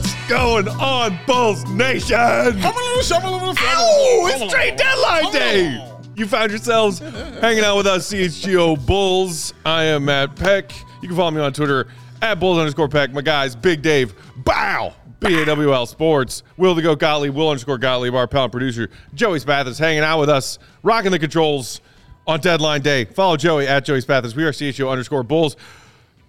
What's going on, Bulls Nation? I'm a little shuffling a little bit. Oh, it's trade deadline day. You found yourselves hanging out with us, CHGO Bulls. I am Matt Peck. You can follow me on Twitter at Bulls underscore Peck. My guys, Big Dave, Bow, BAWL Sports, Will the Go Gottlieb, Will underscore Gottlieb, our pal producer, Joey Spathis, hanging out with us, rocking the controls on deadline day. Follow Joey at Joey Spathis. We are CHGO underscore Bulls.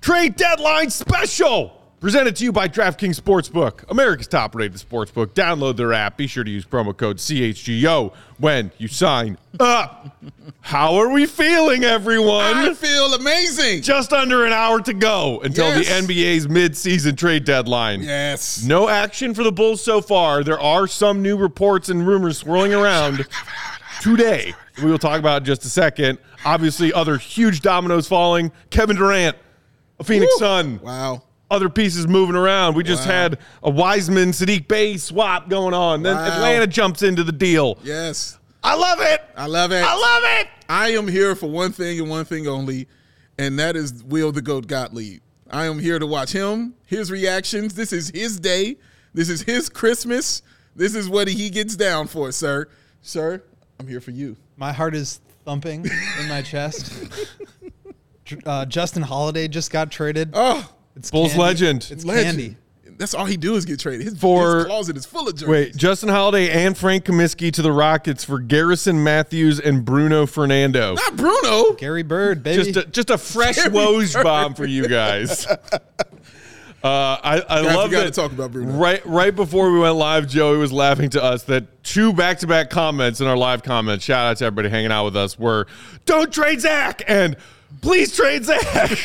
Trade deadline special presented to you by DraftKings Sportsbook, America's top rated sportsbook. Download their app. Be sure to use promo code CHGO when you sign up. How are we feeling, everyone? I feel amazing. Just under an hour to go until Yes. the NBA's mid-season trade deadline. Yes. No action for the Bulls so far. There are some new reports and rumors swirling around today. We will talk about in just a second. Obviously, other huge dominoes falling. Kevin Durant, a Phoenix Woo. Sun. Wow. Other pieces moving around. We just Wow. had a Wiseman Sadiq Bey swap going on. Then Wow. Atlanta jumps into the deal. Yes. I love it. I love it. I love it. I am here for one thing and one thing only, and that is Will the Goat Gottlieb. I am here to watch him, his reactions. This is his day. This is his Christmas. This is what he gets down for, sir. Sir, I'm here for you. My heart is thumping in my chest. Uh, Justin Holiday just got traded. Oh, It's Bulls candy. legend. It's legend. candy. That's all he do is get traded. His, For- his closet is full of jerseys. Wait, Justin Holiday and Frank Kaminsky to the Rockets for Garrison Matthews and Bruno Fernando. Not Bruno. Gary Bird, baby. Just a, just a fresh Gary Woj Bird. bomb for you guys. Uh, I, I Guys, love gotta that. talk about Bruno. Right, right before we went live, Joey was laughing to us that two back-to-back comments in our live comments. Shout out to everybody hanging out with us. Were "Don't trade Zach" and "Please trade Zach."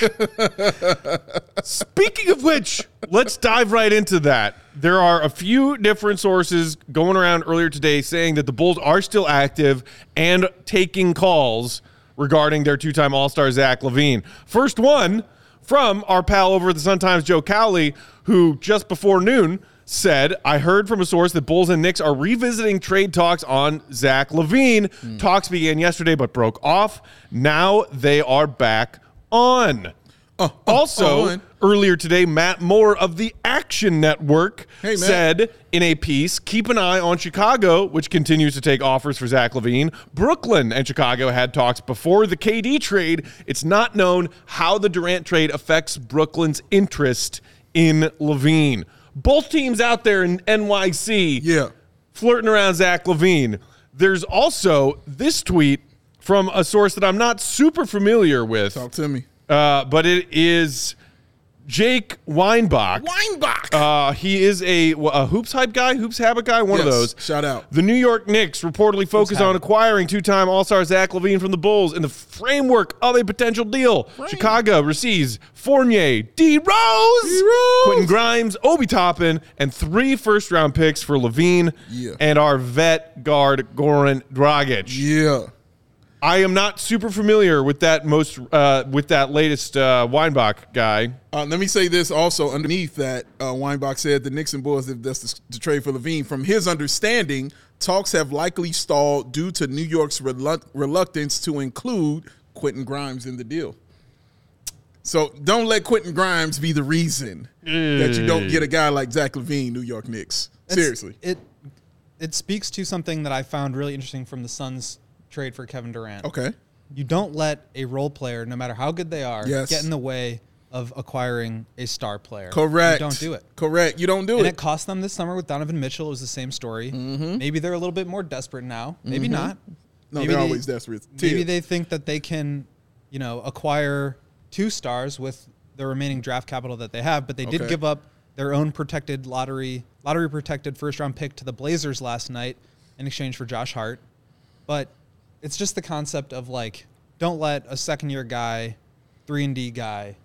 Speaking of which, let's dive right into that. There are a few different sources going around earlier today saying that the Bulls are still active and taking calls regarding their two-time All-Star Zach LaVine. First one from our pal over at the Sun Times, Joe Cowley, who just before noon said, I heard from a source that Bulls and Knicks are revisiting trade talks on Zach LaVine. Hmm. Talks began yesterday but broke off. Now they are back on. Oh, Also, uh, on. earlier today, Matt Moore of the Action Network Hey, said in a piece, keep an eye on Chicago, which continues to take offers for Zach LaVine. Brooklyn and Chicago had talks before the KD trade. It's not known how the Durant trade affects Brooklyn's interest in LaVine. Both teams out there in NYC Yeah. flirting around Zach LaVine. There's also this tweet from a source that I'm not super familiar with. Talk to me. Uh, but it is Jake Weinbach. Weinbach. Uh, he is a, a hoops hype guy, hoops habit guy, one of those. shout out. The New York Knicks reportedly focus on acquiring two-time All-Star Zach LaVine from the Bulls in the framework of a potential deal. Chicago receives Fournier, D. Rose, Rose. Quentin Grimes, Obi Toppin, and three first-round picks for LaVine Yeah. and our vet guard Goran Dragic. yeah. I am not super familiar with that most uh, with that latest uh, Weinbach guy. Uh, let me say this also underneath that uh, Weinbach said the Knicks and Bulls if that's the, the trade for LaVine. From his understanding, talks have likely stalled due to New York's relu- reluctance to include Quentin Grimes in the deal. So don't let Quentin Grimes be the reason that you don't get a guy like Zach LaVine, New York Knicks. It's- Seriously. it it speaks to something that I found really interesting from the Suns trade for Kevin Durant. Okay. You don't let a role player, no matter how good they are, Yes. get in the way of acquiring a star player. Correct. You don't do it. Correct. You don't do And it. And it cost them this summer with Donovan Mitchell. It was the same story. Mm-hmm. Maybe they're a little bit more desperate now. Maybe not. No, Maybe they're they- always desperate. Maybe they think that they can, you know, acquire two stars with the remaining draft capital that they have, but they did give up their own protected lottery lottery protected first round pick to the Blazers last night in exchange for Josh Hart. But it's just the concept of like don't let a second year guy, 3 and D guy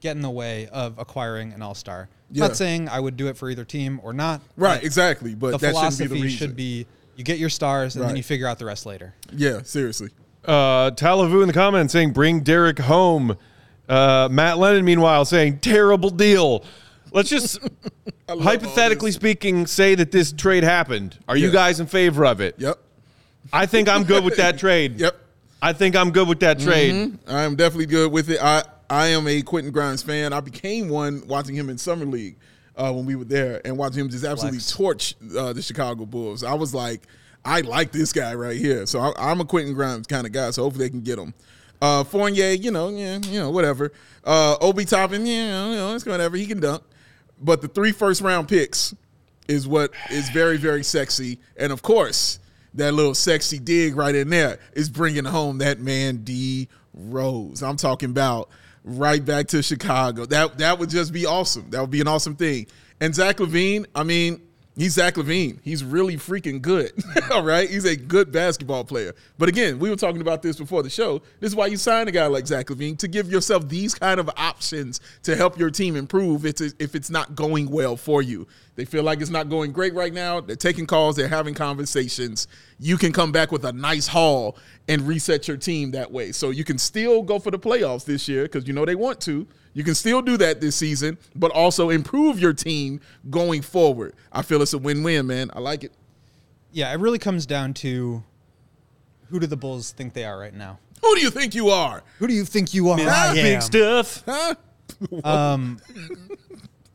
get in the way of acquiring an all-star. Yeah. Not saying I would do it for either team or not. Right, but exactly. But The that shouldn't be philosophy the should be you get your stars and then you figure out the rest later. Yeah, seriously. Uh, Talavu in the comments saying, "Bring Derek home." Uh, Matt Lennon, meanwhile, saying, "Terrible deal." Let's just hypothetically speaking say that this trade happened. Are you guys in favor of it? Yep. I think I'm good with that trade. Yep. I think I'm good with that trade. I am definitely good with it. I I am a Quentin Grimes fan. I became one watching him in summer league. uh, when we were there and watching him just absolutely Flex. torch uh, the Chicago Bulls. I was like, I like this guy right here. So I, I'm a Quentin Grimes kind of guy. So hopefully they can get him. Uh, Fournier, you know, yeah, you know, whatever. Uh, Obi Toppin, yeah, you know, it's whatever. He can dunk. But the three first round picks is what is very, very sexy. And of course, that little sexy dig right in there is bringing home that man D Rose. I'm talking about right back to Chicago. That that would just be awesome. That would be an awesome thing. And Zach LaVine, I mean, he's Zach LaVine. He's really freaking good. All right, he's a good basketball player. But again, we were talking about this before the show. This is why you sign a guy like Zach LaVine to give yourself these kind of options to help your team improve. If it's, if it's not going well for you, they feel like it's not going great right now. They're taking calls. They're having conversations. You can come back with a nice haul and reset your team that way. So you can still go for the playoffs this year because you know they want to. You can still do that this season, but also improve your team going forward. I feel it's a win-win, man. I like it. Yeah, it really comes down to who do the Bulls think they are right now? Who do you think you are? Who do you think you are? Big stuff. Huh? Um,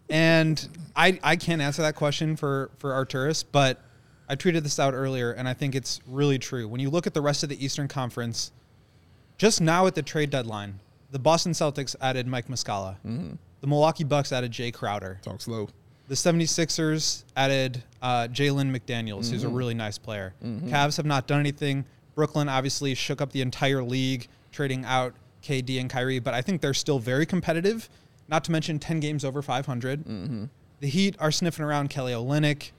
and I I can't answer that question for for Arturas, but I tweeted this out earlier, and I think it's really true. When you look at the rest of the Eastern Conference, just now at the trade deadline, the Boston Celtics added Mike Muscala. Mm-hmm. The Milwaukee Bucks added Jae Crowder. Talk slow. The 76ers added uh, Jalen McDaniels, who's a mm-hmm. really nice player. Mm-hmm. Cavs have not done anything. Brooklyn obviously shook up the entire league, trading out KD and Kyrie, but I think they're still very competitive, not to mention 10 games over 500. The Heat are sniffing around Kelly Olynyk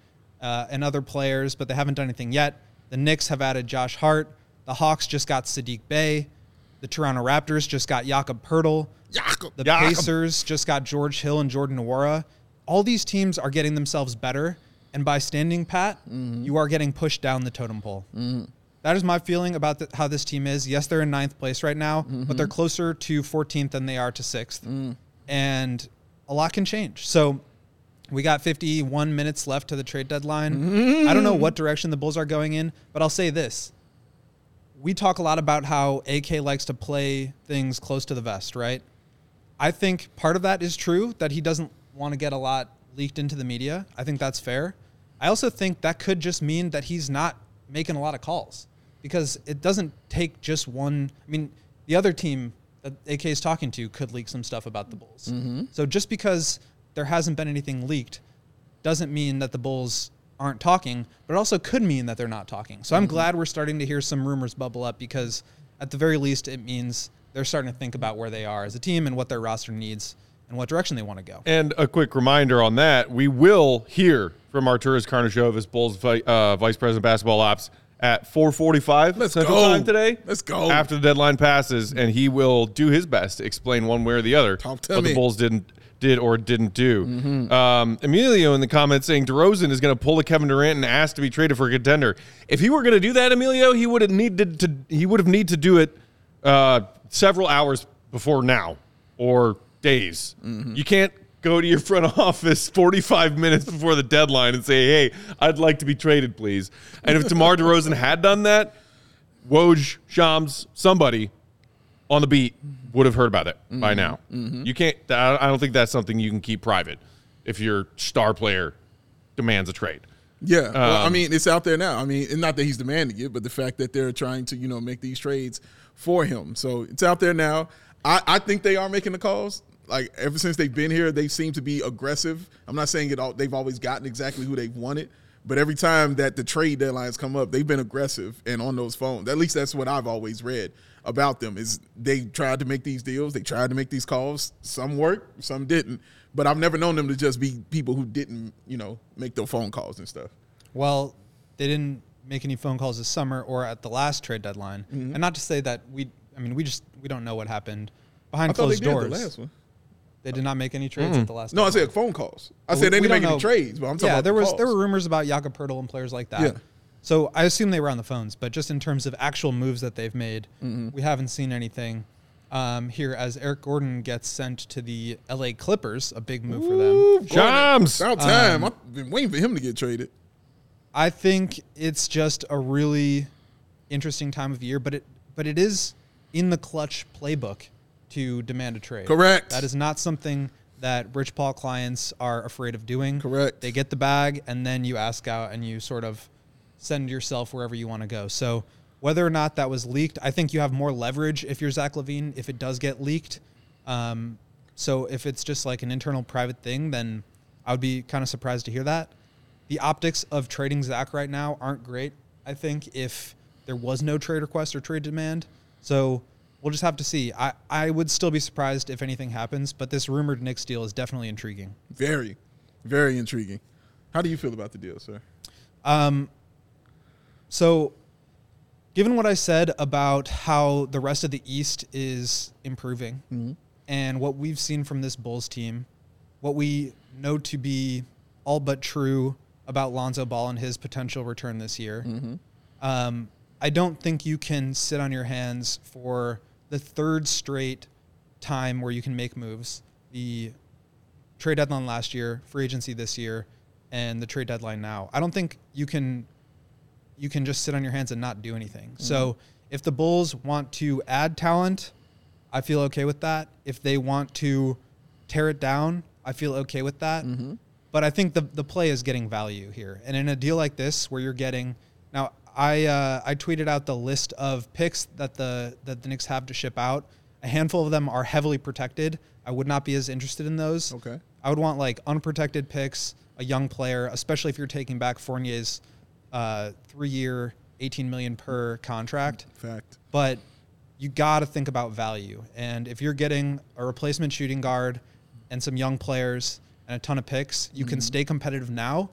uh, and other players, but they haven't done anything yet. The Knicks have added Josh Hart. The Hawks just got Sadiq Bey. The Toronto Raptors just got Jakob Poeltl. Jakob. The Jakob. Pacers just got George Hill and Jordan Nwora. All these teams are getting themselves better, and by standing pat, mm-hmm. you are getting pushed down the totem pole. Mm-hmm. That is my feeling about the, how this team is. Yes, they're in ninth place right now, but mm-hmm. they're closer to 14th than they are to 6th, mm. and a lot can change. So we got 51 minutes left to the trade deadline. I don't know mm. what direction the Bulls are going in, but I'll say this we talk a lot about how AK likes to play things close to the vest, right? I think part of that is true that he doesn't want to get a lot leaked into the media. I think that's fair. I also think that could just mean that he's not making a lot of calls because it doesn't take just one. I mean, the other team that AK is talking to could leak some stuff about the Bulls. Mm-hmm. So just because there hasn't been anything leaked doesn't mean that the Bulls aren't talking, but it also could mean that they're not talking. So I'm glad we're starting to hear some rumors bubble up because at the very least it means they're starting to think about where they are as a team and what their roster needs and what direction they want to go. And a quick reminder on that: we will hear from Arturas Karnisovas, Bulls uh, Vice President Basketball Ops, at 4:45 Let's Central go. Time today. Let's go. after the deadline passes, and he will do his best to explain one way or the other Talk to what me. the Bulls didn't did or didn't do. Um, Emilio in the comments saying DeRozan is going to pull a Kevin Durant and ask to be traded for a contender. If he were going to do that, Emilio, he would have needed to. He would have need to do it uh, several hours before now or days. You can't go to your front office 45 minutes before the deadline and say, "Hey, I'd like to be traded, please." And if DeMar DeRozan had done that, Woj, Shams, somebody on the beat would have heard about it by now. You can't. I don't think that's something you can keep private if your star player demands a trade. Yeah, well, I Um, mean, it's out there now. I mean, and not that he's demanding it, but the fact that they're trying to, you know, make these trades for him. So it's out there now. I, I think they are making the calls. Like ever since they've been here, they seem to be aggressive. I'm not saying it all. They've always gotten exactly who they've wanted, but every time that the trade deadlines come up, they've been aggressive and on those phones. At least that's what I've always read about them. Is they tried to make these deals, they tried to make these calls. Some worked, some didn't. But I've never known them to just be people who didn't, you know, make their phone calls and stuff. Well, they didn't make any phone calls this summer or at the last trade deadline. Mm-hmm. And not to say that we, I mean, we just we don't know what happened behind I thought they closed did doors. the last one. They did not make any trades at the last. No, I deadline. said phone calls. I Well, said they didn't don't make any trades, but I'm talking yeah, about there the was calls. there were rumors about Jakob Poeltl and players like that. Yeah. So I assume they were on the phones, but just in terms of actual moves that they've made, Mm-hmm. we haven't seen anything um, here. As Eric Gordon gets sent to the L.A. Clippers, a big move for them. Ooh, boy, Shams! About time. Um, I've been waiting for him to get traded. I think it's just a really interesting time of year, but it but it is in the Klutch playbook to demand a trade. Correct. That is not something that Rich Paul clients are afraid of doing. Correct. They get the bag, and then you ask out and you sort of send yourself wherever you want to go. So whether or not that was leaked, I think you have more leverage if you're Zach LaVine if it does get leaked. Um, so if it's just like an internal private thing, then I would be kind of surprised to hear that. The optics of trading Zach right now aren't great. I think if there was no trade request or trade demand, so we'll just have to see. I, I would still be surprised if anything happens, but this rumored Knicks deal is definitely intriguing. Very, very intriguing. How do you feel about the deal, sir? Um, so, given what I said about how the rest of the East is improving and what we've seen from this Bulls team, what we know to be all but true about Lonzo Ball and his potential return this year, um, I don't think you can sit on your hands for the third straight time where you can make moves. The trade deadline last year, free agency this year, and the trade deadline now. I don't think you can you can just sit on your hands and not do anything. So if the Bulls want to add talent, I feel okay with that. If they want to tear it down, I feel okay with that. But I think the the play is getting value here, and in a deal like this where you're getting now, I uh, I tweeted out the list of picks that the that the Knicks have to ship out. A handful of them are heavily protected. I would not be as interested in those. Okay. I would want like unprotected picks, a young player, especially if you're taking back Fournier's uh, three-year, 18 million per contract. Fact. But you got to think about value. And if you're getting a replacement shooting guard and some young players and a ton of picks, you can stay competitive now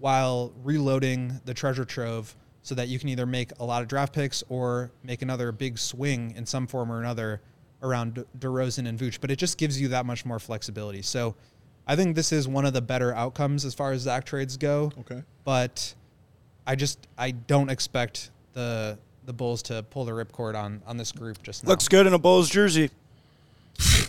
while reloading the treasure trove so that you can either make a lot of draft picks or make another big swing in some form or another around De- DeRozan and Vooch. But it just gives you that much more flexibility. So I think this is one of the better outcomes as far as Zach trades go. Okay. But I just I don't expect the the Bulls to pull the ripcord on on this group just now. Looks good in a Bulls jersey.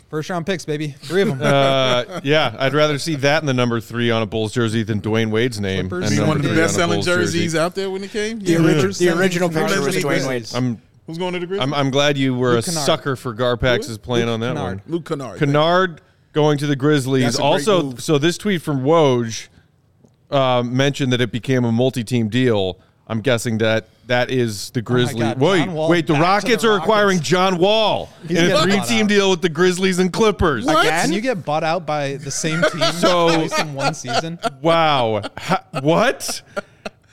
First round picks, baby, three of them. Uh, yeah, I'd rather see that in the number three on a Bulls jersey than Dwyane Wade's name. Clippers. and Be Be one of the three on a best selling Bulls jersey. jerseys out there when it came. The, Yeah. origi- the original picture was Dwyane Yeah. Wade. I'm Who's going to the Grizzlies? I'm, I'm glad you were Luke a Kennard. sucker for Garpax's playing on that Kennard. one. Luke Kennard. Kennard going to the Grizzlies. That's a great Also, move. so this tweet from Woj uh, mentioned that it became a multi-team deal. I'm guessing that that is the Grizzlies. God, wait, Wall wait, the Rockets the are acquiring Rockets. John Wall in a three-team deal with the Grizzlies and Clippers. What? Again? Can you get bought out by the same team So- in one season? Wow. Ha- what?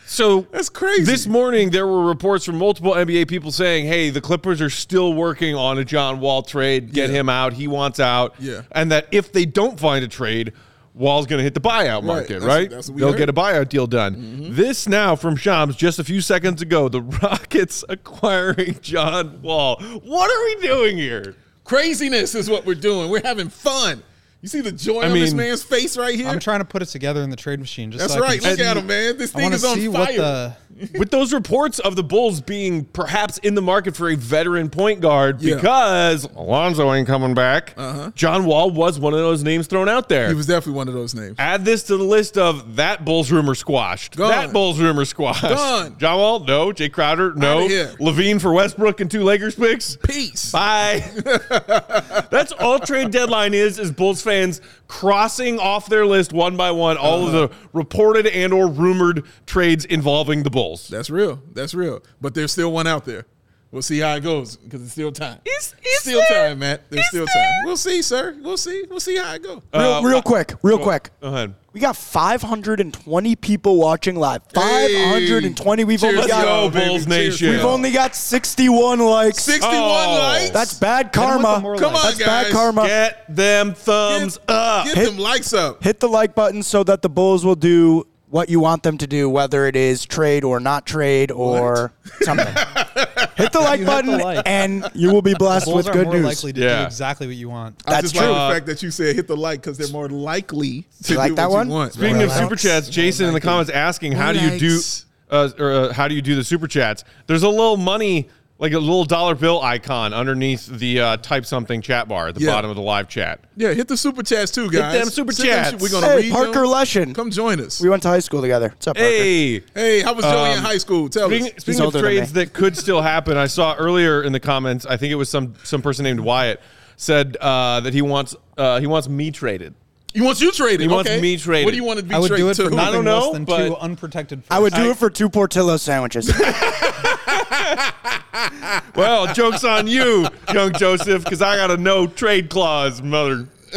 So That's crazy. This morning there were reports from multiple NBA people saying, "Hey, the Clippers are still working on a John Wall trade. Get Yeah. him out. He wants out." Yeah. And that if they don't find a trade, Wall's going to hit the buyout market, That's- right? that's what we They'll heard. get a buyout deal done. Mm-hmm. This now from Shams just a few seconds ago, the Rockets acquiring John Wall. What are we doing here? Craziness is what we're doing. We're having fun. You see the joy I on this man's face right here? I'm trying to put it together in the trade machine. Just That's so right. Can Look at him, man. This thing want is on see fire. with those reports of the Bulls being perhaps in the market for a veteran point guard Yeah. because Alonzo ain't coming back. Uh-huh. John Wall was one of those names thrown out there. he was definitely one of those names. Add this to the list of that Bulls rumor squashed. Gone. That Bulls rumor squashed. Gone. John Wall, no. Jae Crowder, no. LaVine for Westbrook and two Lakers picks. Peace. Bye. That's all trade deadline is is Bulls fans crossing off their list one by one all of the reported and or rumored trades involving the Bulls. That's real. That's real. But there's still one out there. We'll see how it goes because it's still time. Is- is still there? time, Matt. There's Is still there? time. We'll see, sir. We'll see. We'll see how it goes. Real, Uh, real quick, real quick. Go ahead. We got 520 people watching live. 520. We've Cheers, only got go. Bulls Nation. we've only got 61 likes. 61 Oh. likes. That's bad them with the karma. Come likes. on, That's bad guys. karma. Get them thumbs get, up. Get Hit- them likes up. Hit the like button so that the Bulls will do what you want them to do, whether it is trade or not trade or something. hit the like You hit the button like. and you will be blessed with are good more news. likely to Yeah. do exactly what you want. I That's just like true. the fact that you said hit the like because they're more likely to You like do that what one? you want. Speaking More of likes. super chats, Jason in the comments asking how do you do uh, or, uh, how do you do the super chats? There's a little money like a little dollar bill icon underneath the uh, type something chat bar at the Yeah. bottom of the live chat. Yeah, hit the super chats too, guys. them super Send them chats. shit. We're gonna Hey, read Parker them. Leshin. Come join us. We went to high school together. What's up, Parker? Hey, Hey, how was Joey in Um, high school? Tell Speaking, us. speaking of older than trades me. that could still happen, I saw earlier in the comments. I think it was some some person named Wyatt said uh, that he wants uh, he wants me traded. He wants you traded. He wants okay. me traded. What do you want to be I would traded do it to? for? I don't nothing know, less than but- two unprotected. I would do firsts. it for two Portillo sandwiches. Well, joke's on you, young Joseph, because I got a no trade clause, mother.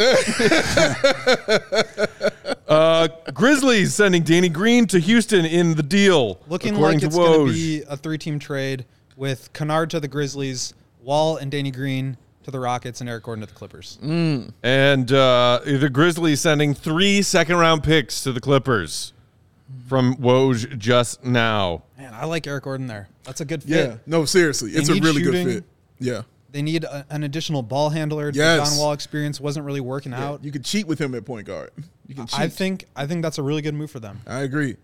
uh, Grizzlies sending Danny Green to Houston in the deal. Looking like it's going to be a three-team trade with Kennard to the Grizzlies, Wall and Danny Green to the Rockets, and Eric Gordon to the Clippers. And uh, the Grizzlies sending three second round picks to the Clippers from Woj just now. Man, I like Eric Gordon there. That's a good fit. Yeah. No, seriously, it's a really shooting. good fit. Yeah. They need a, an additional ball handler. Yes. The John Wall experience wasn't really working out. You can cheat with him at point guard. You can cheat. I think I think that's a really good move for them. I agree.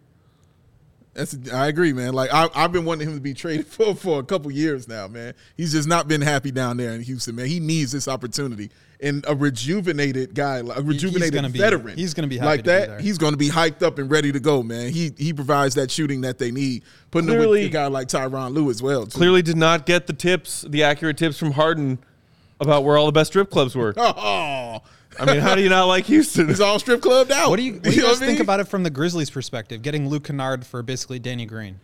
That's I agree, man. Like I, I've been wanting him to be traded for for a couple years now, man. He's just not been happy down there in Houston, man. He needs this opportunity. And a rejuvenated guy, like a rejuvenated gonna be- veteran, he's gonna be happy like to be that. there. he's going to be hyped up and ready to go, man. He he provides that shooting that they need. Putting him with Clearly- a guy like Tyronn Lue as well. Too. Clearly did not get the tips, the accurate tips from Harden about where all the best strip clubs were. Oh, I mean, how do you not like Houston? It's all strip clubbed out. What do you, what do you know guys I think mean? about it from the Grizzlies' perspective? Getting Luke Kennard for basically Danny Green.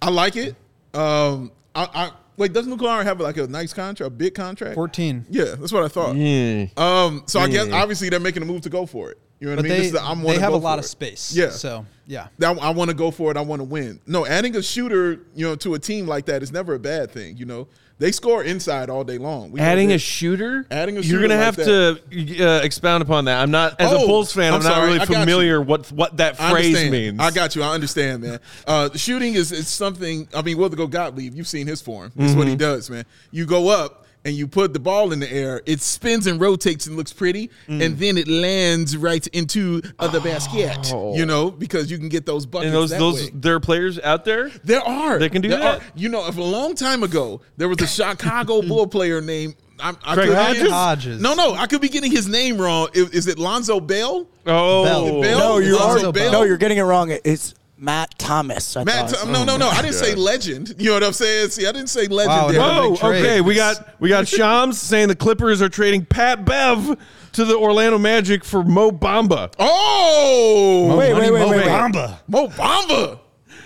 I like it. Um, I, I wait. Doesn't McLaren have like a nice contract, a big contract? 14. Yeah, that's what I thought. Yeah. Um, so I guess Yeah. obviously they're making a move to go for it. You know what But I mean? they, This is the- I'm they wanna have go a lot for of it. space. Yeah. So, yeah. That I want to go for it. I want to win. No, adding a shooter, you know, to a team like that is never a bad thing. You know, they score inside all day long. We Adding a shooter? Adding a shooter. You're shooter gonna like have to uh, expound upon that. I'm not, as a Oh, Bulls fan, I'm, I'm not sorry. really I you. familiar what what that phrase understand. means. I got you. I understand, man. Uh, shooting is, is something. I mean, Will the go Gottlieb. You've seen his form. That's Mm-hmm. what he does, man. You go up and you put the ball in the air. It spins and rotates and looks pretty, Mm. and then it lands right into uh, the basket. You know, because you can get those buckets. and those that those way. there are players out there. There are. They can do There that? are. You know, if a long time ago, there was a Chicago Bull player named. I'm, I Craig could Hodges? Hodges. No, no, I could be getting his name wrong. Is, is it Lonzo Bell? Oh, Bell. Bell? no, you Lonzo are. Bell? No, you're getting it wrong. It's Matt Thomas. I Matt, thought. T- no, no, no. I didn't say legend. You know what I'm saying? See, I didn't say legendary. Wow, Oh, okay. We got we got Shams saying the Clippers are trading Pat Bev to the Orlando Magic for Mo Bamba. Oh, Wait, Money wait, wait, Mo wait, wait. Bamba. Mo Bamba.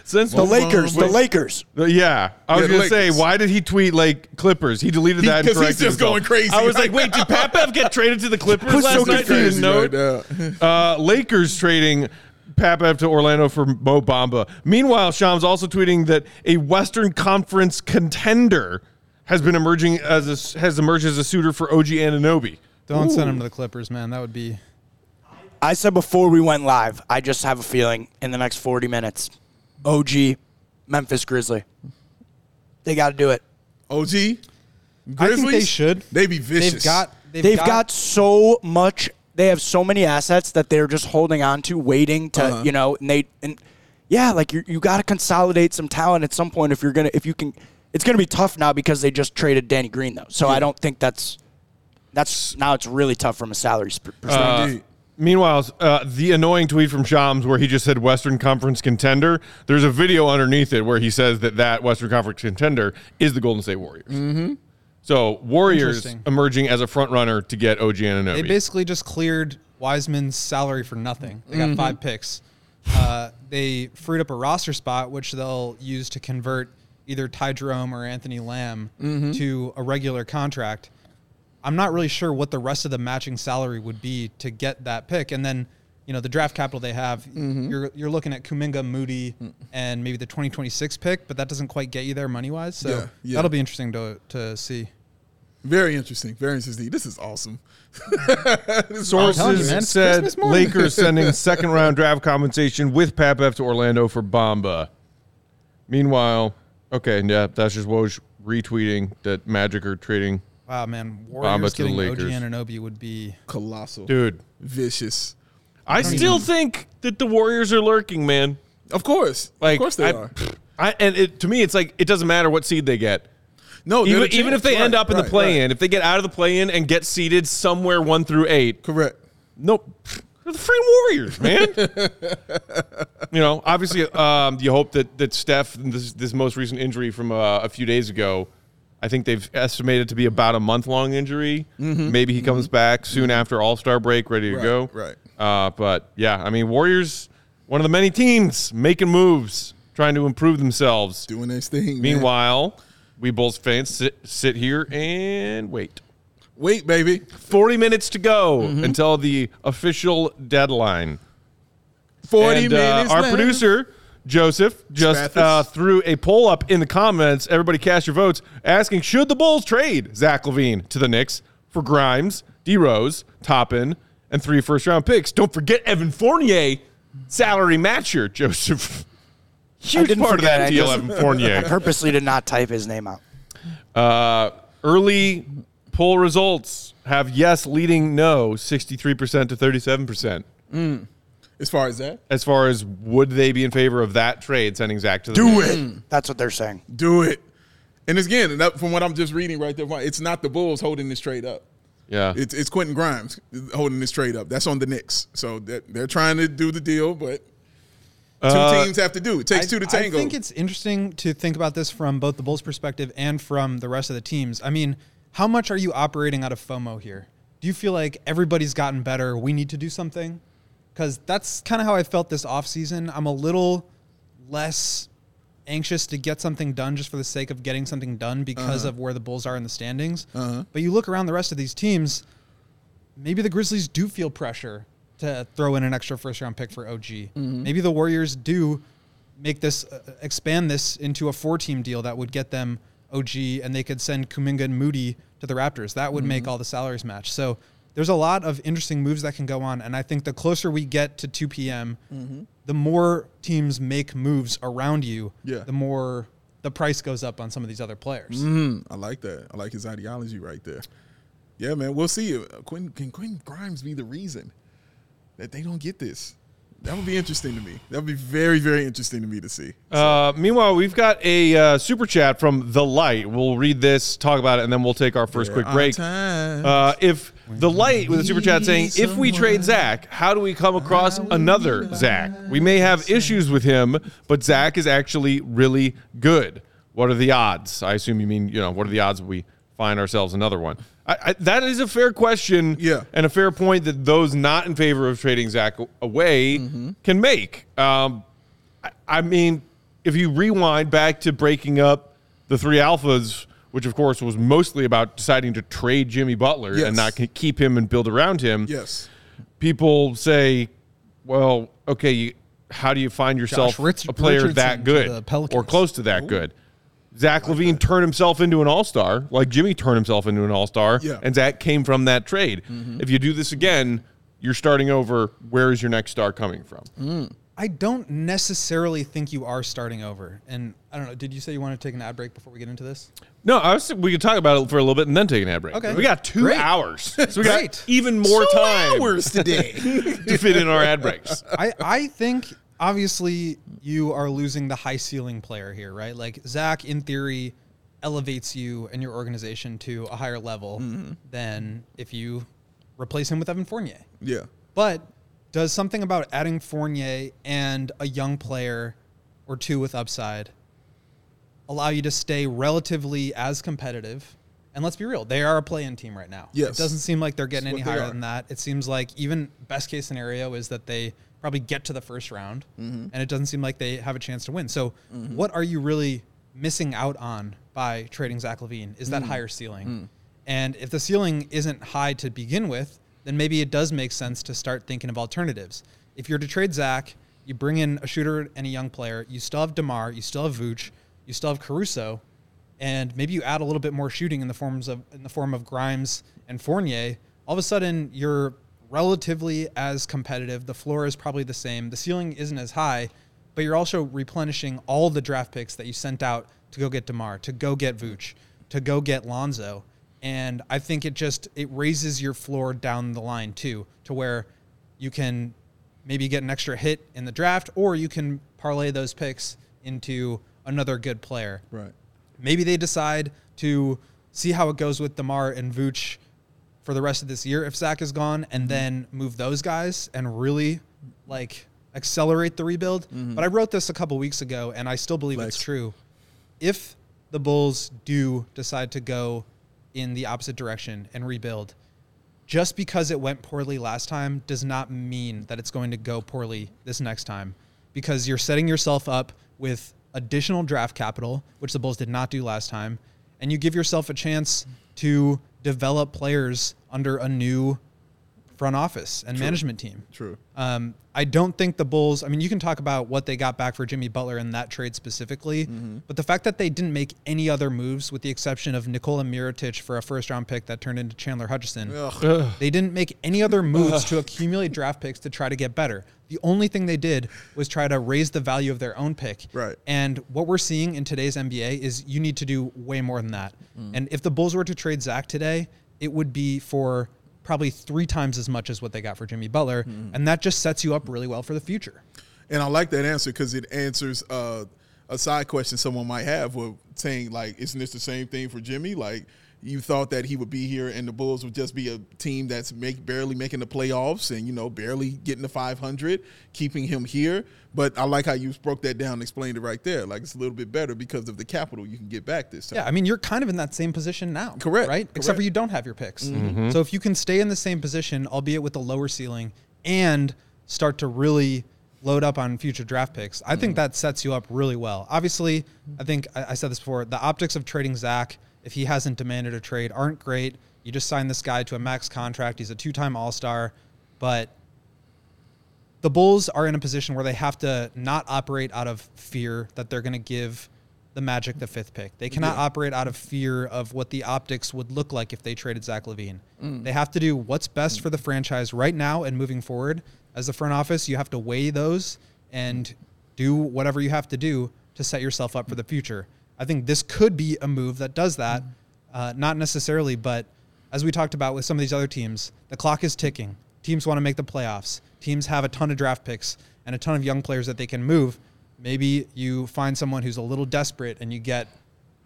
Since The Lakers. The Wait. Lakers. Yeah, I was Yeah, the gonna say, why did he tweet like Clippers? He deleted He- that 'cause and he's just himself. going crazy I was like, wait, did Pat Bev get traded to the Clippers last so night? Crazy didn't know right now. Uh, Lakers trading Pat Bev to Orlando for Mo Bamba. Meanwhile, Shams also tweeting that a Western Conference contender has been emerging as a, has emerged as a suitor for OG Anunoby. Don't send him to the Clippers, man. That would be. I said before we went live, I just have a feeling in the next 40 minutes, OG, Memphis Grizzly. They got to do it. OG. Grizzlies. I think they should. They be vicious. They've got. They've, They've got, so much. They have so many assets that they're just holding on to, waiting to, Uh-huh. you know, and they and yeah, like you you got to consolidate some talent at some point if you're gonna if you can. It's gonna be tough now because they just traded Danny Green though, so I don't think that's that's now it's really tough from a salary perspective. Indeed. Meanwhile, uh, the annoying tweet from Shams where he just said Western Conference contender. There's a video underneath it where he says that that Western Conference contender is the Golden State Warriors. Mm-hmm. So Warriors emerging as a front runner to get OG They basically just cleared Wiseman's salary for nothing. They got mm-hmm. five picks. Uh, they freed up a roster spot, which they'll use to convert either Ty Jerome or Anthony Lamb mm-hmm. to a regular contract. I'm not really sure what the rest of the matching salary would be to get that pick, and then you know the draft capital they have. Mm-hmm. You're you're looking at Kuminga, Moody, mm. and maybe the 2026 pick, but that doesn't quite get you there money wise. So Yeah, yeah. that'll be interesting to to see. Very interesting. Very interesting. This is awesome. Sources telling you, man, said Lakers sending second round draft compensation with Pat Bev to Orlando for Bamba. Meanwhile, okay, yeah, that's just Woj retweeting that Magic are trading. Wow, man, Bamba Warriors to the getting OG Lakers. Anunoby would be. Colossal. Dude, Vicious. I still think that the Warriors are lurking, man. Of course. Like, of course they I, are. I, and it, to me, it's like it doesn't matter what seed they get. No, Even, even if they end up in the play-in, right. if they get out of the play-in and get seated somewhere one through eight, Correct. nope, they're the freaking Warriors, man. you know, obviously, um, you hope that that Steph, this this most recent injury from uh, a few days ago, I think they've estimated to be about a month long injury. Mm-hmm. Maybe he comes back soon after All Star break, ready to Right, go. right. Uh, but yeah, I mean, Warriors, one of the many teams making moves, trying to improve themselves. Doing this thing. man. We Bulls fans sit, sit here and wait. wait, baby. 40 minutes to go Mm-hmm. until the official deadline. 40 and, uh, minutes. our left. producer, Joseph, just uh, threw a poll up in the comments. Everybody cast your votes asking Should the Bulls trade Zach LaVine to the Knicks for Grimes, D Rose, Toppin, and three first round picks? Don't forget Evan Fournier, salary matcher, Joseph. Huge didn't part of that I deal, just- Evan I purposely did not type his name out. Uh, early poll results have yes leading no 63% to 37%. As far as that, As far as would they be in favor of that trade, sending Zach to the Do Knicks? it. That's what they're saying. do it. And again, that, from what I'm just reading right there, it's not the Bulls holding this trade up. Yeah. It's it's Quentin Grimes holding this trade up. That's on the Knicks. So that, they're trying to do the deal, but two Uh, teams have to do. It takes I, two to tango. I think it's interesting to think about this from both the Bulls' perspective and from the rest of the teams. I mean, how much are you operating out of FOMO here? Do you feel like everybody's gotten better? We need to do something? Because that's kind of how I felt this offseason. I'm a little less anxious to get something done just for the sake of getting something done because Uh-huh. of where the Bulls are in the standings. But you look around the rest of these teams, maybe the Grizzlies do feel pressure to throw in an extra first round pick for OG. Maybe the Warriors do make this uh, expand this into a four team deal that would get them OG and they could send Kuminga and Moody to the Raptors. That would make all the salaries match. So there's a lot of interesting moves that can go on and I think the closer we get to 2 p.m., the more teams make moves around you, Yeah. the more the price goes up on some of these other players. Mm, I like that. I like his ideology right there. Yeah, man. We'll see. Uh, Quentin, can Quinn Grimes be the reason that they don't get this? That would be interesting to me. That would be very, very interesting to me to see. Uh, meanwhile, we've got a uh, super chat from The Light. We'll read this, talk about it, and then we'll take our first quick break. Uh, if The Light with a super chat saying, if we trade Zach, how do we come across another Zach? We may have issues with him, but Zach is actually really good. What are the odds? I assume you mean, you know, what are the odds we find ourselves another one? I, I, that is a fair question Yeah. and a fair point that those not in favor of trading Zach away can make. Um, I, I mean, if you rewind back to breaking up the three alphas, which of course was mostly about deciding to trade Jimmy Butler Yes. and not keep him and build around him, yes. people say, well, okay, you, how do you find yourself Rich- a player Richardson that good or close to that good? Zach LaVine turned himself into an all star, like Jimmy turned himself into an all star, Yeah. and Zach came from that trade. Mm-hmm. If you do this again, you're starting over. Where is your next star coming from? Mm. I don't necessarily think you are starting over. And I don't know. Did you say you want to take an ad break before we get into this? No, I was. We could talk about it for a little bit and then take an ad break. Okay. we got two Great. hours, so we got Great. even more Two time hours today. to fit in our ad breaks. I, I think obviously you are losing the high ceiling player here, right? Like Zach, in theory, elevates you and your organization to a higher level than if you replace him with Evan Fournier. yeah. But does something about adding Fournier and a young player or two with upside allow you to stay relatively as competitive? And let's be real, they are a play-in team right now. Yes. It doesn't seem like they're getting That's any higher than that. It seems like even best case scenario is that they probably get to the first round, Mm-hmm. and it doesn't seem like they have a chance to win. So, what are you really missing out on by trading Zach LaVine? Is Mm. that higher ceiling? And if the ceiling isn't high to begin with, then maybe it does make sense to start thinking of alternatives. If you're to trade Zach, you bring in a shooter and a young player. You still have Demar, you still have Vooch, you still have Caruso, and maybe you add a little bit more shooting in the forms of in the form of Grimes and Fournier. All of a sudden, you're relatively as competitive. The floor is probably the same. The ceiling isn't as high, but you're also replenishing all the draft picks that you sent out to go get Demar, to go get Vooch, to go get Lonzo. And I think it just it raises your floor down the line too, to where you can maybe get an extra hit in the draft, or you can parlay those picks into another good player. Right. Maybe they decide to see how it goes with Demar and Vooch for the rest of this year if Zach is gone, and mm-hmm. then move those guys and really like accelerate the rebuild. Mm-hmm. But I wrote this a couple weeks ago, and I still believe it's true. If the Bulls do decide to go in the opposite direction and rebuild, just because it went poorly last time does not mean that it's going to go poorly this next time because you're setting yourself up with additional draft capital, which the Bulls did not do last time, and you give yourself a chance to develop players under a new front office and management team. True. Um, I don't think the Bulls. I mean, you can talk about what they got back for Jimmy Butler in that trade specifically, but the fact that they didn't make any other moves, with the exception of Nikola Mirotic for a first-round pick that turned into Chandler Hutchison, they didn't make any other moves to accumulate draft picks to try to get better. The only thing they did was try to raise the value of their own pick. Right. And what we're seeing in today's NBA is you need to do way more than that. And if the Bulls were to trade Zach today, it would be for probably three times as much as what they got for Jimmy Butler, and that just sets you up really well for the future. And I like that answer because it answers uh, a side question someone might have with saying, like, isn't this the same thing for Jimmy? Like, you thought that he would be here and the Bulls would just be a team that's make, barely making the playoffs and, you know, barely getting to 500, keeping him here. But I like how you broke that down and explained it right there. Like, it's a little bit better because of the capital you can get back this time. Yeah, I mean, you're kind of in that same position now. Correct, Right? Except for you don't have your picks. Mm-hmm. Mm-hmm. So if you can stay in the same position, albeit with a lower ceiling, and start to really load up on future draft picks, I think mm. that sets you up really well. Obviously, I think I, I said this before the optics of trading Zach, if he hasn't demanded a trade, aren't great. You just signed this guy to a max contract. He's a two time All Star, but the Bulls are in a position where they have to not operate out of fear that they're going to give the Magic the fifth pick. They cannot operate out of fear of what the optics would look like if they traded Zach LaVine. Mm. They have to do what's best for the franchise right now and moving forward. As the front office, you have to weigh those and do whatever you have to do to set yourself up for the future. I think this could be a move that does that. Uh, not necessarily, but as we talked about with some of these other teams, the clock is ticking. Teams want to make the playoffs. Teams have a ton of draft picks and a ton of young players that they can move. Maybe you find someone who's a little desperate and you get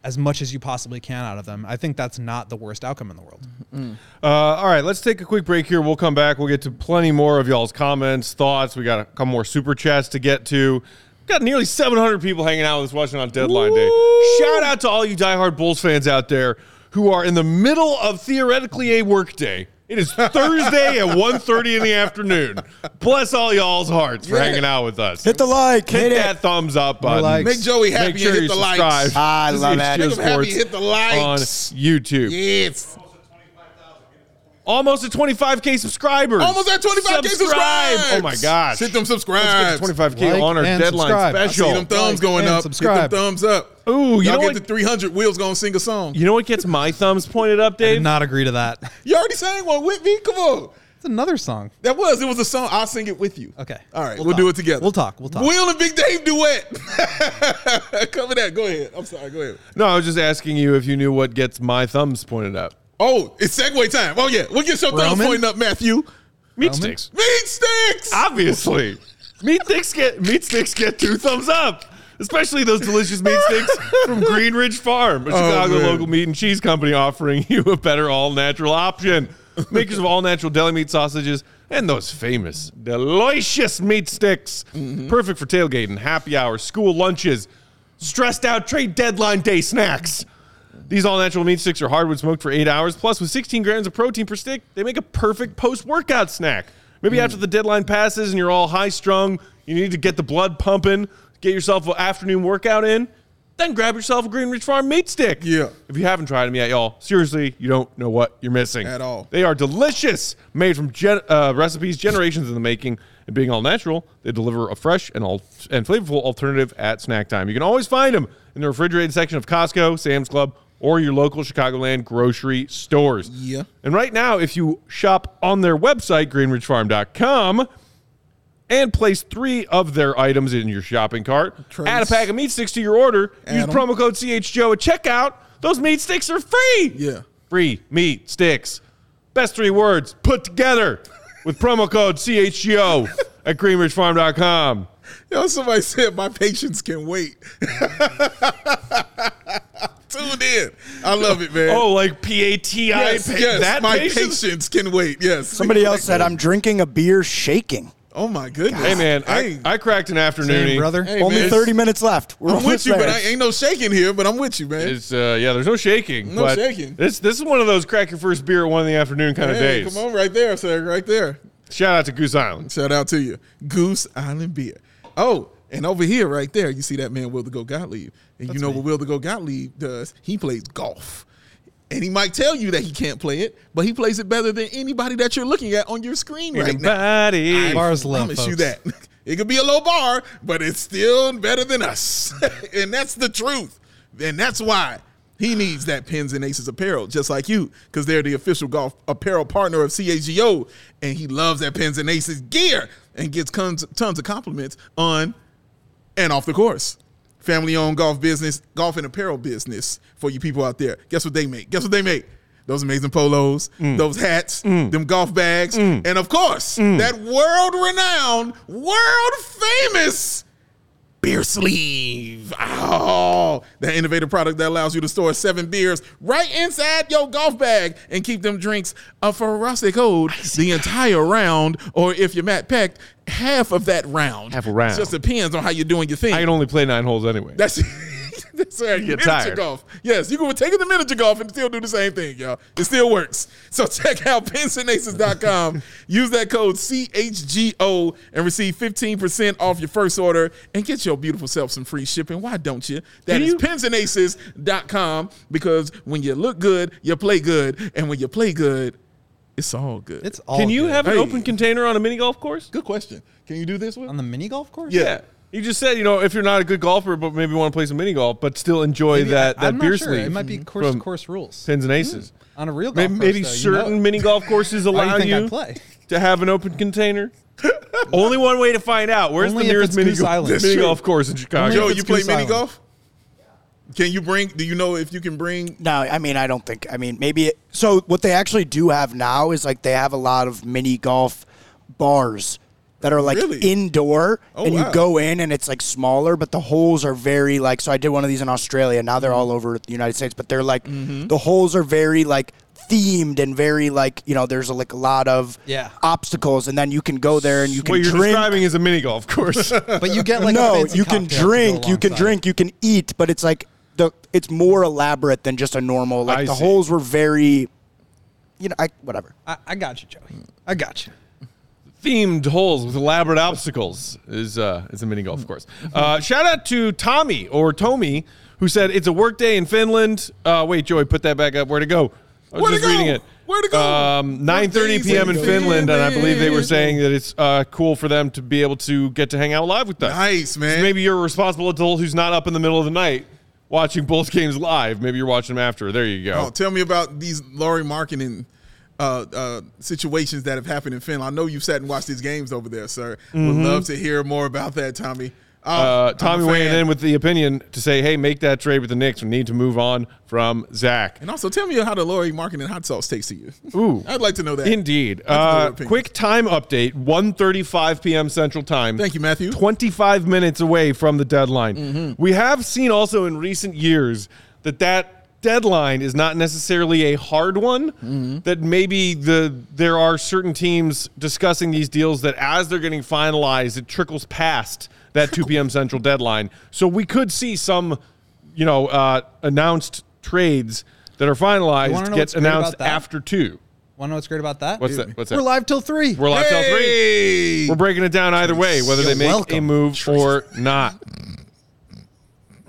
as much as you possibly can out of them. I think that's not the worst outcome in the world. Uh, all right, let's take a quick break here. We'll come back. We'll get to plenty more of y'all's comments, thoughts. We got a couple more super chats to get to. Got nearly 700 people hanging out with us watching on deadline day. Shout out to all you diehard Bulls fans out there who are in the middle of theoretically a work day. It is Thursday at 1.30 in the afternoon. Bless all y'all's hearts for Yeah. hanging out with us. Hit the like. Hit Hit that it. thumbs up button. likes. Make Joey happy Make sure and you hit the subscribe. likes. I love that. Chill Make 'em happy, hit the likes. on YouTube. Yes. Almost at 25k subscribers. Almost at 25K subscribes. Oh my gosh. Hit them Let's subscribes. get to 25k Like on our deadline subscribe. I I see them thumbs Like going up. subscribe. Hit them thumbs up. Ooh, you Y'all know get what? to 300. Will's gonna sing a song. You know what gets my thumbs pointed up, Dave? I did not agree to that. You already sang one with me. Come on. It's another song. That was. It was a song. I'll sing it with you. Okay. All right. We'll We'll, do it together. We'll talk. We'll talk. Will and Big Dave duet. Coming at. Go ahead. I'm sorry. Go ahead. No, I was just asking you if you knew what gets my thumbs pointed up. Oh, it's segue time. Oh yeah. We'll get your thumbs Roman? pointing up, Matthew. Meat Roman? sticks. Meat sticks. Obviously. meat sticks get meat sticks get two thumbs up. Especially those delicious meat sticks from Greenridge Farm, a oh, Chicago man. local meat and cheese company offering you a better all natural option. Makers of all natural deli meat sausages and those famous delicious meat sticks. Mm-hmm. Perfect for tailgating, happy hours, school lunches, stressed out trade deadline day snacks. These all natural meat sticks are hardwood smoked for eight hours. Plus, with 16 grams of protein per stick, they make a perfect post workout snack. Maybe after the deadline passes and you're all high strung, you need to get the blood pumping, get yourself an afternoon workout in, then grab yourself a Greenridge Farm meat stick. Yeah. If you haven't tried them yet, y'all, seriously, you don't know what you're missing At all. They are delicious, made from gen- uh, recipes generations in the making, and being all natural, they deliver a fresh and all and flavorful alternative at snack time. You can always find them in the refrigerated section of Costco, Sam's Club, or your local Chicagoland grocery stores. Yeah. And right now, if you shop on their website, greenridgefarm.com, and place three of their items in your shopping cart, Trace. add a pack of meat sticks to your order, use Add 'em. promo code CHGO at checkout, those meat sticks are free. Yeah. Free meat sticks. Best three words put together with promo code CHGO at greenridgefarm.com. Yo, somebody said my patience can wait. Tune in. I love it, man. Oh, like P A T I. yes, yes. That my patience? patience can wait. Yes. Somebody else said, I'm drinking a beer shaking. Oh my goodness. Hey man, Hey, I, I cracked an afternoon. Same, brother. Hey, Only man. 30 minutes left. We're I'm with you, but. I ain't no shaking here. But I'm with you, man. It's uh, yeah. There's no shaking. No but shaking. This this is one of those crack your first beer at one in the afternoon kind of Hey, days. come on, right there, sir, right there. Shout out to Goose Island. Shout out to you, Goose Island Beer. Oh, and over here, right there, you see that man Will the Go Gottlieb, and you know what Will the Go Gottlieb does? He plays golf. And he might tell you that he can't play it, but he plays it better than anybody that you're looking at on your screen right now. Anybody. Bars I low, promise you that. It could be a low bar, but it's still better than us. and that's the truth. And that's why he needs that Pins and Aces apparel, just like you, because they're the official golf apparel partner of CHGO. And he loves that Pins and Aces gear and gets tons, tons of compliments on and off the course. Family owned golf business, golf and apparel business for you people out there. Guess what they make? Guess what they make? Those amazing polos, mm. those hats, mm. them golf bags, mm. and of course, that world renowned, world famous beer sleeve. Oh, that innovative product that allows you to store seven beers right inside your golf bag and keep them drinks uh, for a rustic cold the entire round, or if you're Matt Peck, half of that round. Half a round. It just depends on how you're doing your thing. I can only play nine holes anyway. That's that's right. get miniature tired. golf. Yes, you can take it to miniature golf and still do the same thing, y'all. It still works. So check out pinsandaces.com. Use that code CHGO and receive 15% off your first order and get your beautiful self some free shipping. Why don't you? That Can is you- because when you look good, you play good. And when you play good, it's all good. It's all Can you good. have an Hey. open container on a mini golf course? good question. Can you do this one? on the mini golf course? Yeah. You just said, you know, if you're not a good golfer, but maybe want to play some mini golf, but still enjoy Maybe- that that I'm beer not sure. sleeve. It might be course from course rules. Pins and hmm. aces. On a real golf Maybe, course, maybe though, you certain know- mini golf courses allow you think you play? to have an open container. Only one way to find out. Where's Only the nearest mini, Goose golf, Island. mini That's true. golf course in Chicago? Joe, you play Goose mini Island. golf? Can you bring? Do you know if you can bring? No, I mean, I don't think. I mean, maybe. It, so what they actually do have now is like they have a lot of mini golf bars that are like Really? indoor, Oh, and wow. you go in and it's like smaller, but the holes are very like. So I did one of these in Australia. Now they're all over the United States, but they're like Mm-hmm. the holes are very like themed and very like you know there's a, like a lot of Yeah. obstacles, and then you can go there and you can what you're drink. describing is a mini golf course. But you get like no, fancy you can cocktail to go drink, you can drink, you can eat, but it's like the it's more elaborate than just a normal. Like I the see. holes were very, you know, I whatever. I, I got you, Joey. I got you. Themed holes with elaborate obstacles is uh, is a mini golf course. Uh, shout out to Tommy or Tomi who said it's a work day in Finland. Uh, wait, Joey, put that back up. Where to go? I was Where'd just reading it. Where'd it go? Um, 9:30 p.m. in in Finland, and I believe they were saying that it's uh, cool for them to be able to get to hang out live with us. Nice, man. So maybe you're a responsible adult who's not up in the middle of the night watching Bulls games live. Maybe you're watching them after. There you go. Oh, tell me about these Lauri Markkanen uh, uh, situations that have happened in Finland. I know you've sat and watched these games over there, sir. Would love to hear more about that, Tommy. Oh, Mm-hmm. Uh, Tommy weighing in with the opinion to say, "Hey, make that trade with the Knicks. We need to move on from Zach." And also, tell me how the Lauri Markkanen hot sauce tastes to you. Ooh. I'd like to know that. Indeed. I'd like to know Uh, quick time update: 1:35 p.m. Central Time. Thank you, Matthew. 25 minutes away from the deadline. Mm-hmm. We have seen also in recent years that that deadline is not necessarily a hard one. Mm-hmm. That maybe the there are certain teams discussing these deals that as they're getting finalized, it trickles past that 2 p.m. Central deadline. So we could see some, you know, uh, announced trades that are finalized get announced after two. Want to know what's great about that? What's that? What's that? We're live till three. We're live till three. We're breaking it down either way, whether You're they make a move or not.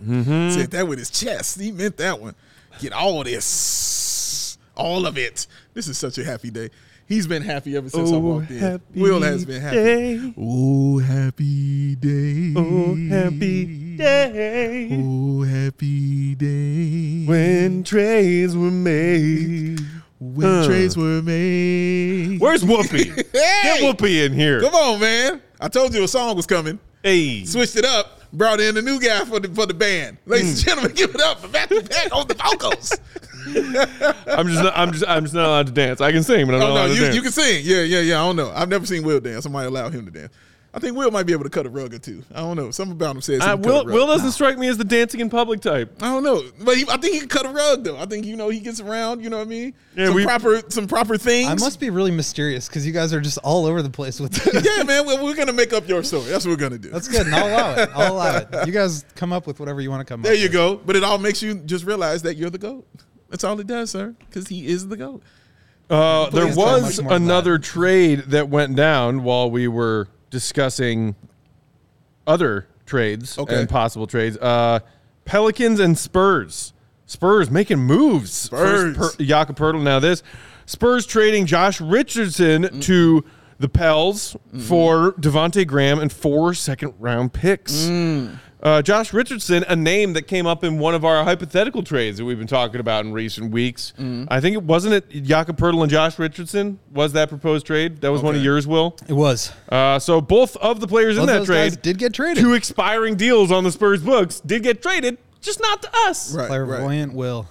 mm-hmm. Said that with his chest. He meant that one. Get all this, all of it. This is such a happy day. He's been happy ever since I walked in. Will has been happy. Day. Oh, happy day. Oh, happy day Oh, happy day. when trades were made. when Uh. trades were made. Where's Whoopi? Get Hey! Whoopi in here. Come on, man. I told you a song was coming. Hey. Switched it up. Brought in a new guy for the for the band. Ladies Hmm. and gentlemen, give it up for Matthew Peck on the vocals. I'm just not, I'm just I'm just not allowed to dance. I can sing, but I'm not Oh allowed no, to you, dance. you can sing. Yeah, yeah, yeah. I don't know. I've never seen Will dance. I might allow him to dance. I think Will might be able to cut a rug or two. I don't know. Something about him says he Uh, can cut Will a rug. Will doesn't strike me as the dancing in public type. I don't know, but he, I think he can cut a rug though. I think you know he gets around. You know what I mean? Yeah, some we- proper some proper things. I must be really mysterious because you guys are just all over the place with this. yeah, man. We're, we're gonna make up your story. That's what we're gonna do. That's good. And I'll allow it. I'll allow it. You guys come up with whatever you want to come up with. there up you with. go. But it all makes you just realize that you're the goat. That's all it does, sir. Because he is the goat. Uh, there was much more than another trade that went down while we were discussing other trades Okay. and possible trades. Uh, Pelicans and Spurs. Spurs making moves. Spurs. First per- Jakob Poeltl. Now this Spurs trading Josh Richardson Mm. to the Pels Mm-hmm. for Devonte Graham and four second round picks. Mm. Uh, Josh Richardson, a name that came up in one of our hypothetical trades that we've been talking about in recent weeks. Mm. I think it wasn't it Jakob Poeltl and Josh Richardson was that proposed trade. That was one of yours, Will. It was. Uh, so both of the players in that trade did get traded. two expiring deals on the Spurs books did get traded, just not to us. Right, right. Clairvoyant will.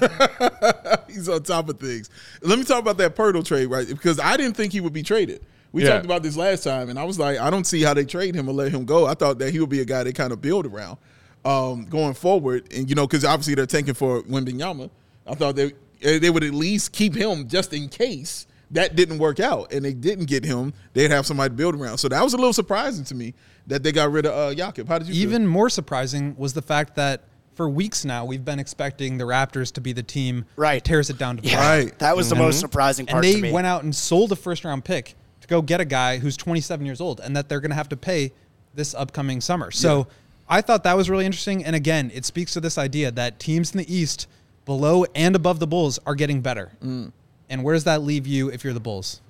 He's on top of things. Let me talk about that Poeltl trade, right? Because I didn't think he would be traded. We Yeah. talked about this last time, and I was like, I don't see how they trade him or let him go. I thought that he would be a guy they kind of build around um, going forward, and you know, because obviously they're tanking for Wembanyama. I thought they they would at least keep him just in case that didn't work out, and they didn't get him. They'd have somebody to build around. So that was a little surprising to me that they got rid of uh, Jakob. How did you feel? Even more surprising was the fact that for weeks now we've been expecting the Raptors to be the team Right. that tears it down to Yeah, Right. that was the most surprising part and to they me. went out and sold a first round pick to go get a guy who's 27 years old and that they're going to have to pay this upcoming summer. So I thought that was really interesting. And again, it speaks to this idea that teams in the East, below and above the Bulls, are getting better. Mm. And where does that leave you if you're the Bulls?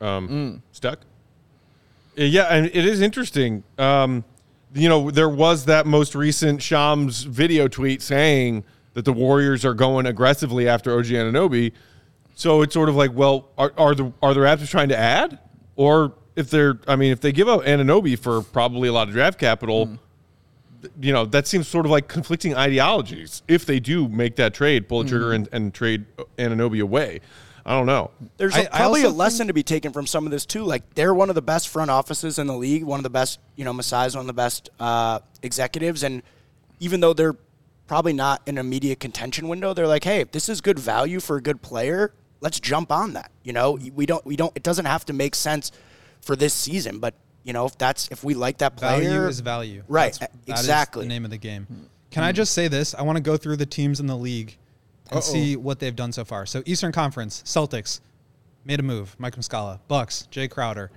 Um, Stuck. Uh, Yeah, and it is interesting. Um, you know, there was that most recent Shams video tweet saying that the Warriors are going aggressively after OG Anunoby. So it's sort of like, well, are, are the are the Raptors trying to add, or if they're, I mean, if they give up Anunoby for probably a lot of draft capital, th- you know, that seems sort of like conflicting ideologies. If they do make that trade, pull the trigger and, and trade Anunoby away, I don't know. There's I- a I probably a lesson to be taken from some of this too. Like they're one of the best front offices in the league, one of the best, you know, Masai's one of the best uh, executives, and even though they're probably not in immediate contention window, they're like, hey, if this is good value for a good player, let's jump on that. You know, we don't, we don't. It doesn't have to make sense for this season, but you know, if that's if we like that player, Value is value. Right, That's- that is exactly. the name of the game. Hmm. Can I hmm. just say this? I want to go through the teams in the league and Uh-oh. see what they've done so far. So Eastern Conference, Celtics made a move. Mike Muscala. Bucks, Jae Crowder.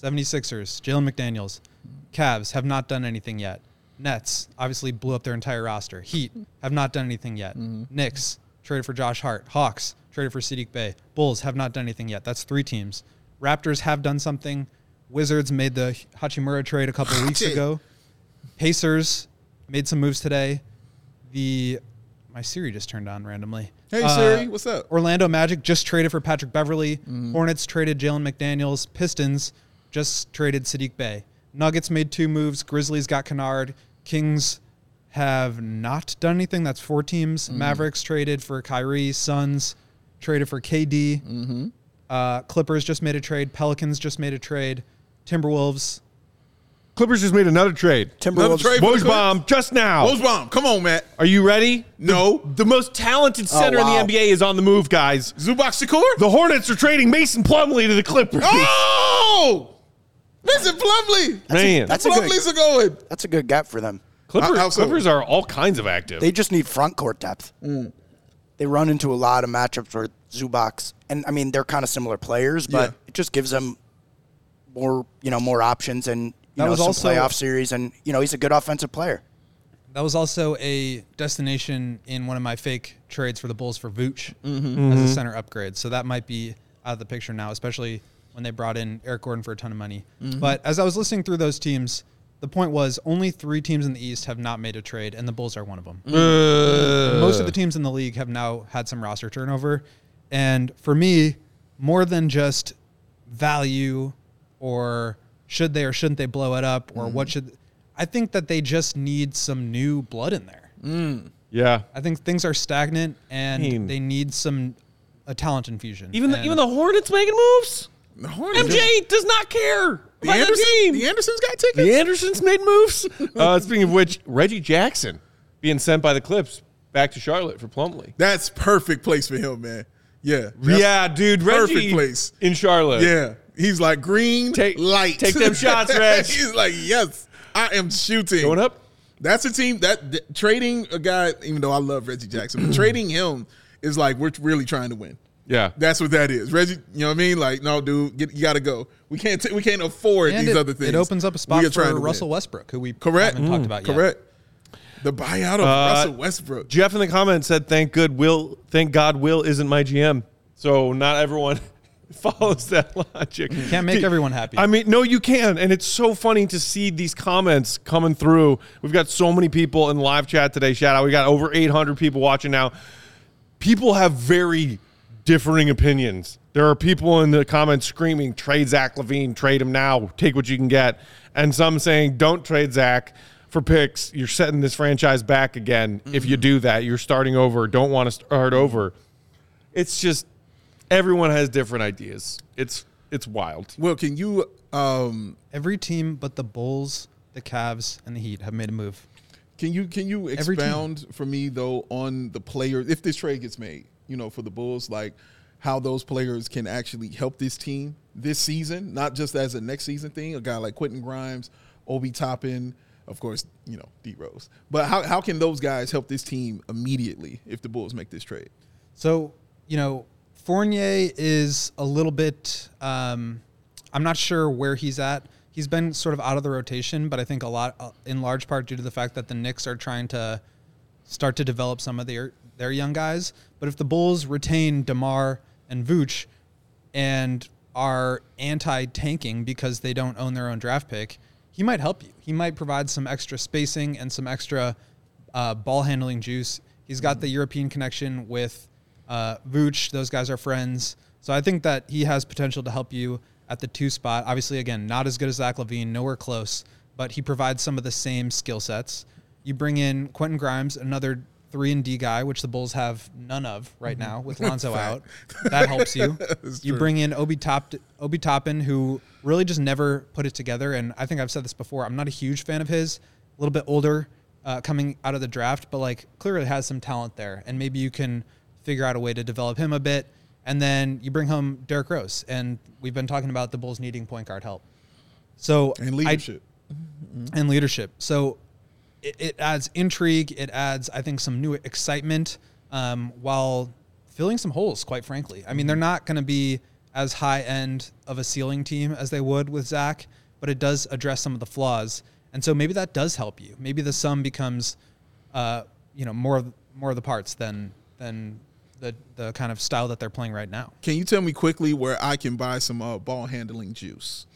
76ers, Jalen McDaniels. Cavs have not done anything yet. Nets obviously blew up their entire roster. Heat hmm. have not done anything yet. Mm-hmm. Knicks traded for Josh Hart. Hawks traded for Saddiq Bey. Bulls have not done anything yet. That's three teams. Raptors have done something. Wizards made the Hachimura trade a couple of weeks ago. Pacers made some moves today. The my Siri just turned on randomly. Hey, Uh, Siri, what's up? Orlando Magic just traded for Patrick Beverley. Mm-hmm. Hornets traded Jalen McDaniels. Pistons just traded Saddiq Bey. Nuggets made two moves. Grizzlies got Kennard. Kings have not done anything. That's four teams. Mm-hmm. Mavericks traded for Kyrie. Suns traded for KD. Mm-hmm. Uh, Clippers just made a trade. Pelicans just made a trade. Timberwolves. Clippers just made another trade. Another Timberwolves. trade for the Wojbomb just now. Wojbomb, come on, Matt. Are you ready? No. The most talented center wow. in the NBA is on the move, guys. Zubac Shakur? The Hornets are trading Mason Plumlee to the Clippers. Oh! Vincent Plumlee. Man, that's a good- Plumlee's a going. That's a good gap for them. Clippers, How- how so? Clippers are all kinds of active. They just need front court depth. They run into a lot of matchups where Zubac's, and I mean they're kind of similar players, but Yeah. it just gives them more, you know, more options and you That know was some also- playoff series, and you know he's a good offensive player. That was also a destination in one of my fake trades for the Bulls for Vooch Mm-hmm. as a center upgrade. So that might be out of the picture now, especially when they brought in Eric Gordon for a ton of money. Mm-hmm. But as I was listening through those teams, the point was only three teams in the East have not made a trade, and the Bulls are one of them. Mm. Uh, Most of the teams in the league have now had some roster turnover. And for me, more than just value or should they or shouldn't they blow it up or what should I think that they just need some new blood in there. yeah. I think things are stagnant and mean- they need some a talent infusion. Even the, even the Hornets making moves. The Hornets. MJ does not care The that Anderson, team. the Andersons got tickets. The Andersons made moves. uh, speaking of which, Reggie Jackson being sent by the Clips back to Charlotte for Plumlee. That's perfect place for him, man. Yeah. Yeah, dude, perfect Reggie place. in Charlotte. Yeah. He's like green Take- light. take them shots, Reg. He's like, yes, I am shooting. going up. That's a team that th- trading a guy, even though I love Reggie Jackson, but trading him is like we're really trying to win. Yeah, That's what that is. Reggie, you know what I mean? Like, no, dude, get, you got to go. We can't t- we can't afford And these it, other things. it opens up a spot for to win. Russell Westbrook, who we Correct. haven't talked about yet. Correct. The buyout of Uh, Russell Westbrook. Jeff in the comments said, "Thank good Will, thank God Will isn't my GM." So not everyone follows that logic. You Can't make everyone happy. I mean, no, you can, and it's so funny to see these comments coming through. We've got so many people in live chat today. Shout out! We got over 800 people watching now. People have very differing opinions. There are people in the comments screaming, "Trade Zach LaVine, trade him now, take what you can get," and some saying, "Don't trade Zach." For picks, you're setting this franchise back again. If you do that, you're starting over. Don't want to start over. It's just everyone has different ideas. It's it's wild. Well, can you um Every team but the Bulls, the Cavs, and the Heat have made a move. can you can you expound for me though on the player if this trade gets made, you know, for the Bulls, like how those players can actually help this team this season, not just as a next season thing. A guy like Quentin Grimes, Obi Toppin, of course, you know, D Rose. But how how can those guys help this team immediately if the Bulls make this trade? So, you know, Fournier is a little bit, um, I'm not sure where he's at. He's been sort of out of the rotation, but I think a lot, uh, in large part, due to the fact that the Knicks are trying to start to develop some of their their young guys. But if the Bulls retain DeMar and Vooch and are anti-tanking because they don't own their own draft pick, he might help you. He might provide some extra spacing and some extra uh, ball handling juice. He's got the European connection with uh, Vooch. Those guys are friends, so I think that he has potential to help you at the two spot. Obviously, again, not as good as Zach LaVine, nowhere close, but he provides some of the same skill sets. You bring in Quentin Grimes, another three and D guy, which the Bulls have none of right now with Lonzo out. That helps you. you bring in Obi Top Obi Toppin, who really just never put it together. And I think I've said this before. I'm not a huge fan of his. A little bit older, uh, coming out of the draft, but like clearly has some talent there. And maybe you can figure out a way to develop him a bit. And then you bring home Derrick Rose, and we've been talking about the Bulls needing point guard help. So And I- leadership. and leadership. So it, it adds intrigue. It adds, I think, some new excitement um, while filling some holes. Quite frankly, I mean, they're not going to be as high end of a ceiling team as they would with Zach, but it does address some of the flaws. And so maybe that does help you. Maybe the sum becomes, uh, you know, more of- more of the parts than than the the kind of style that they're playing right now. Can you tell me quickly where I can buy some uh, ball handling juice?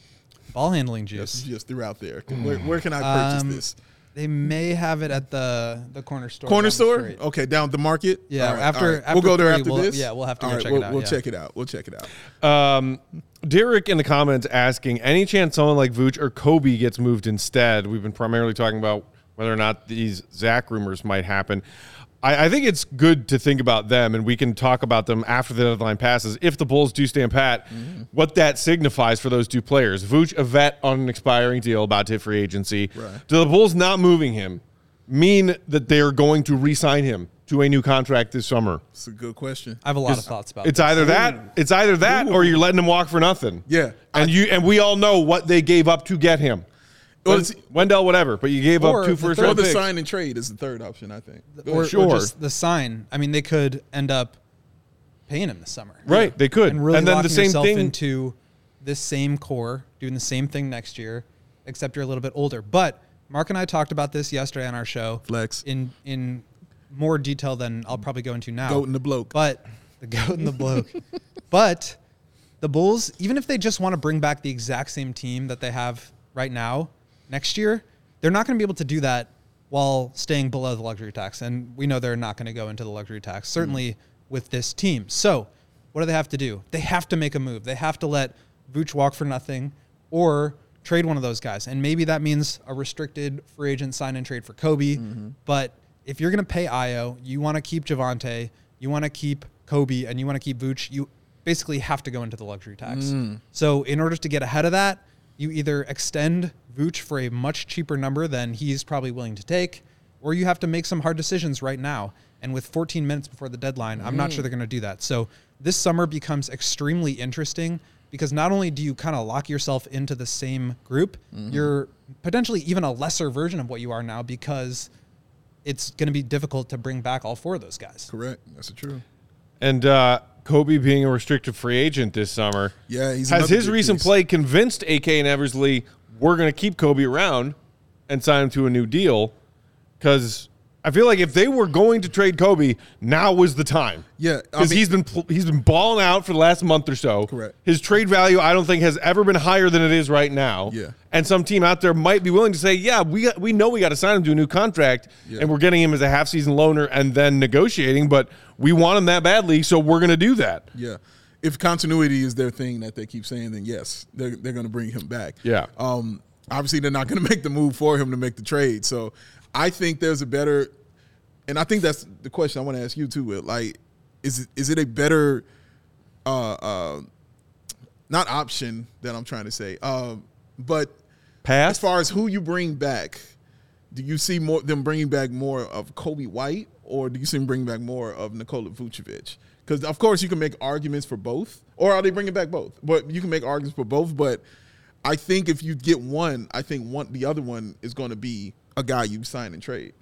Ball handling juice. just through out there. Where, where can I purchase Um, this? They may have it at the the corner store. Corner store? street. Okay, down at the market. Yeah, All right, after- all right. after we'll go there three, after we'll- this. yeah, we'll have to go right, check we'll, it out, We'll yeah. check it out. We'll check it out. Um, Derek in the comments asking, any chance someone like Vooch or Coby gets moved instead? We've been primarily talking about whether or not these Zach rumors might happen. I, I think it's good to think about them, and we can talk about them after the deadline passes. If the Bulls do stand pat, mm-hmm. what that signifies for those two players. Vooch, a vet on an expiring deal, about to hit free agency. Right. Do the Bulls not moving him mean that they're going to re-sign him to a new contract this summer? It's a good question. I have a lot of thoughts about it. It's this. either that, it's either that, or you're letting him walk for nothing. Yeah. and you and we all know what they gave up to get him. Well, it's- Wendell, whatever, but you gave Or up two the first third- Or round the picks. sign and trade is the third option, I think. Go or. Sure. or just the sign. I mean, they could end up paying him this summer. Right, they could. And really And then the locking same yourself thing- into this same core, doing the same thing next year, except you're a little bit older. But Mark and I talked about this yesterday on our show. Flex. In in more detail than I'll probably go into now. Goat and the bloke. But the goat and the bloke. but the Bulls, even if they just want to bring back the exact same team that they have right now next year, they're not going to be able to do that while staying below the luxury tax. And we know they're not going to go into the luxury tax, certainly mm-hmm. with this team. So, what do they have to do? They have to make a move. They have to let Vooch walk for nothing or trade one of those guys. And maybe that means a restricted free agent sign and trade for Coby. Mm-hmm. But if you're going to pay Ayo, you want to keep Javonte, you want to keep Coby, and you want to keep Vooch, you basically have to go into the luxury tax. Mm. So in order to get ahead of that, you either extend Vooch for a much cheaper number than he's probably willing to take, or you have to make some hard decisions right now. And with 14 minutes before the deadline, I'm not sure they're going to do that. So this summer becomes extremely interesting because not only do you kind of lock yourself into the same group, you're potentially even a lesser version of what you are now because it's going to be difficult to bring back all four of those guys. Correct. That's true. And uh, Coby being a restricted free agent this summer. Yeah, he's has his recent piece. play convinced AK and Eversley we're going to keep Coby around and sign him to a new deal? Because I feel like if they were going to trade Coby, now was the time. Yeah, because he's been he's been balling out for the last month or so. Correct. His trade value, I don't think, has ever been higher than it is right now. Yeah. And some team out there might be willing to say, "Yeah, we got, we know we got to sign him to a new contract, Yeah. and we're getting him as a half season loaner and then negotiating, but we want him that badly, so we're going to do that." Yeah. If continuity is their thing that they keep saying, then yes, they're, they're going to bring him back. Yeah. Um, obviously, they're not going to make the move for him to make the trade. So I think there's a better, and I think that's the question I want to ask you too. Will. Like, is it, is it a better, uh, uh, not option that I'm trying to say, um, but Pass. as far as who you bring back, do you see more them bringing back more of Coby White, or do you see them bringing back more of Nikola Vucevic? Because of course you can make arguments for both, or are they bringing back both? But you can make arguments for both. But I think if you get one, I think one the other one is going to be a guy you sign and trade.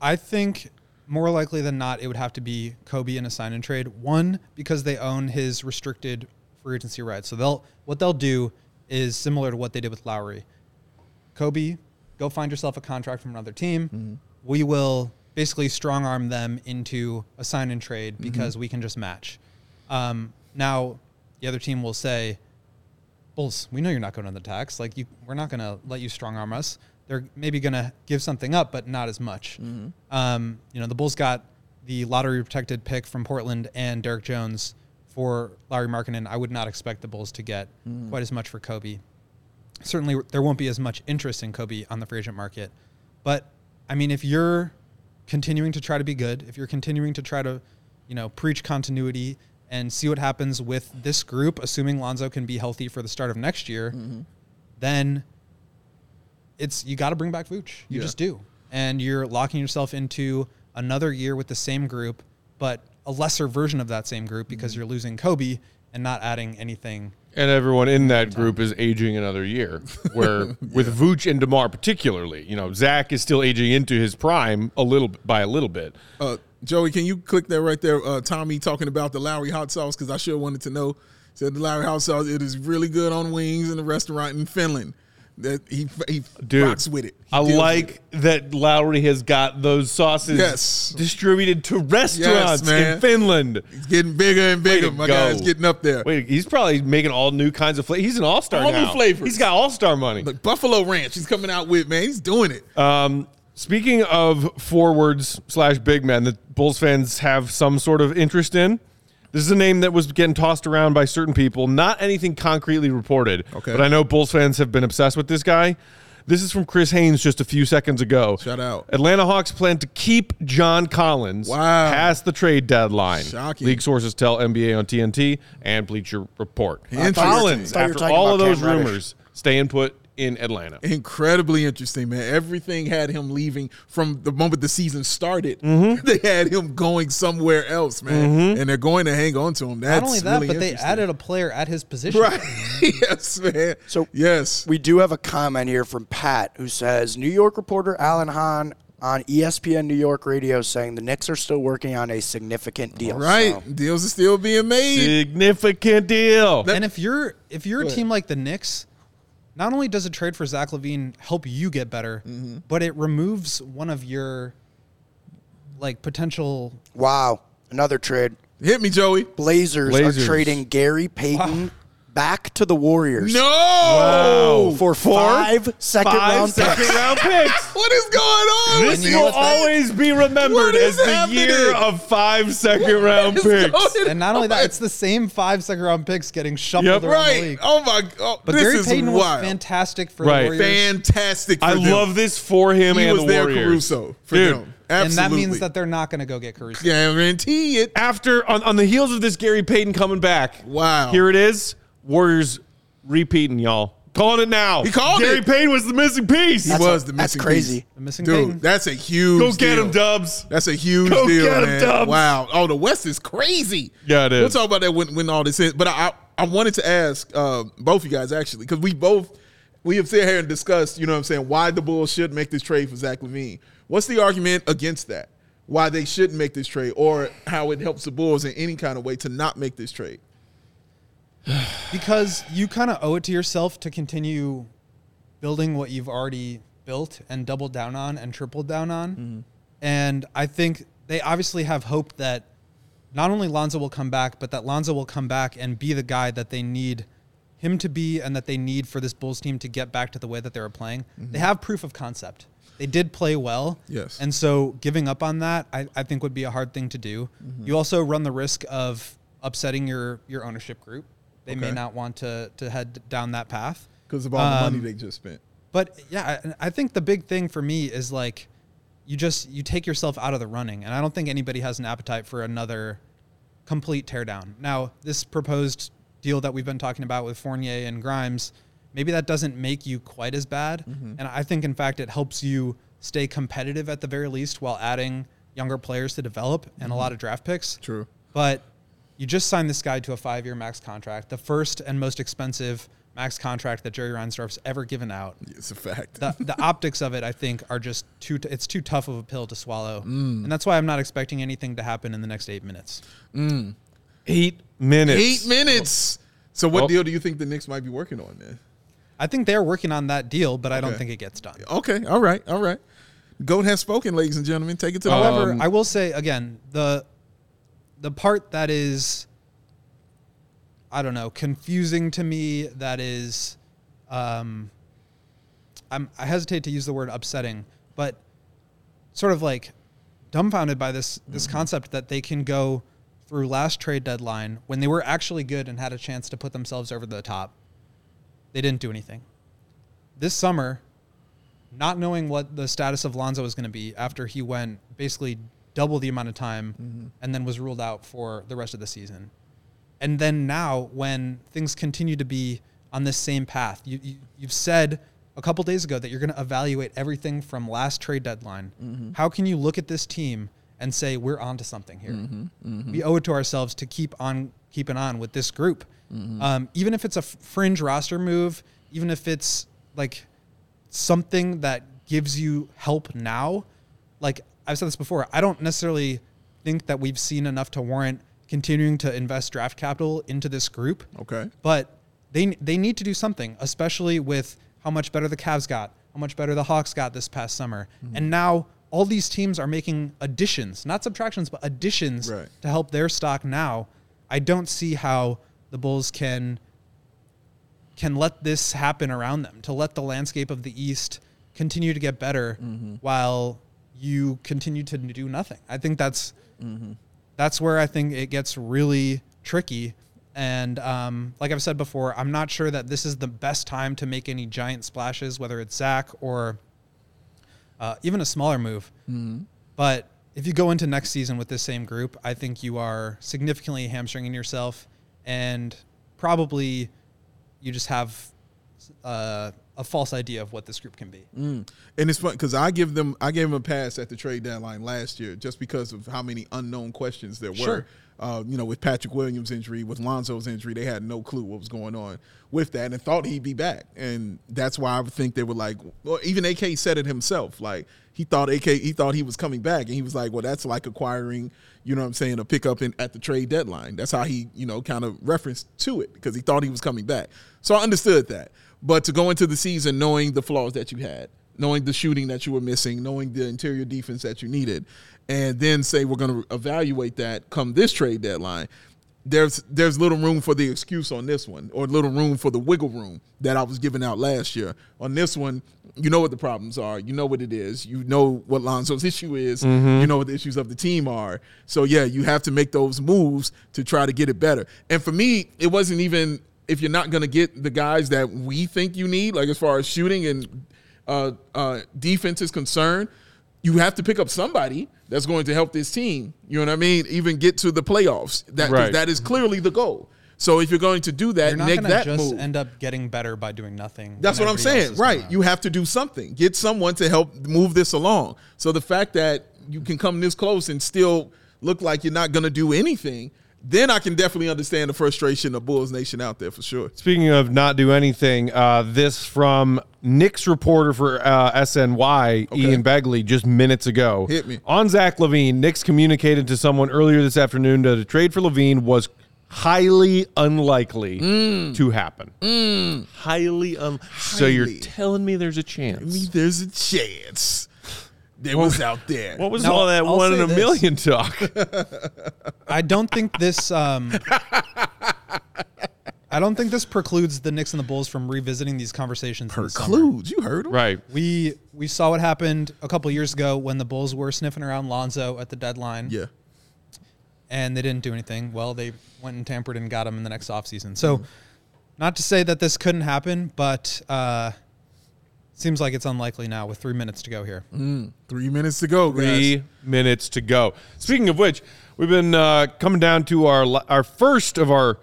I think more likely than not, it would have to be Coby in a sign and trade. One, because they own his restricted free agency rights. So they'll what they'll do is similar to what they did with Lauri. Coby, go find yourself a contract from another team. Mm-hmm. We will basically strong arm them into a sign and trade because we can just match. Um, now, the other team will say, Bulls, we know you're not going to the tax. Like you, we're not going to let you strong arm us. They're maybe going to give something up, but not as much. Um, you know, the Bulls got the lottery protected pick from Portland and Derrick Jones for Lauri Markkanen. I would not expect the Bulls to get quite as much for Coby. Certainly, there won't be as much interest in Coby on the free agent market. But I mean, if you're continuing to try to be good, if you're continuing to try to, you know, preach continuity and see what happens with this group, assuming Lonzo can be healthy for the start of next year, mm-hmm. then it's you got to bring back Vooch. You Yeah. just do, and you're locking yourself into another year with the same group, but a lesser version of that same group because mm-hmm. you're losing Coby and not adding anything. And everyone in that group is aging another year. Where with Vooch and DeMar particularly, you know, Zach is still aging into his prime a little by a little bit. Uh, Joey, can you click that right there? Uh, Tommy talking about the Lauri hot sauce because I sure wanted to know. Said the Lauri hot sauce it is really good on wings in a restaurant in Finland. That he he Dude, rocks with it. He I like it. that Lauri has got those sauces Yes. distributed to restaurants man. in Finland. He's getting bigger and bigger. My go. guy's getting up there. Wait, he's probably making all new kinds of flavors. He's an all star All new flavors. He's got all star money. Like Buffalo Ranch, he's coming out with man. He's doing it. Um, speaking of forwards slash big men that Bulls fans have some sort of interest in, this is a name that was getting tossed around by certain people. Not anything concretely reported. Okay. But I know Bulls fans have been obsessed with this guy. This is from Chris Haynes just a few seconds ago. Shout out. Atlanta Hawks plan to keep John Collins Wow. past the trade deadline. Shocking. League sources tell NBA on TNT and Bleacher Report. Interesting. Collins, Thought you were after all of those Cam Reddish. rumors, staying put in Atlanta. Incredibly interesting, man. Everything had him leaving from the moment the season started. Mm-hmm. They had him going somewhere else, man, and they're going to hang on to him. That's Not only that, really but they added a player at his position. right. yes, man. So- yes, We do have a comment here from Pat who says New York reporter Alan Hahn on ESPN New York Radio saying the Knicks are still working on a significant deal. right. So, Deals are still being made. Significant deal. And if you're if you're a team like the Knicks, not only does a trade for Zach LaVine help you get better, Mm-hmm. but it removes one of your like potential. wow, another trade. Hit me, Joey. Blazers, Blazers. are trading Gary Payton back to the Warriors No. for five second Five round second picks. round picks. What is going on? This with you know will that- always be remembered as is the happening? year of five second round picks. And not only that, it's the same five second round picks getting shuffled Yep. around the league. Oh my god. Oh, but this Gary is Payton wild. was fantastic for Right. the Warriors. Fantastic. For I them. love this for him He and was the their Warriors. Caruso for Dude, them. and that means that they're not going to go get Caruso. Guarantee it. After on, on the heels of this Gary Payton coming back. Wow. Here it is. Warriors repeating, y'all. Calling it now. He called Gary it. Payton was the missing piece. He That's was a- the that's missing crazy. piece. The missing Dude, Payton. that's a huge Go get deal. him, Dubs. That's a huge Go deal, get 'em, man. Dubs. Wow. Oh, the West is crazy. Yeah, it We'll is. talk about that when, when all this is. But I, I, I wanted to ask uh, both you guys actually because we both we have sat here and discussed. You know what I'm saying? Why the Bulls should make this trade for Zach LaVine? What's the argument against that? Why they shouldn't make this trade, or how it helps the Bulls in any kind of way to not make this trade? because you kind of owe it to yourself to continue building what you've already built and doubled down on and tripled down on. Mm-hmm. And I think they obviously have hope that not only Lonzo will come back, but that Lonzo will come back and be the guy that they need him to be and that they need for this Bulls team to get back to the way that they were playing. Mm-hmm. They have proof of concept. They did play well. Yes. And so giving up on that, I, I think would be a hard thing to do. Mm-hmm. You also run the risk of upsetting your, your ownership group. They may not want to, to head down that path. Because of all the money Um, they just spent. But yeah, I, I think the big thing for me is like you just you take yourself out of the running, and I don't think anybody has an appetite for another complete teardown. Now, this proposed deal that we've been talking about with Fournier and Grimes, maybe that doesn't make you quite as bad, and I think in fact it helps you stay competitive at the very least while adding younger players to develop and a lot of draft picks. True. But you just signed this guy to a five year max contract, the first and most expensive max contract that Jerry Reinsdorf's ever given out. It's a fact. The, the optics of it, I think, are just too. T- it's too tough of a pill to swallow, and that's why I'm not expecting anything to happen in the next eight minutes. Eight minutes. Eight minutes. So, what Well- deal do you think the Knicks might be working on then? I think they're working on that deal, but I don't Okay. think it gets done. Okay. All right. All right. Goat has spoken, ladies and gentlemen. Take it to the However, Um, I will say again the the part that is I don't know confusing to me that is um, I'm I hesitate to use the word upsetting, but sort of like dumbfounded by this this concept that they can go through last trade deadline when they were actually good and had a chance to put themselves over the top. They didn't do anything. This summer, not knowing what the status of Lonzo was going to be after he went basically double the amount of time mm-hmm. and then was ruled out for the rest of the season. And then now, when things continue to be on this same path, you, you, you've said a couple days ago that you're going to evaluate everything from last trade deadline. Mm-hmm. How can you look at this team and say we're onto something here? Mm-hmm. We owe it to ourselves to keep on keeping on with this group, um, even if it's a fringe roster move, even if it's like something that gives you help now. Like I've said this before, I don't necessarily think that we've seen enough to warrant continuing to invest draft capital into this group. Okay. But they they need to do something, especially with how much better the Cavs got, how much better the Hawks got this past summer. Mm-hmm. And now all these teams are making additions, not subtractions, but additions Right. to help their stock now. I don't see how the Bulls can can let this happen around them, to let the landscape of the East continue to get better mm-hmm. while you continue to do nothing. I think that's that's where I think it gets really tricky. And um, like I've said before, I'm not sure that this is the best time to make any giant splashes, whether it's Zach or uh, even a smaller move. But if you go into next season with this same group, I think you are significantly hamstringing yourself, and probably you just have uh, a false idea of what this group can be. And it's fun because I give them, I gave them a pass at the trade deadline last year just because of how many unknown questions there were. Sure. Uh, you know, with Patrick Williams' injury, with Lonzo's injury, they had no clue what was going on with that and thought he'd be back. And that's why I would think they were like, well, even AK said it himself. Like he thought AK, he thought he was coming back, and he was like, well, that's like acquiring, you know, what I'm saying, a pickup in at the trade deadline. That's how he, you know, kind of referenced to it because he thought he was coming back. So I understood that. But to go into the season knowing the flaws that you had, knowing the shooting that you were missing, knowing the interior defense that you needed, and then say we're going to evaluate that come this trade deadline. There's there's little room for the excuse on this one, or little room for the wiggle room that I was giving out last year. On this one, you know what the problems are, you know what it is, you know what Lonzo's issue is, mm-hmm. you know what the issues of the team are. So yeah, you have to make those moves to try to get it better. And for me, it wasn't even if you're not going to get the guys that we think you need, like as far as shooting and uh, uh, defense is concerned, you have to pick up somebody that's going to help this team. You know what I mean? Even get to the playoffs. That 'cause Right. that is clearly the goal. So if you're going to do that, You're not make going to that just move. end up getting better by doing nothing. That's what I'm saying. is Right. doing You have to do something. Get someone to help move this along. So the fact that you can come this close and still look like you're not going to do anything, then I can definitely understand the frustration of Bulls Nation out there for sure. Speaking of not do anything, uh, this from Knicks reporter for uh, SNY, Ian Begley, just minutes ago. Hit me. On Zach LaVine, Knicks communicated to someone earlier this afternoon that a trade for LaVine was highly unlikely Mm. to happen. Highly un. So you're telling me there's a I chance? mean, there's a chance. There was out there. what was Now, all that I'll one in say a this. million talk? I don't think this. Um, I don't think this precludes the Knicks and the Bulls from revisiting these conversations. in the summer. Precludes. You heard him. right. We we saw what happened a couple years ago when the Bulls were sniffing around Lonzo at the deadline. Yeah. and they didn't do anything. Well, they went and tampered and got him in the next offseason. So, not to say that this couldn't happen, but uh, seems like it's unlikely now with three minutes to go here. Three minutes to go, guys. Three minutes to go. Speaking of which, we've been uh, coming down to our our first of our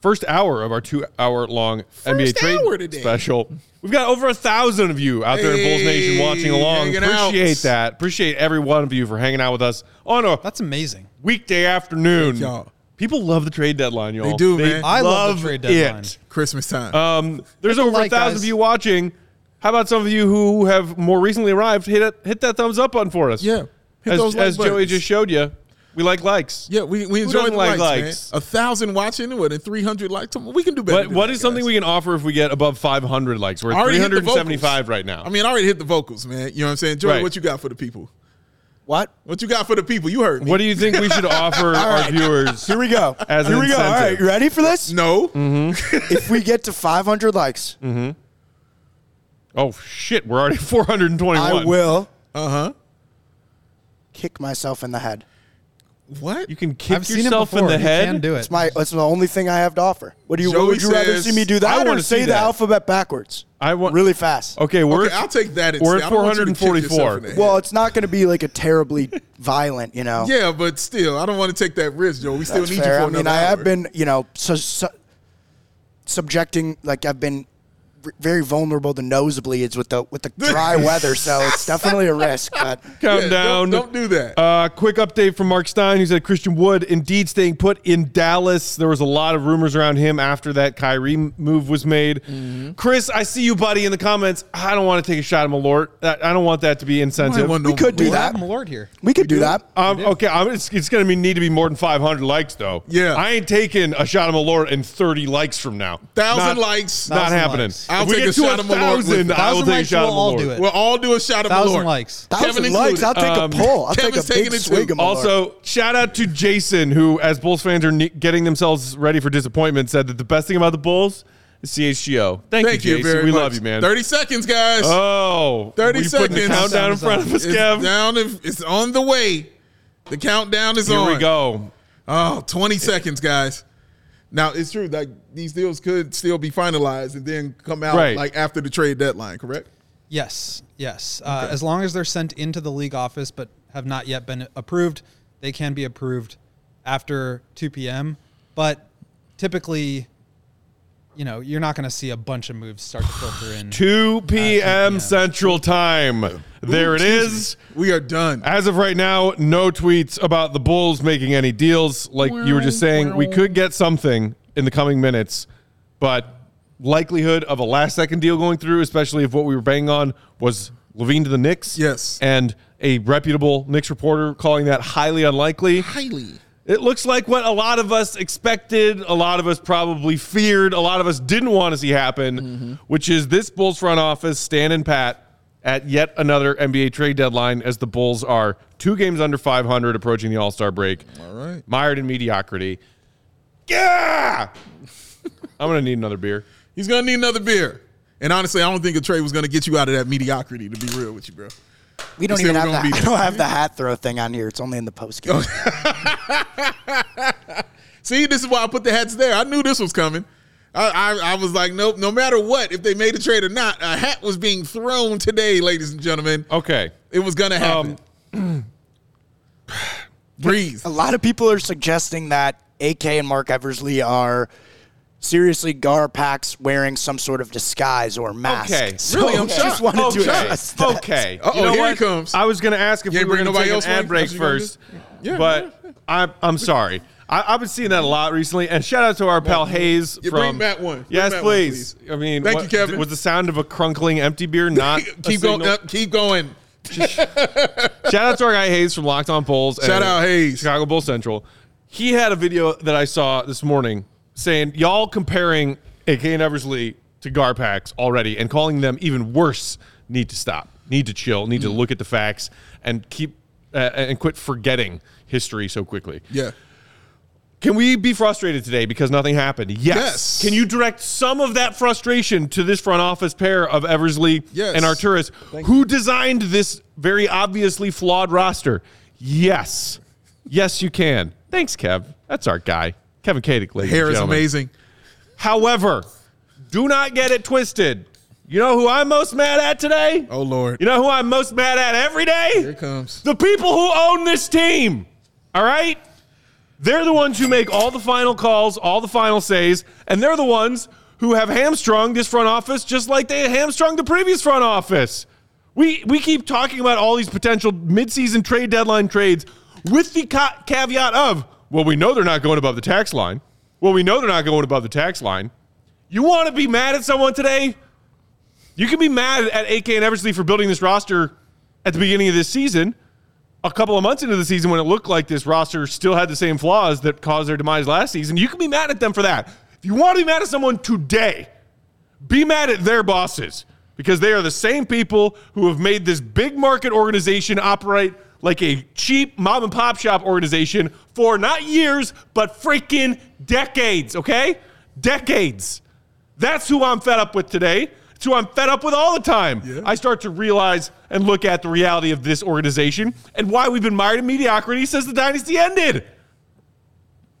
first hour of our two hour long NBA trade hour today. special. We've got over a thousand of you out there in Bulls Nation watching along. hanging out. Appreciate that. Appreciate every one of you for hanging out with us on a That's amazing. weekday afternoon. Thank y'all. People love the trade deadline, y'all. They do, man. I love the trade deadline. It. Christmas time. Um, there's over like, a thousand guys. of you watching. How about some of you who have more recently arrived? Hit it, hit that thumbs up button for us. Yeah. Hit as, those like as Joey buttons. just showed you, we like likes. yeah, we, we enjoy the like likes, likes? man. A thousand watching, what, and 300 likes? We can do better. What, than what that, is something guys. we can offer if we get above 500 likes? We're I at already hit the 375 right now. I mean, I already hit the vocals, man. You know what I'm saying? Joey, Right. what you got for the people? What? What you got for the people? You heard me. what do you think we should offer our viewers? Here we go. As an Here we go. All incentive. right, you ready for this? no. Mm-hmm. if we get to 500 likes, Oh shit, we're already 421. I will Uh huh. kick myself in the head. What? You can kick I've seen it yourself before. in the You head. can do it. It's my. That's the only thing I have to offer. What do you? Joey would you rather says- see me do I that or wanna see say the that. alphabet backwards? I want really fast. Okay, we're okay, I'll take that. we're instead. at I don't want you to kick yourself 444. the head. Well, it's not going to be like a terribly violent, you know. yeah, but still, I don't want to take that risk, Joe. We still That's need fair. you for I mean, another I have been, you know, su- su- subjecting like I've been v- very vulnerable to nosebleeds with the with the dry weather, so it's definitely a risk. But count Yeah, down. Don't, don't do that. Uh, quick update from Marc Stein, who said Christian Wood indeed staying put in Dallas. There was a lot of rumors around him after that Kyrie move was made. Mm-hmm. Chris, I see you, buddy, in the comments. I don't want to take a shot at Malort. I I don't want that to be incentive. want we no could do We that. have Malort here. we could do that. Um, okay, I'm, it's, it's going to need to be more than 500 likes, though. Yeah. I ain't taking a shot of Malort in 30 likes from now. Thousand Not- likes. Not Thousand happening. likes. I'll if we take get a to shot of Malort with- thousand, I will take a likes, shot we'll of all do it. We'll all do a shot of Thousand Malort. likes. Thousand Kevin likes. I'll take Um, a pull. I'll Kevin's take a taking big it swig too. of Malort. Also, shout out to Jason, who, as Bulls fans are ne- getting themselves ready for disappointment, said that the best thing about the Bulls is CHGO. Thank, Thank you, you Jason. very we much. love you, man. 30 seconds, guys. Oh, 30 we putting the seconds. countdown in front of us, it's Kev. down. It's on the way. The countdown is Here on. Here we go. Oh, 20 seconds, guys. Now it's true that these deals could still be finalized and then come out Right. like after the trade deadline, correct? Yes, yes. Uh, As long as they're sent into the league office but have not yet been approved, they can be approved after 2 p.m. But typically, you know, you're not going to see a bunch of moves start to filter in. 2 p.m. p.m. Central Time. There it is. We are done. As of right now, no tweets about the Bulls making any deals. Like you were just saying, we could get something in the coming minutes, but likelihood of a last second deal going through, especially if what we were banging on was LaVine to the Knicks. Yes. And a reputable Knicks reporter calling that highly unlikely. Highly. It looks like what a lot of us expected, a lot of us probably feared, a lot of us didn't want to see happen, mm-hmm. which is this Bulls front office standing pat at yet another NBA trade deadline as the Bulls are two games under 500 approaching the All Star break. All right. Mired in mediocrity. Yeah! I'm going to need another beer. He's gonna need another beer. And honestly, I don't think a trade was gonna get you out of that mediocrity. To be real with you, bro. We don't even have gonna the, be I don't have the hat throw thing on here. It's only in the post game. See, this is why I put the hats there. I knew this was coming. I, I, I was like, nope. No matter what, if they made a trade or not, a hat was being thrown today, ladies and gentlemen. Okay. It was gonna happen. Um, Breathe. A lot of people are suggesting that AK and Marc Eversley are seriously GarPax wearing some sort of disguise or mask. Okay. So Really? I'm just shocked. wanted to Okay. address that. Okay. Uh-oh, you know here what? it comes. I was going to ask if You we were bring going to nobody take an ad break That's what you gonna first. Yeah, but I'm I'm sorry. I, I've been seeing that a lot recently. And shout out to our pal Hayes Yeah, from. bring Matt one. Bring Yes, Matt one, please. I mean, Thank what- you, Kevin. Was the sound of a crunkling empty beer not? a keep going. Up, keep going. Shout out to our guy Hayes from Locked On Bulls. Shout and out Hayes. Chicago Bull Central. He had a video that I saw this morning saying y'all comparing AK and Eversley to GarPax already and calling them even worse need to stop, need to chill, need Mm. to look at the facts and keep uh, and quit forgetting history so quickly. Yeah. Can we be frustrated today because nothing happened? Yes. Yes. Can you direct some of that frustration to this front office pair of Eversley Yes. and Arturas, who designed this very obviously flawed roster? Yes. Yes, you can. Thanks, Kev. That's our guy. Kevin Kadick, ladies Hair is gentlemen. amazing. However, do not get it twisted. You know who I'm most mad at today? Oh Lord. You know who I'm most mad at every day? Here it comes. The people who own this team. All right? They're the ones who make all the final calls, all the final says, and they're the ones who have hamstrung this front office just like they hamstrung the previous front office. We we keep talking about all these potential midseason trade deadline trades with the ca- caveat of, well, we know they're not going above the tax line. Well, we know they're not going above the tax line. You want to be mad at someone today? You can be mad at AK and Eversley for building this roster at the beginning of this season, a couple of months into the season when it looked like this roster still had the same flaws that caused their demise last season. You can be mad at them for that. If you want to be mad at someone today, be mad at their bosses because they are the same people who have made this big market organization operate like a cheap mom and pop shop organization for not years, but freaking decades, okay? Decades. That's who I'm fed up with today. It's who I'm fed up with all the time. I start to realize and look at the reality of this organization and why we've been mired in mediocrity since the dynasty ended.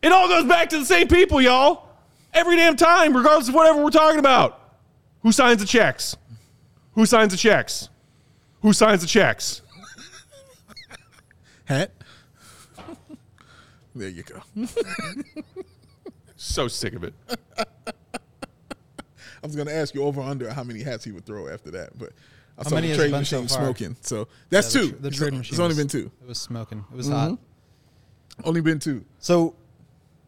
It all goes back to the same people, y'all. Every damn time, regardless of whatever we're talking about. Who signs the checks? Who signs the checks? Who signs the checks? Hat. there you go. So sick of it. I was gonna ask you over under how many hats he would throw after that, but I saw many the has trade it so machine smoking. So that's Yeah, two. The, tr- the It's- trade machine. It's only was- been two. It was smoking. It was hot. Only been two. So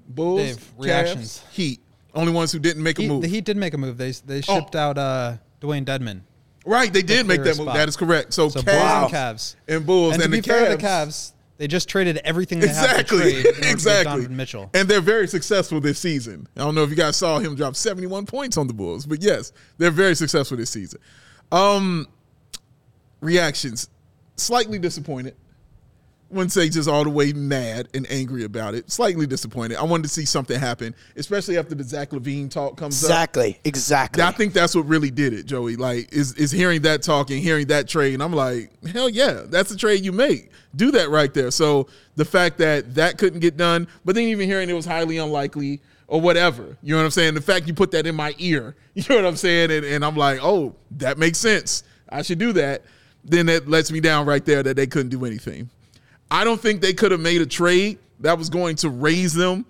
Bulls, Dave, Cavs, reactions. Heat. Only ones who didn't make a move. the Heat did make a move. They they Oh. shipped out uh, Dewayne Dedmon. Right, they did make clearest that move. spot. That is correct. So, So Cavs Bulls and Cavs. and Bulls And, and, to be the fair Cavs. to the Cavs, they just traded everything they have to Exactly. trade in order to get exactly. Donovan Mitchell. And they're very successful this season. I don't know if you guys saw him drop 71 points on the Bulls, but yes, they're very successful this season. Um reactions. Slightly disappointed. Wouldn't say just all the way mad and angry about it. Slightly disappointed. I wanted to see something happen, especially after the Zach LaVine talk comes up. Exactly. Exactly. I think that's what really did it, Joey. Like, is is hearing that talk and hearing that trade, and I'm like, hell yeah, that's the trade you make. Do that right there. So the fact that that couldn't get done, but then even hearing it was highly unlikely or whatever, you know what I'm saying? The fact you put that in my ear, you know what I'm saying? And, and I'm like, oh, that makes sense. I should do that. Then that lets me down right there that they couldn't do anything. I don't think they could have made a trade that was going to raise them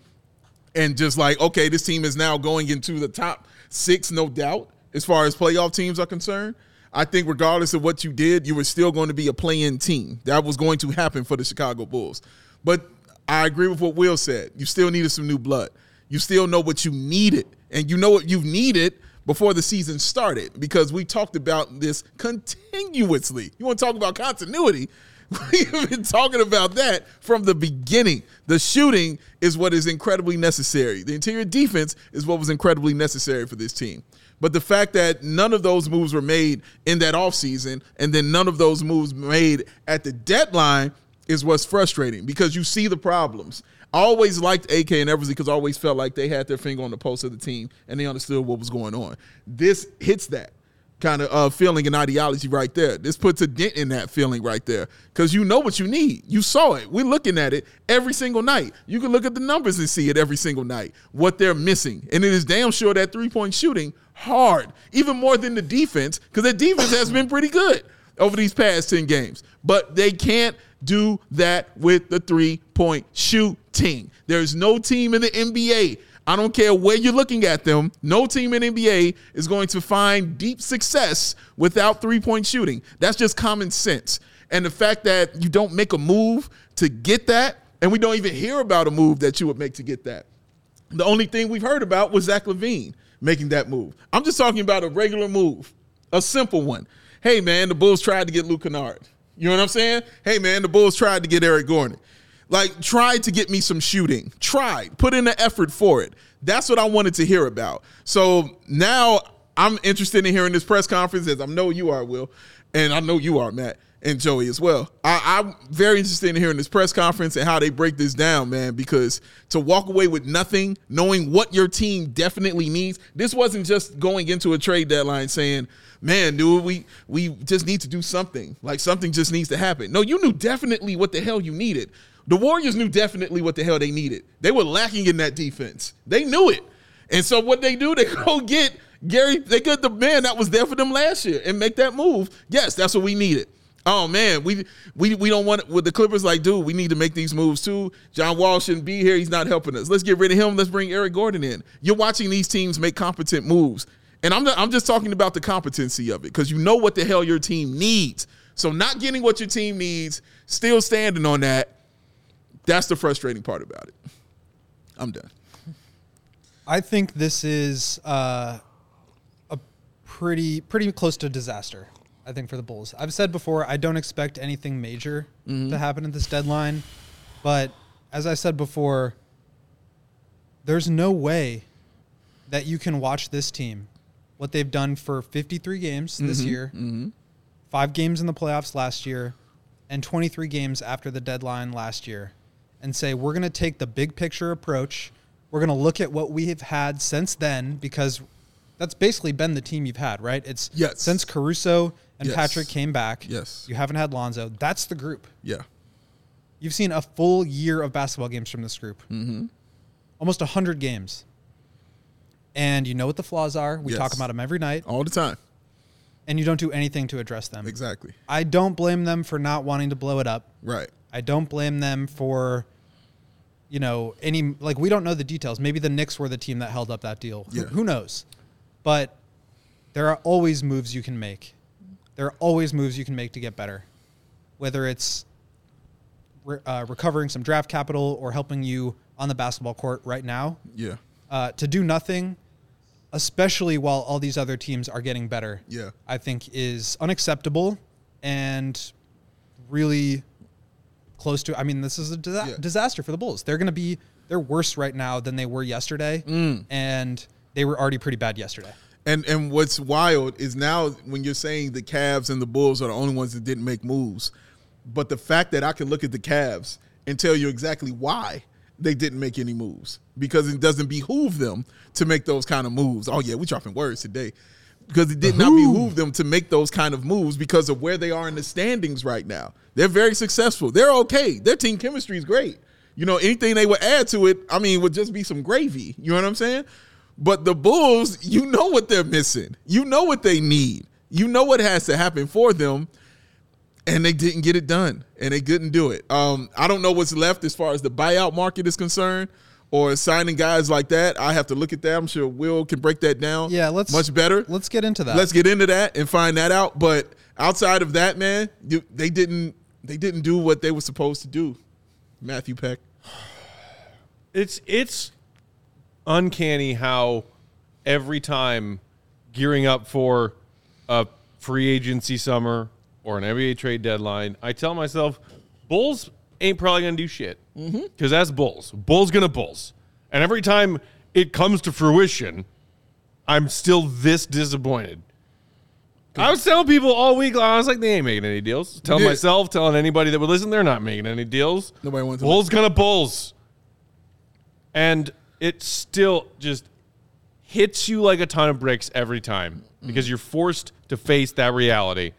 and just like, okay, this team is now going into the top six, no doubt, as far as playoff teams are concerned. I think regardless of what you did, you were still going to be a play-in team. That was going to happen for the Chicago Bulls. But I agree with what Will said. You still needed some new blood. You still know what you needed, and you know what you've needed before the season started because we talked about this continuously. You want to talk about continuity? We've been talking about that from the beginning. The shooting is what is incredibly necessary. The interior defense is what was incredibly necessary for this team. But the fact that none of those moves were made in that offseason and then none of those moves made at the deadline is what's frustrating because you see the problems. I always liked AK and Eversley because I always felt like they had their finger on the pulse of the team and they understood what was going on. This hits that kind of uh, feeling and ideology right there. This puts a dent in that feeling right there because you know what you need. You saw it. We're looking at it every single night. You can look at the numbers and see it every single night, what they're missing. And it is damn sure that three point shooting hard, even more than the defense, because the defense has been pretty good over these past 10 games. But they can't do that with the three point shooting. There's no team in the NBA I don't care where you're looking at them. No team in NBA is going to find deep success without three point shooting. That's just common sense. And the fact that you don't make a move to get that, and we don't even hear about a move that you would make to get that. The only thing we've heard about was Zach LaVine making that move. I'm just talking about a regular move, a simple one. Hey, man, the Bulls tried to get Luke Kennard. You know what I'm saying? Hey, man, the Bulls tried to get Eric Gordon. Like, tried to get me some shooting. Tried. Put in the effort for it. That's what I wanted to hear about. So now I'm interested in hearing this press conference, as I know you are, Will, and I know you are, Matt and Joey as well. I, am very interested in hearing this press conference and how they break this down, man, because to walk away with nothing, knowing what your team definitely needs, this wasn't just going into a trade deadline saying, man, dude, we we just need to do something. Like something just needs to happen. No, you knew definitely what the hell you needed. The Warriors knew definitely what the hell they needed. They were lacking in that defense. They knew it. And so what they do, they go get Gary, they get the man that was there for them last year and make that move. Yes, that's what we needed. Oh man, we we we don't want with the Clippers like, dude, we need to make these moves too. John Wall shouldn't be here. He's not helping us. Let's get rid of him. Let's bring Eric Gordon in. You're watching these teams make competent moves. And I'm, I'm just talking about the competency of it because you know what the hell your team needs. So not getting what your team needs, still standing on that, that's the frustrating part about it. I'm done. I think this is uh, a pretty pretty close to disaster. I think for the Bulls. I've said before I don't expect anything major mm-hmm. to happen at this deadline, but as I said before, there's no way that you can watch this team what they've done for 53 games mm-hmm. this year, mm-hmm. five games in the playoffs last year, and 23 games after the deadline last year and say we're going to take the big picture approach. We're going to look at what we have had since then because that's basically been the team you've had, right? It's yes. since Caruso and yes. Patrick came back. Yes. You haven't had Lonzo. That's the group. Yeah. You've seen a full year of basketball games from this group. Mm-hmm. Almost 100 games. And you know what the flaws are. We yes. talk about them every night. All the time. And you don't do anything to address them. Exactly. I don't blame them for not wanting to blow it up. Right. I don't blame them for you know, any like we don't know the details. Maybe the Knicks were the team that held up that deal. Yeah. Who, who knows? But there are always moves you can make. There are always moves you can make to get better, whether it's re- uh, recovering some draft capital or helping you on the basketball court right now. Yeah. Uh, to do nothing, especially while all these other teams are getting better. Yeah. I think is unacceptable and really close to. I mean, this is a disa- yeah. disaster for the Bulls. They're going to be they're worse right now than they were yesterday, mm. and they were already pretty bad yesterday. And and what's wild is now when you're saying the Cavs and the Bulls are the only ones that didn't make moves, but the fact that I can look at the Cavs and tell you exactly why they didn't make any moves because it doesn't behoove them to make those kind of moves. Oh yeah, we're dropping words today because it did not behoove them to make those kind of moves because of where they are in the standings right now. They're very successful. They're okay. Their team chemistry is great. You know, anything they would add to it, I mean, would just be some gravy. You know what I'm saying? But the Bulls, you know what they're missing. You know what they need. You know what has to happen for them. And they didn't get it done. And they couldn't do it. Um, I don't know what's left as far as the buyout market is concerned or signing guys like that. I have to look at that. I'm sure Will can break that down. Yeah, let's much better. Let's get into that. Let's get into that and find that out. But outside of that, man, you, they didn't they didn't do what they were supposed to do. Matthew Peck. It's it's uncanny how every time gearing up for a free agency summer or an NBA trade deadline, I tell myself, Bulls ain't probably gonna do shit because mm-hmm. that's Bulls. Bulls gonna Bulls, and every time it comes to fruition, I'm still this disappointed. I was telling people all week long, I was like, they ain't making any deals. Telling myself, telling anybody that would listen, they're not making any deals. Nobody wants Bulls gonna Bulls. And it still just hits you like a ton of bricks every time because you're forced to face that reality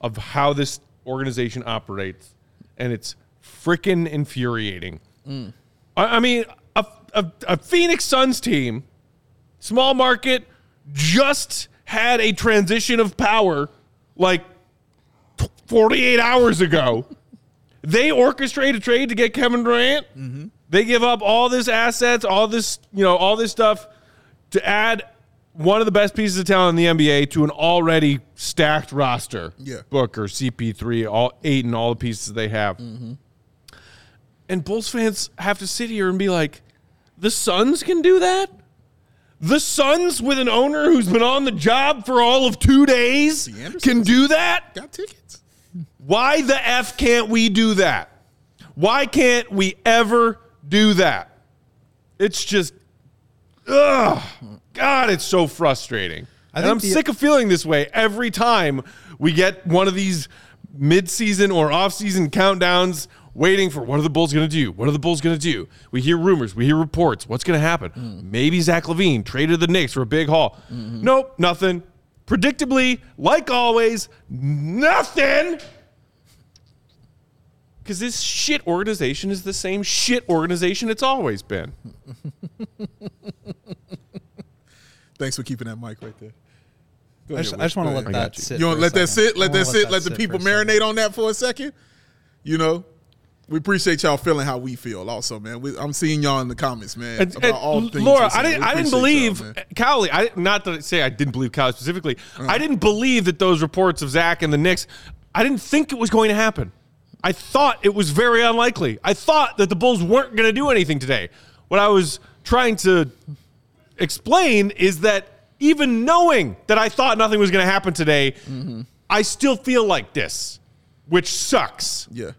of how this organization operates, and it's freaking infuriating. Mm. I, I mean, a, a, a Phoenix Suns team, small market, just had a transition of power like 48 hours ago. They orchestrate a trade to get Kevin Durant. Mm-hmm. They give up all this assets, all this, you know, all this stuff to add one of the best pieces of talent in the NBA to an already stacked roster. Yeah. Booker, CP3, all eight and all the pieces they have. Mm-hmm. And Bulls fans have to sit here and be like, the Suns can do that? The Suns with an owner who's been on the job for all of two days can do that? Got tickets. Why the F can't we do that? Why can't we ever do that? It's just, ugh, God, it's so frustrating. I and I'm the- sick of feeling this way every time we get one of these mid-season or off-season countdowns waiting for what are the Bulls going to do? What are the Bulls going to do? We hear rumors, we hear reports. What's going to happen? Mm. Maybe Zach LaVine traded the Knicks for a big haul. Mm-hmm. Nope, nothing. Predictably, like always, nothing. Because this shit organization is the same shit organization it's always been. Thanks for keeping that mic right there. Go I just, just want to let that you. sit. You want to let that sit? Let that sit. Let the people for a second. marinate on that for a second. You know, we appreciate y'all feeling how we feel. Also, man, we, I'm seeing y'all in the comments, man. And, about and all things Laura, I didn't. I didn't believe. Cowley. I not to say I didn't believe Cowley specifically. Uh. I didn't believe that those reports of Zach and the Knicks. I didn't think it was going to happen. I thought it was very unlikely. I thought that the Bulls weren't going to do anything today. What I was trying to explain is that even knowing that I thought nothing was going to happen today, Mm-hmm. I still feel like this, which sucks. Yeah,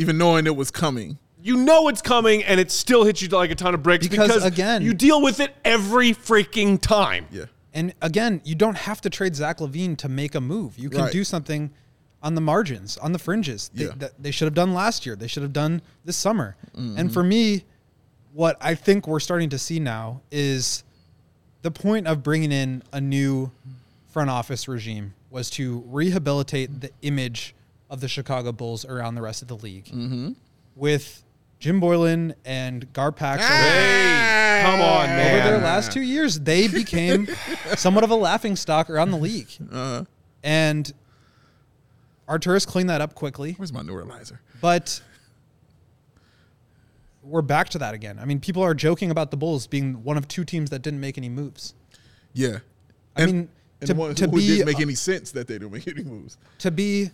even knowing it was coming. You know it's coming, and it still hits you like a ton of bricks Because, because, again- you deal with it every freaking time. Yeah, And again, you don't have to trade Zach LaVine to make a move. You can Right. do something on the margins, on the fringes. They, Yeah. that they should have done last year. They should have done this summer. Mm-hmm. And for me, what I think we're starting to see now is the point of bringing in a new front office regime was to rehabilitate the image of the Chicago Bulls around the rest of the league. Mm-hmm. With Jim Boylen and GarPax Hey, come on, over their last two years, they became somewhat of a laughing stock around the league. Uh-huh. And Arturas cleaned that up quickly, where's my neuralizer? but we're back to that again. I mean, people are joking about the Bulls being one of two teams that didn't make any moves. Yeah, I mean, and to, one to who be didn't make any sense that they didn't make any moves. to be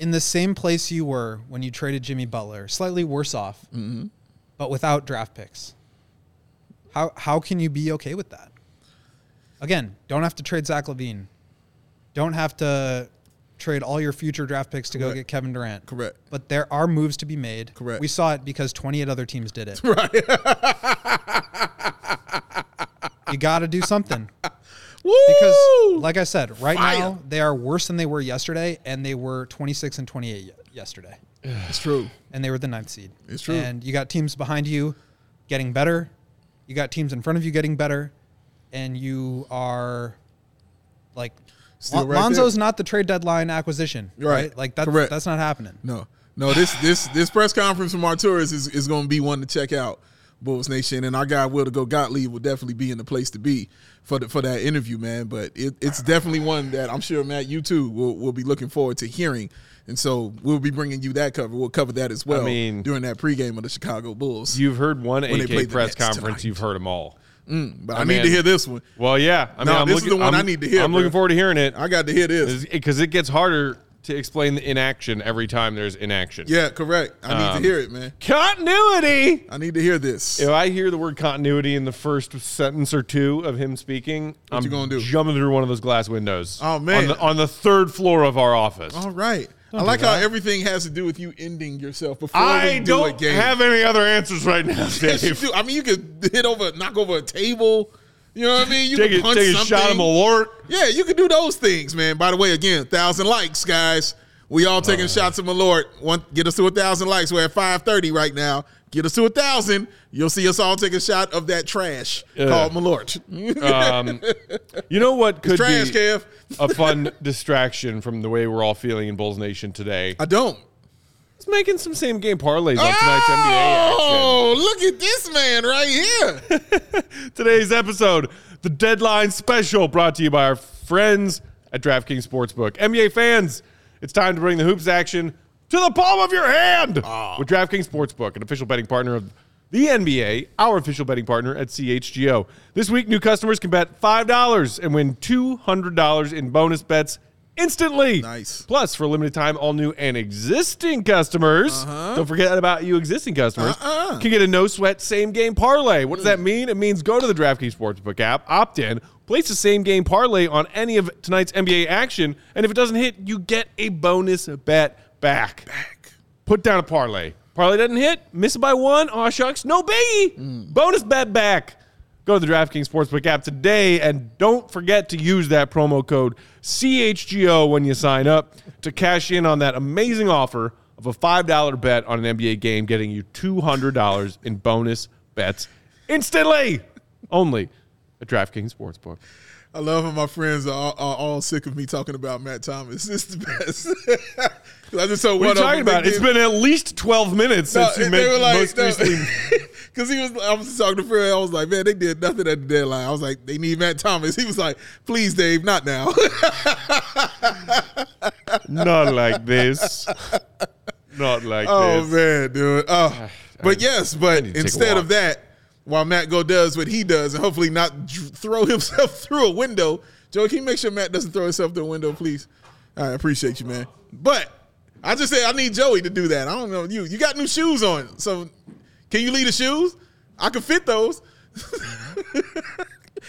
in the same place you were when you traded Jimmy Butler, slightly worse off, Mm-hmm. but without draft picks. How how can you be okay with that? Again, don't have to trade Zach LaVine. Don't have to trade all your future draft picks to go get Kevin Durant. Correct. But there are moves to be made. Correct. We saw it because 28 other teams did it. Right. You got to do something. Woo! Because, like I said, right Fire. now they are worse than they were yesterday, and they were 26 and 28 ye- yesterday. it's true. and they were the ninth seed. It's true. And you got teams behind you getting better. You got teams in front of you getting better, and you are like Still Lon- right Lonzo's there. not the trade deadline acquisition, Right. right? Like that's Correct. that's not happening. No, no. This this this press conference from Arturas is, is going to be one to check out, Bulls Nation, and our guy Will to go Gottlieb will definitely be in the place to be for the, for that interview, man. But it, it's definitely one that I'm sure Matt, you too, will will be looking forward to hearing. And so we'll be bringing you that cover. We'll cover that as well I mean- during that pregame of the Chicago Bulls. You've heard one When they play AK press conference. tonight. You've heard them all. Mm, but I, I need to hear this one. Well, yeah. I mean, No, I'm this is the one I'm- I need to hear, I'm bro. looking forward to hearing it I got to hear this. because it gets harder to explain the inaction every time there's inaction. Yeah, correct. I need Um, to hear it, man. Continuity. I need to hear this. If I hear the word continuity in the first sentence or two of him speaking, I'm you gonna do? jumping through one of those glass windows. Oh, man. On the, on the third floor of our office. All right. I like how everything has to do with you ending yourself before I we do a don't game. have any other answers right now, Yes, you Dave. do. I mean, you could hit over, knock over a table. You know what I mean? You Take, a, punch take a something. shot of Malort. Yeah, you can do those things, man. By the way, again, thousand likes, guys. We all taking shots of Malort. One, get us to a thousand likes. We're at five thirty right now. Get us to a thousand. You'll see us all take a shot of that trash Yeah. called Malort. Um, you know what could trash, be Kev. a fun distraction from the way we're all feeling in Bulls Nation today? I don't. It's making some same game parlays on tonight's NBA action. Oh, look at this man right here. Today's episode, the deadline special, brought to you by our friends at DraftKings Sportsbook. NBA fans, it's time to bring the hoops action to the palm of your hand ah. with DraftKings Sportsbook, an official betting partner of the NBA, our official betting partner at CHGO. This week, new customers can bet $5 and win $200 in bonus bets instantly. Nice. Plus, for a limited time, all new and existing customers, uh-huh. don't forget about you existing customers, Uh-uh. can get a no sweat same game parlay. What does that mm. mean? It means go to the DraftKings Sportsbook app, opt in, place the same game parlay on any of tonight's NBA action, and if it doesn't hit, you get a bonus bet back. Back. Put down a parlay. Parlay doesn't hit, miss it by one. Aw shucks, no biggie. Mm. Bonus bet back. Go to the DraftKings Sportsbook app today and don't forget to use that promo code CHGO when you sign up to cash in on that amazing offer of a $5 bet on an NBA game, getting you $200 in bonus bets instantly. Only at DraftKings Sportsbook. I love how my friends are are all sick of me talking about Matt Thomas. It's the best. 'Cause I just told What are you talking about? It's been at least 12 minutes No, since you made were like, most no. recently. Because he was, I was talking to Fred. I was like, man, they did nothing at the deadline. I was like, they need Matt Thomas. He was like, please, Dave, not now. Not like this. Not like this. oh this. man, dude. Oh, but yes, but need to take a instead of that, while Matt go does what he does, and hopefully not dr- throw himself through a window. Joe, can you make sure Matt doesn't throw himself through a window, please? I appreciate you, man. But I just said I need Joey to do that. I don't know you. You got new shoes on, so can you leave the shoes? I can fit those.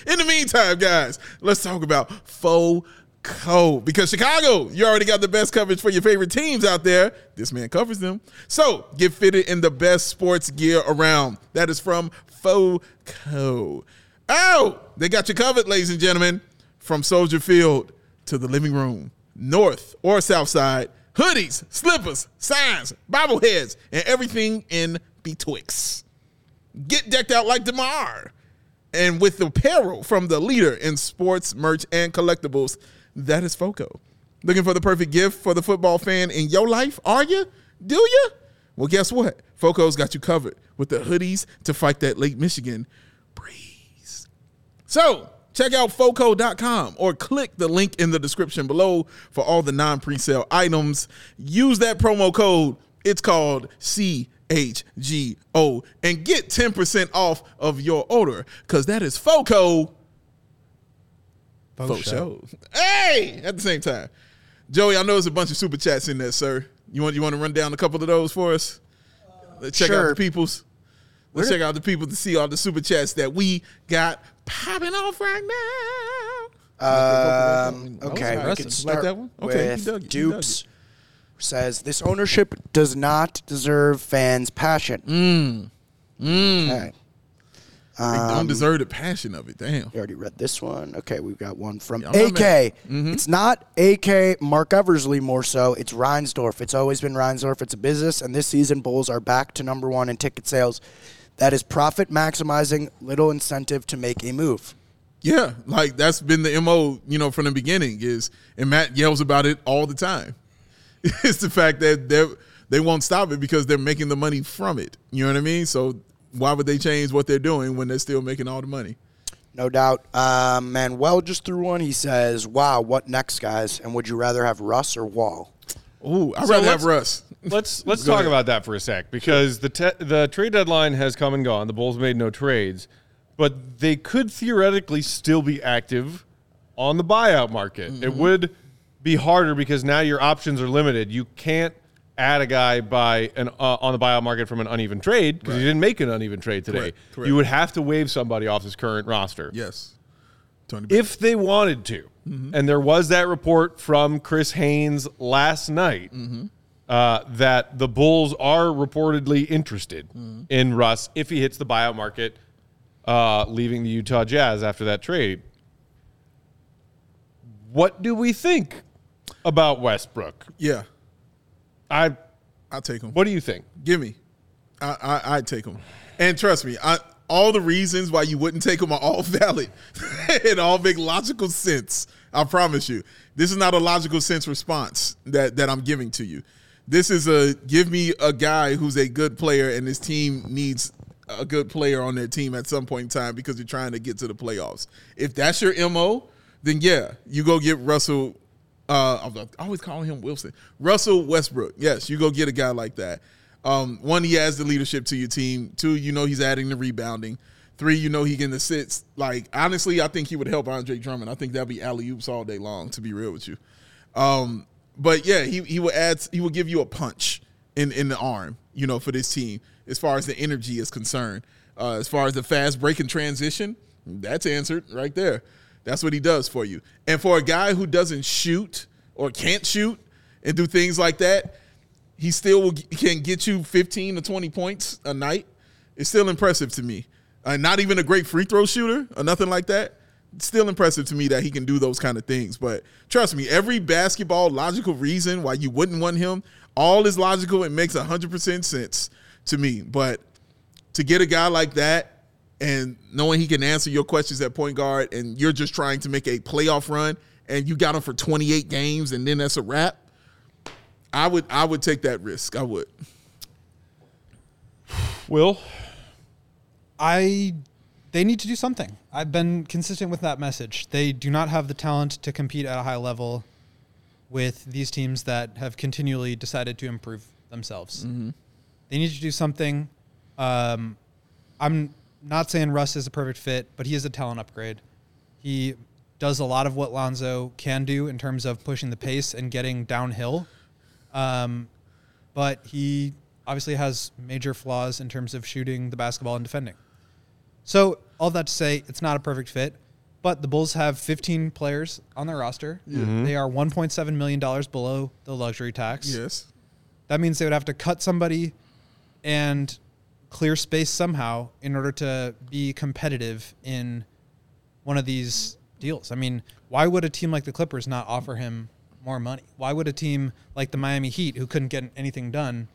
In the meantime, guys, let's talk about faux code because Chicago, you already got the best coverage for your favorite teams out there. This man covers them. So get fitted in the best sports gear around. That is from FOCO. Oh, they got you covered, ladies and gentlemen, from Soldier Field to the living room, north or south side, hoodies, slippers, signs, bobbleheads, and everything in betwixt. Get decked out like DeMar. And with the apparel from the leader in sports, merch, and collectibles, that is FOCO. Looking for the perfect gift for the football fan in your life? Are you? Do you? Well, guess what? FOCO's got you covered with the hoodies to fight that Lake Michigan breeze. So check out FOCO.com or click the link in the description below for all the non presale items. Use that promo code. It's called CHGO and get 10% off of your order because that is FOCO. Faux show. Hey, at the same time. Joey, I know there's a bunch of super chats in there, sir. You want you want to run down a couple of those for us? Let's check out the people's. Let's check out the people to see all the super chats that we got popping off right now. Um, okay, we can start like that one? Okay, you with dug it, you dug Dupes. Says this ownership does not deserve fans' passion. Okay. They Um, don't deserve the passion of it. Damn. We already read this one. Okay, we've got one from Yeah, I'm AK. Mm-hmm. It's not AK Marc Eversley more so. It's Reinsdorf. It's always been Reinsdorf. It's a business, and this season Bulls are back to number one in ticket sales. That is profit maximizing, little incentive to make a move. Yeah, like that's been the mo. You know, from the beginning is, and Matt yells about it all the time. it's the fact that they they won't stop it because they're making the money from it. You know what I mean? So why would they change what they're doing when they're still making all the money? No doubt. Um, Manuel just threw one. He says, "Wow, what next, guys? And would you rather have Russ or Wall?" Ooh, I'd So rather have Russ. Let's let's talk ahead. about that for a sec because the te- the trade deadline has come and gone. The Bulls made no trades, but they could theoretically still be active on the buyout market. Mm-hmm. It would be harder because now your options are limited. You can't add a guy by an uh, on the buyout market from an uneven trade because you didn't make an uneven trade today. Correct, correct. You would have to waive somebody off his current roster Yes, if they wanted to. And there was that report from Chris Haynes last night uh, that the Bulls are reportedly interested in Russ if he hits the buyout market, uh, leaving the Utah Jazz after that trade. What do we think about Westbrook? yeah, I. I'll take him. What do you think? Give me. I, I I'd take him, and trust me, I, all the reasons why you wouldn't take them are all valid and all make logical sense. I promise you, this is not a logical sense response that that I'm giving to you. This is a give me a guy who's a good player, and this team needs a good player on their team at some point in time because you're trying to get to the playoffs. If that's your mo, then yeah, you go get Russell. Uh, I'm always calling him Wilson. Russell Westbrook. Yes, you go get a guy like that. Um, one, he has the leadership to your team. Two, you know he's adding the rebounding. Three, you know he can assist. Like honestly, I think he would help Andre Drummond. I think that'd be alley oops all day long. To be real with you, um, but yeah, he he would add. He will give you a punch in in the arm. You know, for this team as far as the energy is concerned. Uh, as far as the fast break and transition, that's answered right there. That's what he does for you. And for a guy who doesn't shoot or can't shoot and do things like that, he still can get you 15 to 20 points a night. It's still impressive to me. Uh, not even a great free throw shooter or nothing like that. It's still impressive to me that he can do those kind of things. But trust me, every basketball logical reason why you wouldn't want him, all is logical. It makes 100% sense to me. But to get a guy like that and knowing he can answer your questions at point guard and you're just trying to make a playoff run and you got him for 28 games and then that's a wrap, I would I would take that risk. I would. Will? I they need to do something. I've been consistent with that message. They do not have the talent to compete at a high level with these teams that have continually decided to improve themselves. They need to do something. Um, I'm not saying Russ is a perfect fit, but he is a talent upgrade. He does a lot of what Lonzo can do in terms of pushing the pace and getting downhill. Um, but he obviously has major flaws in terms of shooting the basketball and defending. So, all that to say, it's not a perfect fit. But the Bulls have 15 players on their roster. They are 1.7 million dollars below the luxury tax. Yes. That means they would have to cut somebody and clear space somehow in order to be competitive in one of these deals. I mean, why would a team like the Clippers not offer him more money? Why would a team like the Miami Heat, who couldn't get anything done,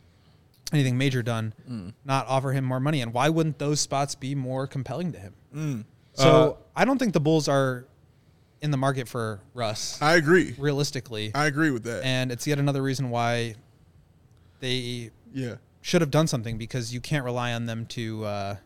anything major done, mm. not offer him more money? And why wouldn't those spots be more compelling to him? Mm. So uh, I don't think the Bulls are in the market for Russ, I agree. realistically. I agree with that. and it's yet another reason why they yeah. should have done something because you can't rely on them to uh,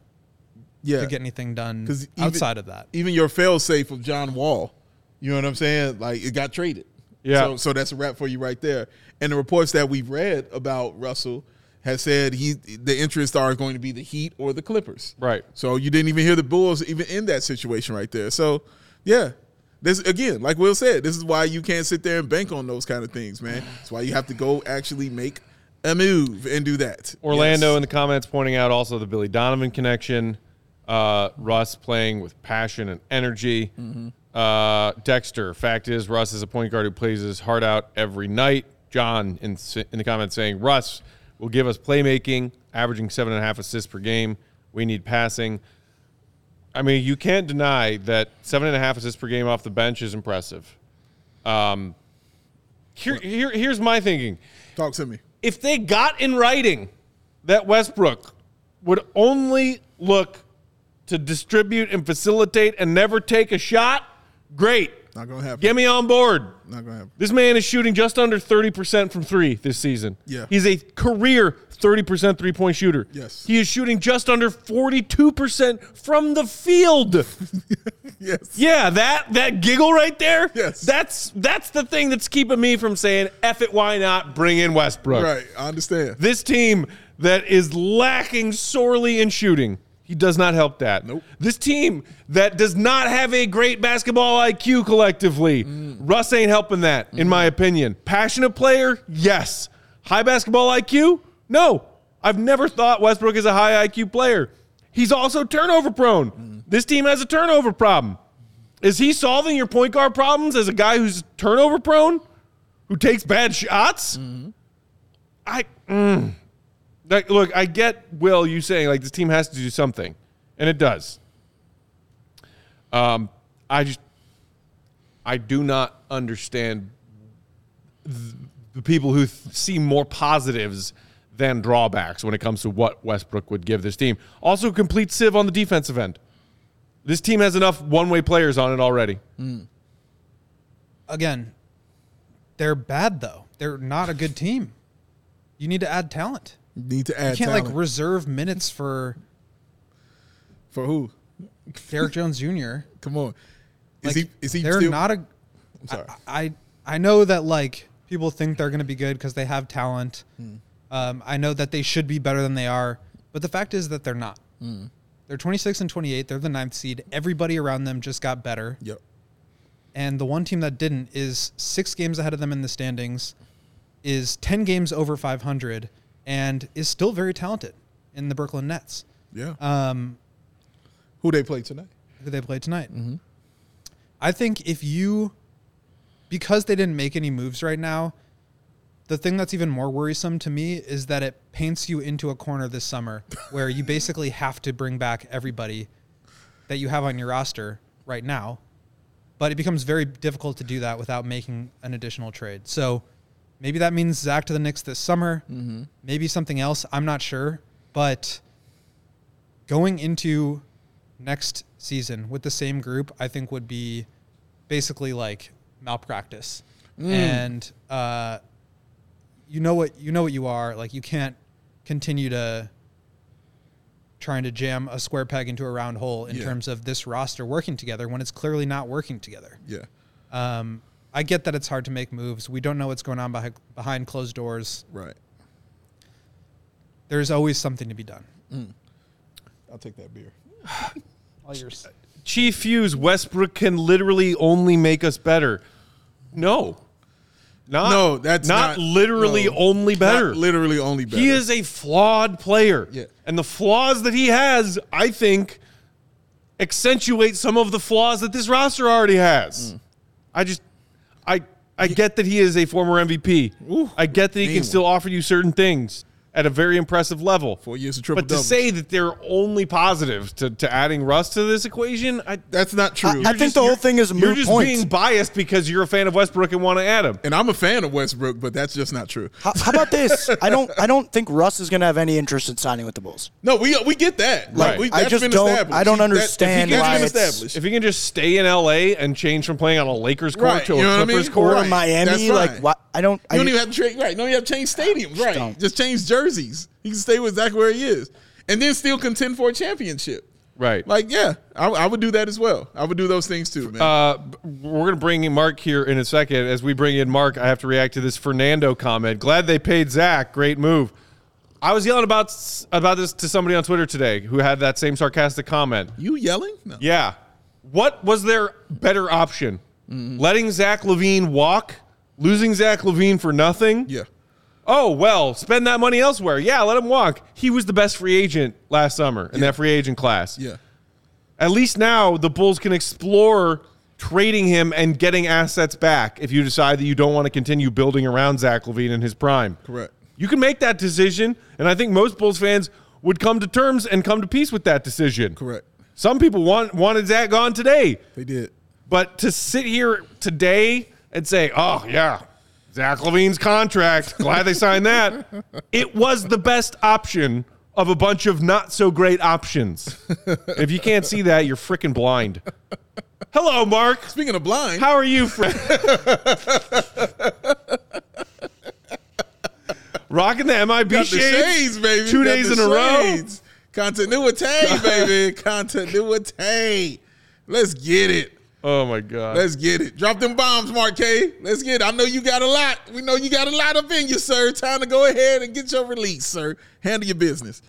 Yeah. to get anything done 'Cause even- outside of that. even your fail safe of John Wall, you know what I'm saying? Like it got traded. Yeah. So, so that's a wrap for you right there. And the reports that we've read about Russell has said he the interest are going to be the Heat or the Clippers. Right. So you didn't even hear the Bulls even in that situation right there. So yeah. This again, like Will said, this is why you can't sit there and bank on those kind of things, man. That's why you have to go actually make a move and do that. Orlando Yes. in the comments pointing out also the Billy Donovan connection. Uh, Russ playing with passion and energy. Uh, Dexter, fact is, Russ is a point guard who plays his heart out every night. John in, in the comments saying, Russ will give us playmaking, averaging seven and a half assists per game. We need passing. I mean, you can't deny that seven and a half assists per game off the bench is impressive. Um, here, here, here's my thinking talk to me. if they got in writing that Westbrook would only look to distribute and facilitate and never take a shot, great. Not gonna happen. Get me on board. Not gonna happen. This man is shooting just under 30% from three this season. Yeah. He's a career 30% three point shooter. Yes. He is shooting just under 42% from the field. Yes. Yeah, that that giggle right there. Yes. That's that's the thing that's keeping me from saying F it, why not bring in Westbrook. Right. I understand. This team that is lacking sorely in shooting, he does not help that. Nope. This team that does not have a great basketball IQ collectively, mm. Russ ain't helping that, in my mm-hmm. opinion. Passionate player, yes. High basketball IQ, no. I've never thought Westbrook is a high IQ player. He's also turnover prone. Mm. This team has a turnover problem. Is he solving your point guard problems as a guy who's turnover prone, who takes bad shots? Mm-hmm. I. mm. Like, look, I get Will you saying like this team has to do something, and it does. Um, I just I do not understand the people who th- see more positives than drawbacks when it comes to what Westbrook would give this team. Also, complete sieve on the defensive end. This team has enough one way players on it already. Again, they're bad though. They're not a good team. You need to add talent. Need to add You can't talent. like reserve minutes for for who? Derrick Jones Jr. Come on. Like, Is he? Is he? They're still, not a. I'm sorry. I, I I know that like people think they're going to be good because they have talent. Hmm. Um, I know that they should be better than they are, but the fact is that they're not. Hmm. They're 26 and 28. They're the ninth seed. Everybody around them just got better, Yep. and the one team that didn't is six games ahead of them in the standings, is 10 games over 500, and is still very talented in the Brooklyn Nets. Yeah. Um, who they play tonight? who they play tonight. I think if you, because they didn't make any moves right now, the thing that's even more worrisome to me is that it paints you into a corner this summer where you basically have to bring back everybody that you have on your roster right now. But it becomes very difficult to do that without making an additional trade. So maybe that means Zach to the Knicks this summer. Maybe something else. I'm not sure. But going into next season with the same group, I think would be basically like malpractice. And uh, you know what you know what you are. Like you can't continue to trying to jam a square peg into a round hole in Yeah. terms of this roster working together when it's clearly not working together. Yeah. Um, I get that it's hard to make moves. We don't know what's going on behind, behind closed doors. Right. There's always something to be done. I'll take that beer. All yours. Chief Fuse, Westbrook can literally only make us better. No. Not, No, that's not, not- literally no. only better. Not literally only better. He is a flawed player. Yeah. And the flaws that he has, I think, accentuate some of the flaws that this roster already has. Mm. I just I get that he is a former MVP. Ooh, I get that he can still offer you certain things at a very impressive level. Four years of triple But to doubles. say that they're only positives to, to adding Russ to this equation, I, That's not true. I you're think just- the whole thing is a You're just point. being biased because you're a fan of Westbrook and want to add him. and I'm a fan of Westbrook, but that's just not true. How, how about this? I don't. I don't think Russ is going to have any interest in signing with the Bulls. No, we we get that. Like, Right. we, I just been don't- established. I don't That- understand that's why been it's- established. If he can just stay in LA and change from playing on a Lakers court Right, to a you know what I Clippers mean? court, Or Right. Miami, That's like fine. what? I don't. I, don't even have to trade. Right? You have to change stadiums. Right? don't. Just change jerseys. He can stay with Zach where he is, and then still contend for a championship. right? Like, yeah, I, I would do that as well. I would do those things too, man. Uh, we're going to bring in Mark here in a second. As we bring in Mark, I have to react to this Fernando comment. Glad they paid Zach. Great move. I was yelling about about this to somebody on Twitter today who had that same sarcastic comment. you yelling? No. Yeah. What was their better option? Letting Zach LaVine walk, losing Zach LaVine for nothing? Yeah. Oh, well, spend that money elsewhere. Yeah, let him walk. He was the best free agent last summer in that free agent class. Yeah. At least now the Bulls can explore trading him and getting assets back if you decide that you don't want to continue building around Zach LaVine in his prime. Correct. You can make that decision, and I think most Bulls fans would come to terms and come to peace with that decision. Correct. Some people want, wanted Zach gone today, They did. but to sit here today and say, "Oh yeah, Zach LaVine's contract, glad they signed that," it was the best option of a bunch of not so great options. if you can't see that, you're freaking blind. Hello, Mark. Speaking of blind, How are you, friend? Rocking the MIB got the shades, shades, baby. two Got days in a row. shades. Continuity, baby. Continuity. Let's get it. Oh my god. Let's get it. Drop them bombs, Mark K. Let's get it. I know you got a lot. We know you got a lot up in you, sir. Time to go ahead and get your release, sir. Handle your business.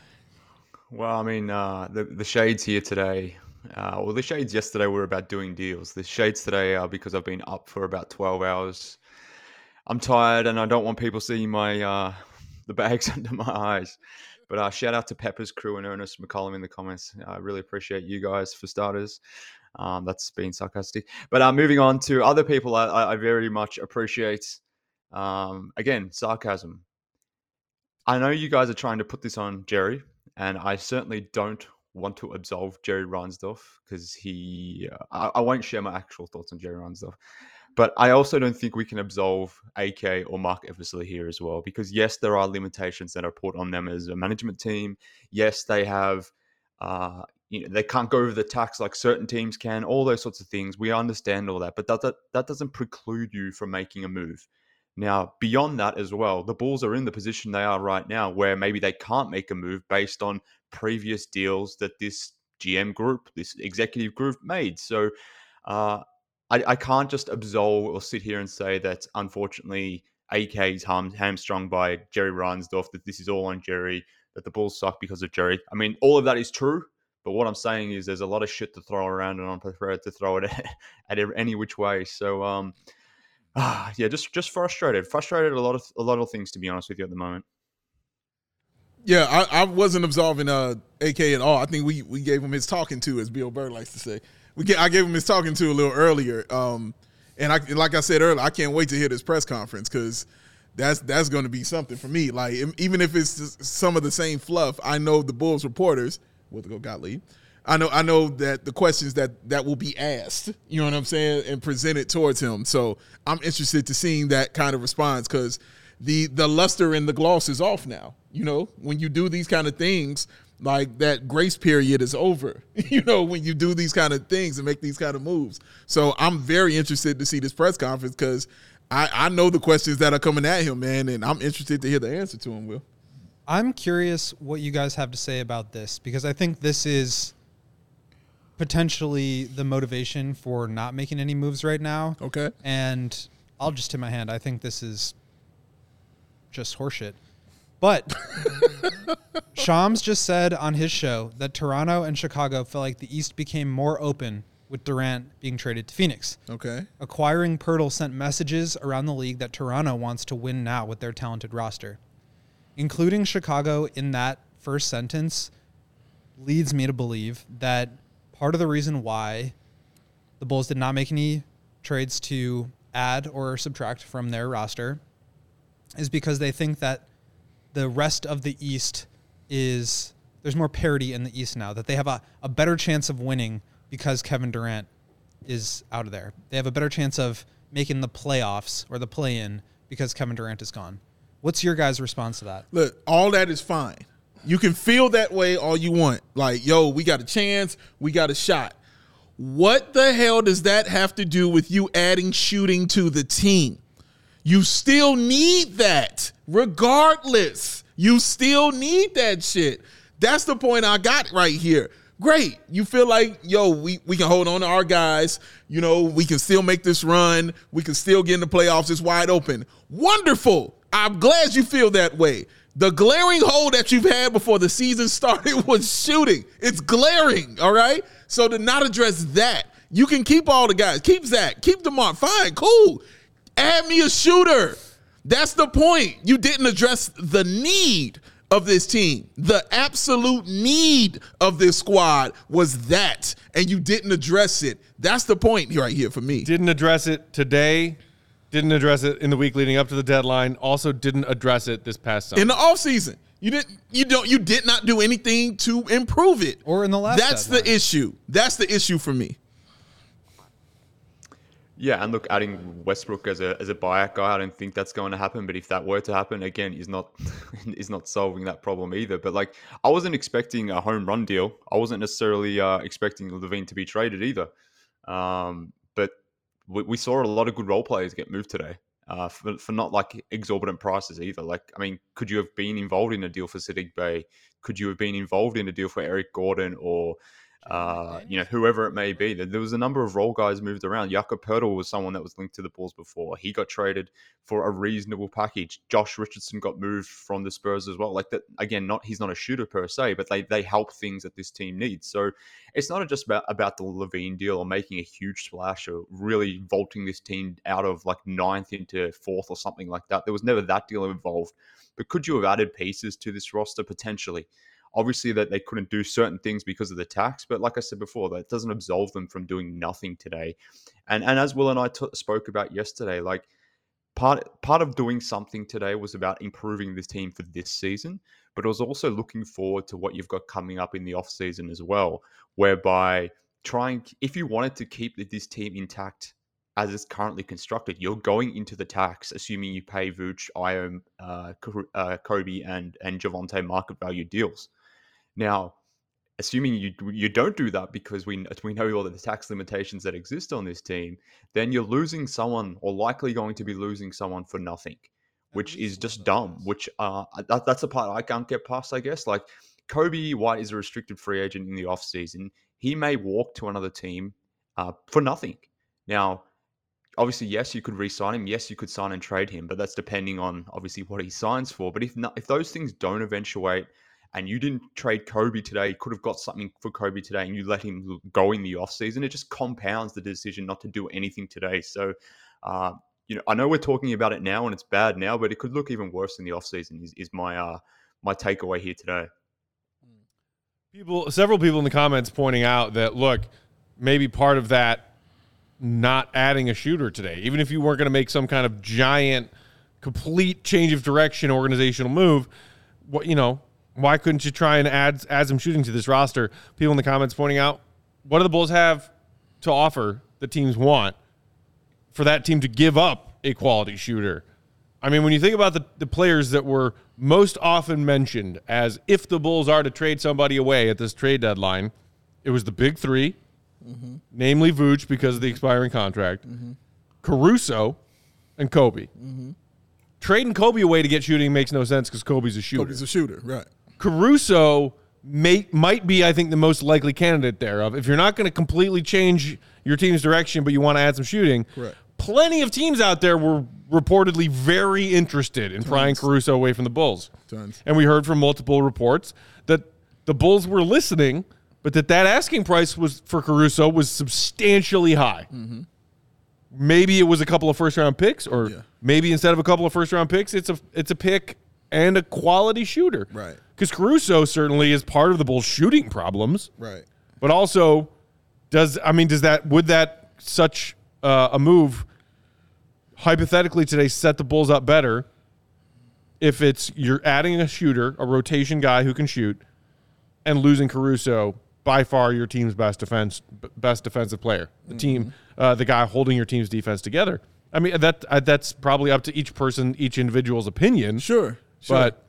Well, I mean, uh, the the shades here today. Uh, well, the shades yesterday were about doing deals. The shades today are because I've been up for about twelve hours. I'm tired, and I don't want people seeing my uh, the bags under my eyes. But uh, shout out to Pepper's crew and Ernest McCollum in the comments. I really appreciate you guys for starters. Um, that's been sarcastic. But uh, moving on to other people, I, I I very much appreciate. Um, again, sarcasm. I know you guys are trying to put this on Jerry, and I certainly don't want to absolve Jerry Reinsdorf because he. Uh, I, I won't share my actual thoughts on Jerry Reinsdorf, But I also don't think we can absolve AK or Marc Eversley here as well, because yes, there are limitations that are put on them as a management team. Yes, they have, uh, you know, they can't go over the tax like certain teams can. All those sorts of things. We understand all that, but that that, that doesn't preclude you from making a move. Now, beyond that as well, the Bulls are in the position they are right now, where maybe they can't make a move based on previous deals that this GM group, this executive group made. So. Uh, I, I can't just absolve or sit here and say that unfortunately AK is ham, hamstrung by Jerry Reinsdorf, that this is all on Jerry, that the Bulls suck because of Jerry. I mean, all of that is true, but what I'm saying is there's a lot of shit to throw around, and I'm prepared to throw it at any which way. So, um, ah, yeah, just just frustrated, frustrated. A lot of a lot of things, to be honest with you, at the moment. Yeah, I, I wasn't absolving uh, AK at all. I think we we gave him his talking to, as Bill Burr likes to say we get, I gave him his talking to a little earlier. Um, and I like I said earlier, I can't wait to hear this press conference because that's that's going to be something for me. Like even if it's some of the same fluff, I know the Bulls reporters. We'll go Gottlieb. I know I know that the questions that that will be asked, you know what I'm saying, and presented towards him. So I'm interested to seeing that kind of response because the the luster and the gloss is off now. You know, when you do these kind of things, like that grace period is over you know when you do these kind of things and make these kind of moves so i'm very interested to see this press conference because I, I know the questions that are coming at him man and i'm interested to hear the answer to him will i'm curious what you guys have to say about this because i think this is potentially the motivation for not making any moves right now okay and i'll just tip my hand i think this is just horseshit but Shams just said on his show that Toronto and Chicago felt like the East became more open with Durant being traded to Phoenix. Okay. Acquiring Poeltl sent messages around the league that Toronto wants to win now with their talented roster. Including Chicago in that first sentence leads me to believe that part of the reason why the Bulls did not make any trades to add or subtract from their roster is because they think that the rest of the East is there's more parity in the East now that they have a, a better chance of winning because Kevin Durant is out of there. They have a better chance of making the playoffs or the play in because Kevin Durant is gone. What's your guys' response to that? Look, all that is fine. You can feel that way all you want. Like, yo, we got a chance, we got a shot. What the hell does that have to do with you adding shooting to the team? You still need that, regardless. You still need that shit. That's the point I got right here. Great. You feel like, yo, we, we can hold on to our guys. You know, we can still make this run. We can still get in the playoffs. It's wide open. Wonderful. I'm glad you feel that way. The glaring hole that you've had before the season started was shooting. It's glaring, all right? So to not address that, you can keep all the guys. Keep Zach. Keep DeMar. Fine, cool. Add me a shooter. That's the point. You didn't address the need of this team. The absolute need of this squad was that, and you didn't address it. That's the point right here for me. Didn't address it today. Didn't address it in the week leading up to the deadline. Also, didn't address it this past summer in the offseason. You didn't. You don't. You did not do anything to improve it. Or in the last. That's deadline. the issue. That's the issue for me. Yeah, and look, adding Westbrook as a as a buyout guy, I don't think that's going to happen. But if that were to happen, again, is not is not solving that problem either. But like, I wasn't expecting a home run deal. I wasn't necessarily uh, expecting LaVine to be traded either. Um, but we, we, saw a lot of good role players get moved today uh, for, for not like exorbitant prices either. Like, I mean, could you have been involved in a deal for Saddiq Bey? Could you have been involved in a deal for Eric Gordon or uh, you know, whoever it may be. There was a number of role guys moved around. Jakob Poeltl was someone that was linked to the Bulls before. He got traded for a reasonable package. Josh Richardson got moved from the Spurs as well. Like that again, not he's not a shooter per se, but they they help things that this team needs. So it's not just about about the LaVine deal or making a huge splash or really vaulting this team out of like ninth into fourth or something like that. There was never that deal involved. But could you have added pieces to this roster potentially? Obviously, that they couldn't do certain things because of the tax, but like I said before, that doesn't absolve them from doing nothing today. And and as Will and I t- spoke about yesterday, like part part of doing something today was about improving this team for this season, but it was also looking forward to what you've got coming up in the off season as well, whereby trying if you wanted to keep this team intact as it's currently constructed, you're going into the tax, assuming you pay Vooch, Iom, uh, uh, Coby, and and Javonte market value deals. Now, assuming you you don't do that because we we know all the tax limitations that exist on this team, then you're losing someone or likely going to be losing someone for nothing, which is just dumb. Which uh that, that's the part I can't get past. I guess like Coby White is a restricted free agent in the offseason. He may walk to another team uh, for nothing. Now, obviously, yes, you could re-sign him. Yes, you could sign and trade him, but that's depending on obviously what he signs for. But if not, if those things don't eventuate, and you didn't trade Coby today, you could have got something for Coby today, and you let him go in the offseason, it just compounds the decision not to do anything today. So, uh, you know, I know we're talking about it now, and it's bad now, but it could look even worse in the offseason. Is is my uh, my takeaway here today? People, several people in the comments pointing out that look, maybe part of that not adding a shooter today, even if you weren't going to make some kind of giant, complete change of direction, organizational move, what you know, why couldn't you try and add add some shooting to this roster? People in the comments pointing out, what do the Bulls have to offer the teams want for that team to give up a quality shooter? I mean, when you think about the, the players that were most often mentioned as if the Bulls are to trade somebody away at this trade deadline, it was the big 3 mm-hmm. namely Vooch because of the expiring contract, mm-hmm. Caruso, and Coby. Mm-hmm. Trading Coby away to get shooting makes no sense because Coby's a shooter. Coby's a shooter, right? Caruso may might be, I think, the most likely candidate there. Of if you're not going to completely change your team's direction, but you want to add some shooting, Correct. plenty of teams out there were reportedly very interested in prying Caruso away from the Bulls. Tons. And we heard from multiple reports that the Bulls were listening, but that that asking price was for Caruso was substantially high. Mm-hmm. Maybe it was a couple of first round picks, or Yeah. maybe instead of a couple of first round picks, it's a it's a pick and a quality shooter. Right. Because Caruso certainly is part of the Bulls' shooting problems, Right. but also does I mean does that would that such uh, a move hypothetically today set the Bulls up better if it's you're adding a shooter, a rotation guy who can shoot, and losing Caruso by far your team's best defense best defensive player, the team, uh, the guy holding your team's defense together. I mean that uh, that's probably up to each person, each individual's opinion. Sure. Sure. But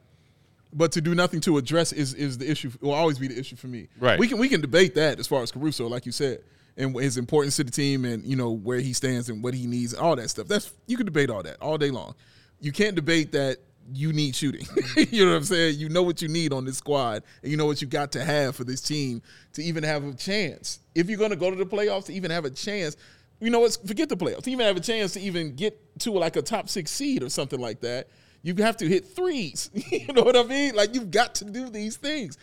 but to do nothing to address is is the issue. Will always be the issue for me. Right. We can we can debate that as far as Caruso, like you said, and his importance to the team, and you know where he stands and what he needs, and all that stuff. That's you can debate all that all day long. You can't debate that you need shooting. you know what I'm saying? You know what you need on this squad, and you know what you got to have for this team to even have a chance. If you're going to go to the playoffs, to even have a chance. You know what? Forget the playoffs. To even have a chance to even get to like a top six seed or something like that, you have to hit threes. you know what I mean? Like you've got to do these things.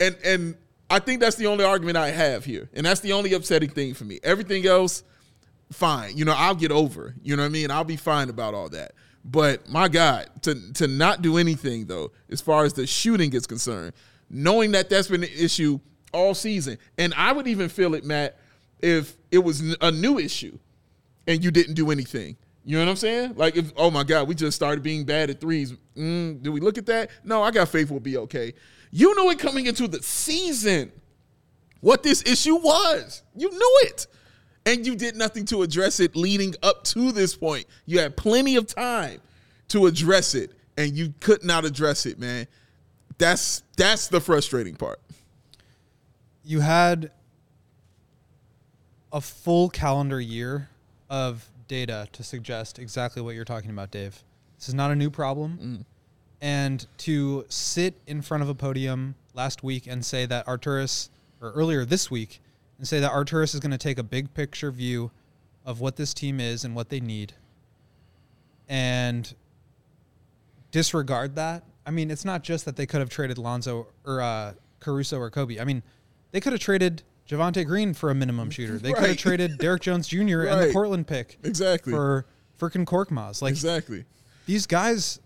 And and I think that's the only argument I have here. And that's the only upsetting thing for me. Everything else, fine. You know, I'll get over. You know what I mean? I'll be fine about all that. But my God, to to not do anything though, as far as the shooting is concerned, knowing that that's been an issue all season, and I would even feel it, Matt, if it was a new issue and you didn't do anything. You know what I'm saying? Like, if oh my God, we just started being bad at threes. Mm, do we look at that? No, I got faith we'll be okay. You knew it coming into the season what this issue was. You knew it. And you did nothing to address it leading up to this point. You had plenty of time to address it, and you could not address it, man. That's that's the frustrating part. you had a full calendar year of data to suggest exactly what you're talking about, Dave. This is not a new problem. And to sit in front of a podium last week and say that Arturas, or earlier this week, and say that Arturas is going to take a big picture view of what this team is and what they need and disregard that. I mean, it's not just that they could have traded Lonzo or uh, Caruso or Coby. I mean, they could have traded Javonte Green for a minimum shooter. They could have traded Derrick Jones Jr. and the Portland pick Exactly. for freaking Korkmaz. Like exactly. these guys,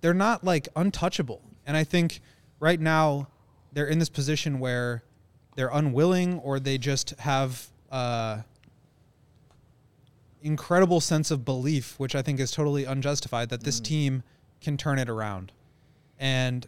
they're not like untouchable. And I think right now they're in this position where they're unwilling or they just have uh incredible sense of belief, which I think is totally unjustified, that this team can turn it around. And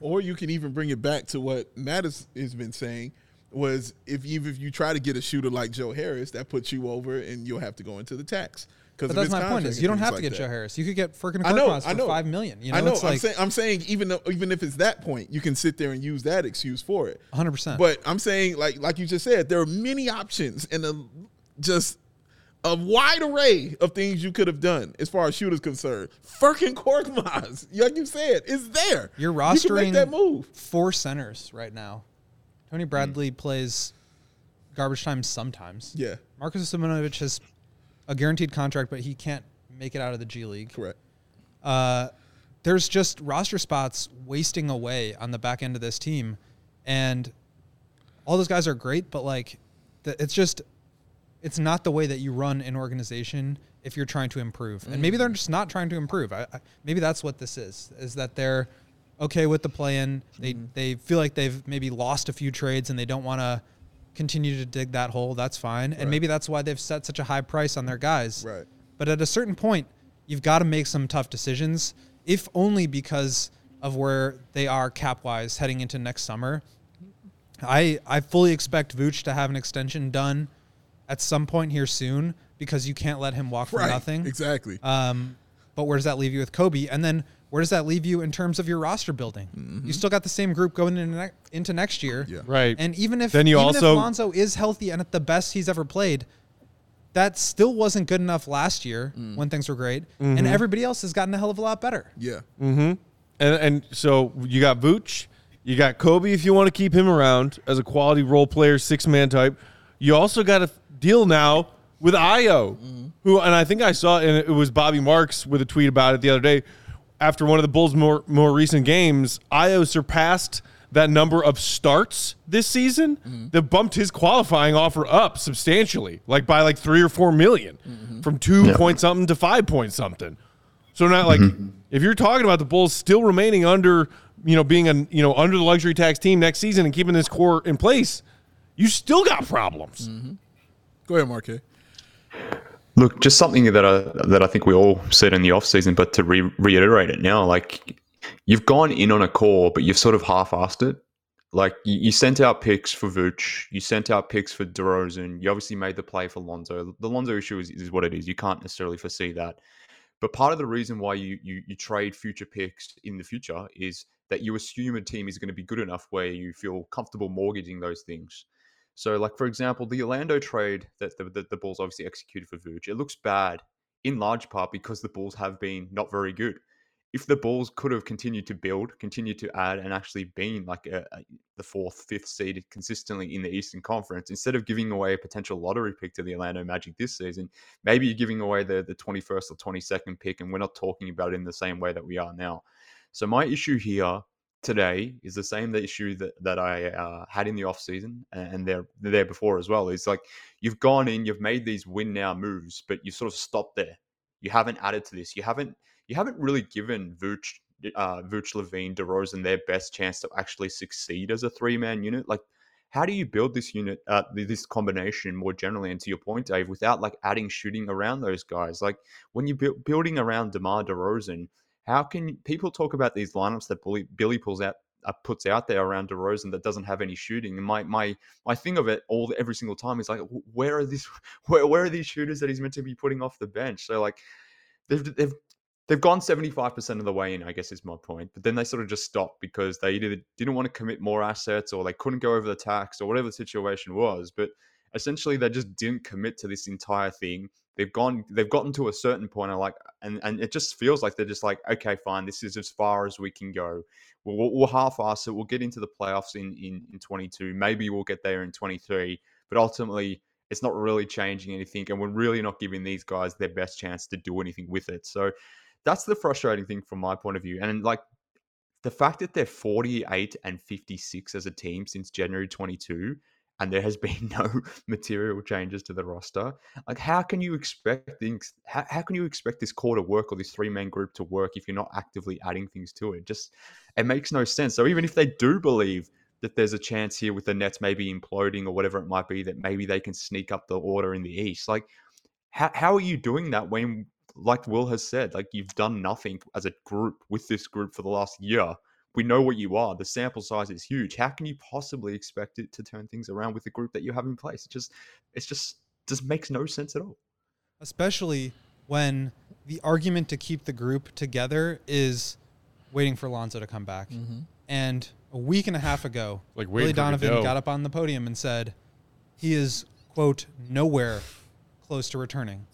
Or you can even bring it back to what Matt has, has been saying. was if even if you try to get a shooter like Joe Harris, that puts you over, and you'll have to go into the tax. But that's my point. Is you don't have to get Joe Harris. You could get Furkan I know, I for know. five million. You know, I know. it's I'm like saying, I'm saying even though, even if it's that point, you can sit there and use that excuse for it. 100. percent But I'm saying, like like you just said, there are many options and a, just a wide array of things you could have done as far as shooters concerned. Furkan Korkmaz, like you said, is there. You're You can rostering make that move. four centers right now. Tony Hmm. Bradley plays garbage time sometimes. Yeah, Marcus Simonovic has a guaranteed contract, but he can't make it out of the G League. correct. Uh, there's just roster spots wasting away on the back end of this team, and all those guys are great, but like, the, it's just, it's not the way that you run an organization if you're trying to improve. And maybe they're mm. just not trying to improve. I, I, maybe that's what this is: is that they're okay with the play-in. They mm-hmm. they feel like they've maybe lost a few trades and they don't want to continue to dig that hole. That's fine, and maybe that's why they've set such a high price on their guys. Right. But at a certain point, you've got to make some tough decisions, if only because of where they are cap wise heading into next summer. I I fully expect Vooch to have an extension done at some point here soon because you can't let him walk for Right. nothing. Exactly. Um, but where does that leave you with Coby? And then where does that leave you in terms of your roster building? You still got the same group going into, ne- into next year. Yeah. Right. And even if Then you even also- if Lonzo is healthy and at the best he's ever played, that still wasn't good enough last year when things were great. Mm-hmm. And everybody else has gotten a hell of a lot better. yeah. And and so you got Vooch, you got Coby if you want to keep him around as a quality role player, six man type. You also got a deal now with Ayo, mm-hmm. who and I think I saw and it was Bobby Marks with a tweet about it the other day. After one of the Bulls' more more recent games, Ayo surpassed that number of starts this season mm-hmm. that bumped his qualifying offer up substantially, like by like three or four million, mm-hmm. from two point something to five point something. So not like if you're talking about the Bulls still remaining under, you know, being a you know under the luxury tax team next season and keeping this core in place, you still got problems. Go ahead, Marquez. Look, just something that I that I think we all said in the off season, but to re- reiterate it now, like you've gone in on a core, but you've sort of half-assed it. Like you, you sent out picks for Vooch, you sent out picks for DeRozan. You obviously made the play for Lonzo. The Lonzo issue is, is what it is. You can't necessarily foresee that. But part of the reason why you, you you trade future picks in the future is that you assume a team is going to be good enough where you feel comfortable mortgaging those things. So, like for example, the Orlando trade that the, the, the Bulls obviously executed for Vooch, it looks bad in large part because the Bulls have been not very good. If the Bulls could have continued to build, continued to add, and actually been like a, a, the fourth, fifth seed consistently in the Eastern Conference, instead of giving away a potential lottery pick to the Orlando Magic this season, maybe you're giving away the the 21st or 22nd pick, and we're not talking about it in the same way that we are now. So my issue here today is the same issue that, that I uh, had in the offseason and, and there there before as well. Is like you've gone in, you've made these win now moves, but you sort of stopped there. You haven't added to this. You haven't you haven't really given Vooch, uh, Vooch, LaVine, DeRozan their best chance to actually succeed as a three man unit. Like, how do you build this unit, uh, this combination more generally? And to your point, Dave, without like adding shooting around those guys, like when you're bu- building around Demar DeRozan, how can people talk about these lineups that Billy, Billy pulls out? Uh, puts out there around DeRozan that doesn't have any shooting, and my my my thing of it all every single time is like, where are these where where are these shooters that he's meant to be putting off the bench? So like, they've they've they've gone 75% of the way in, I guess is my point. But then they sort of just stopped because they either didn't want to commit more assets or they couldn't go over the tax or whatever the situation was. But essentially they just didn't commit to this entire thing. They've gone they've gotten to a certain point of like and, and it just feels like they're just like, okay, fine, this is as far as we can go. We'll, we'll, we'll half-ass it. We'll get into the playoffs in, in, in 22. Maybe we'll get there in 23. But ultimately, it's not really changing anything. And we're really not giving these guys their best chance to do anything with it. So that's the frustrating thing from my point of view. And like the fact that they're 48 and 56 as a team since January 22 and there has been no material changes to the roster. Like, how can you expect things? How, how can you expect this core to work or this three man group to work if you're not actively adding things to it? Just it makes no sense. So even if they do believe that there's a chance here with the Nets maybe imploding or whatever it might be, that maybe they can sneak up the order in the East, like how how are you doing that when? Like Will has said, like you've done nothing as a group with this group for the last year we know what you are. The sample size is huge. How can you possibly expect it to turn things around with the group that you have in place? It just, it's just, just makes no sense at all. especially when the argument to keep the group together is waiting for Lonzo to come back. And a week and a half ago, Like Billy Donovan Godot. got up on the podium and said he is quote nowhere close to returning.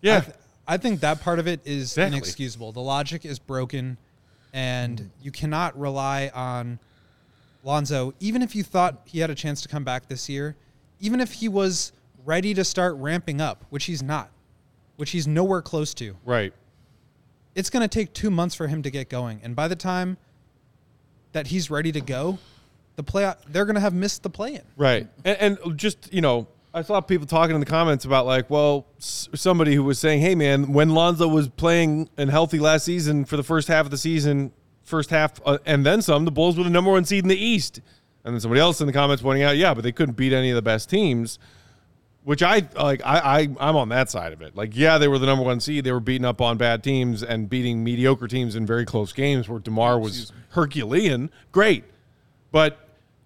Yeah. I, th- I think that part of it is Exactly. inexcusable. The logic is broken, and mm-hmm. you cannot rely on Lonzo. Even if you thought he had a chance to come back this year, even if he was ready to start ramping up, which he's not, which he's nowhere close to, right. it's going to take two months for him to get going. And by the time that he's ready to go, the play they're going to have missed the play in. Right. And, and just, you know, I saw people talking in the comments about like, well, somebody who was saying, hey, man, when Lonzo was playing and healthy last season for the first half of the season, first half, uh, and then some, the Bulls were the number one seed in the East. And then somebody else in the comments pointing out, yeah, but they couldn't beat any of the best teams. Which I like. I, I I'm on that side of it. Like, yeah, they were the number one seed. They were beating up on bad teams and beating mediocre teams in very close games where Demar was Herculean. Great, but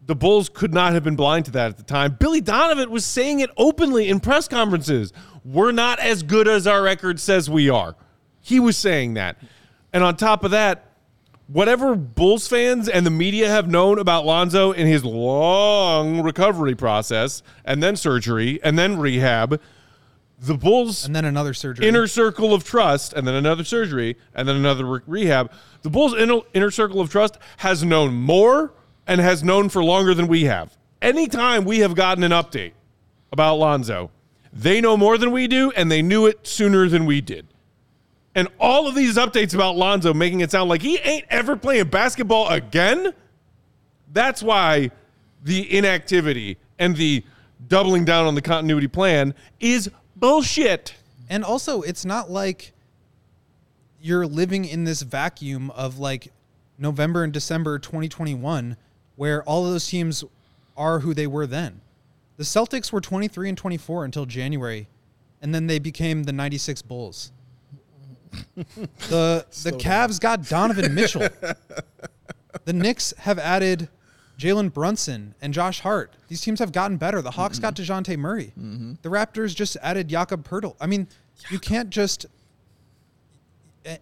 the Bulls could not have been blind to that at the time. Billy Donovan was saying it openly in press conferences. We're not as good as our record says we are. He was saying that. And on top of that, whatever Bulls fans and the media have known about Lonzo in his long recovery process and then surgery and then rehab, the Bulls And then another surgery. inner circle of trust, and then another surgery, and then another re- rehab. The Bulls' inner, inner circle of trust has known more and has known for longer than we have. Anytime we have gotten an update about Lonzo, they know more than we do, and they knew it sooner than we did. And all of these updates about Lonzo making it sound like he ain't ever playing basketball again. That's why the inactivity and the doubling down on the continuity plan is bullshit. And also, it's not like you're living in this vacuum of like November and December 2021 where all of those teams are who they were then. The Celtics were 23 and 24 until January, and then they became the 96 Bulls. the the Cavs got Donovan Mitchell. the Knicks have added Jalen Brunson and Josh Hart. These teams have gotten better. The Hawks got DeJounte Murray. The Raptors just added Jakob Poeltl. I mean, you can't just.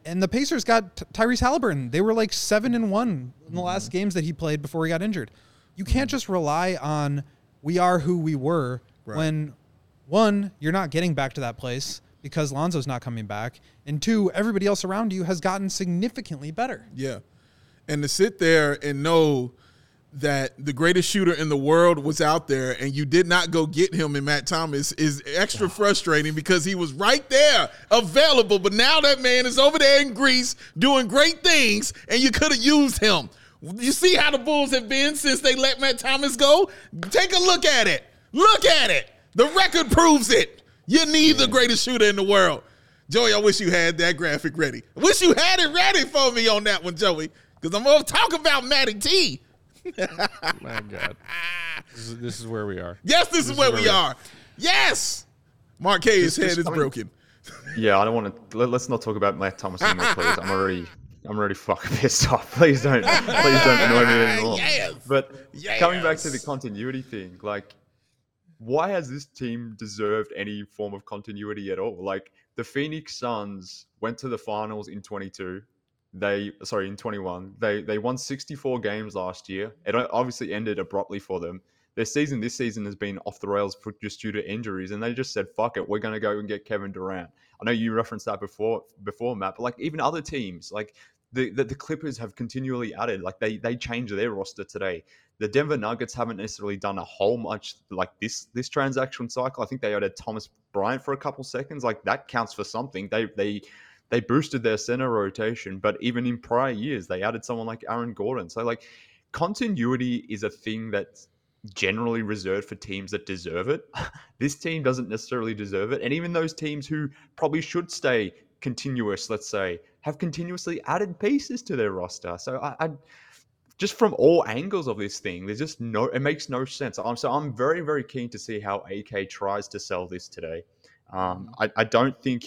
And the Pacers got Tyrese Halliburton. They were like seven and one in the last mm-hmm. games that he played before he got injured. You can't mm-hmm. just rely on we are who we were when one you're not getting back to that place because Lonzo's not coming back, and two everybody else around you has gotten significantly better. Yeah. And to sit there and know that the greatest shooter in the world was out there and you did not go get him in Matt Thomas is extra frustrating because he was right there available. But now that man is over there in Greece doing great things and you could have used him. You see how the Bulls have been since they let Matt Thomas go? Take a look at it. Look at it. The record proves it. You need the greatest shooter in the world. Joey, I wish you had that graphic ready. I wish you had it ready for me on that one, Joey, because I'm going to talk about Matty T. My God. This is, this is where we are. Yes, this, is where we are. Yes. Marquez' Just- head just is coming- broken. Yeah, I don't want to. Let, us not talk about Matt Thomas anymore, please. I'm already, I'm already fucking pissed off. Please don't, please don't annoy me anymore. Yes. But coming back to the continuity thing, like, why has this team deserved any form of continuity at all? Like, the Phoenix Suns went to the finals in 22. They, sorry, in 21. They they won 64 games last year. It obviously ended abruptly for them. Their season this season has been off the rails for just due to injuries, and they just said, "Fuck it, we're gonna go and get Kevin Durant." I know you referenced that before, before Matt, but like even other teams, like the, the the Clippers have continually added, like they they changed their roster today. The Denver Nuggets haven't necessarily done a whole much like this this transaction cycle. I think they added Thomas Bryant for a couple seconds, like that counts for something. They they they boosted their center rotation, but even in prior years, they added someone like Aaron Gordon. So like continuity is a thing that's generally reserved for teams that deserve it. this team doesn't necessarily deserve it. And even those teams who probably should stay continuous, let's say, have continuously added pieces to their roster. So I, I just from all angles of this thing, there's just no, it makes no sense. I'm, so I'm very, very keen to see how AK tries to sell this today. Um, I, I don't think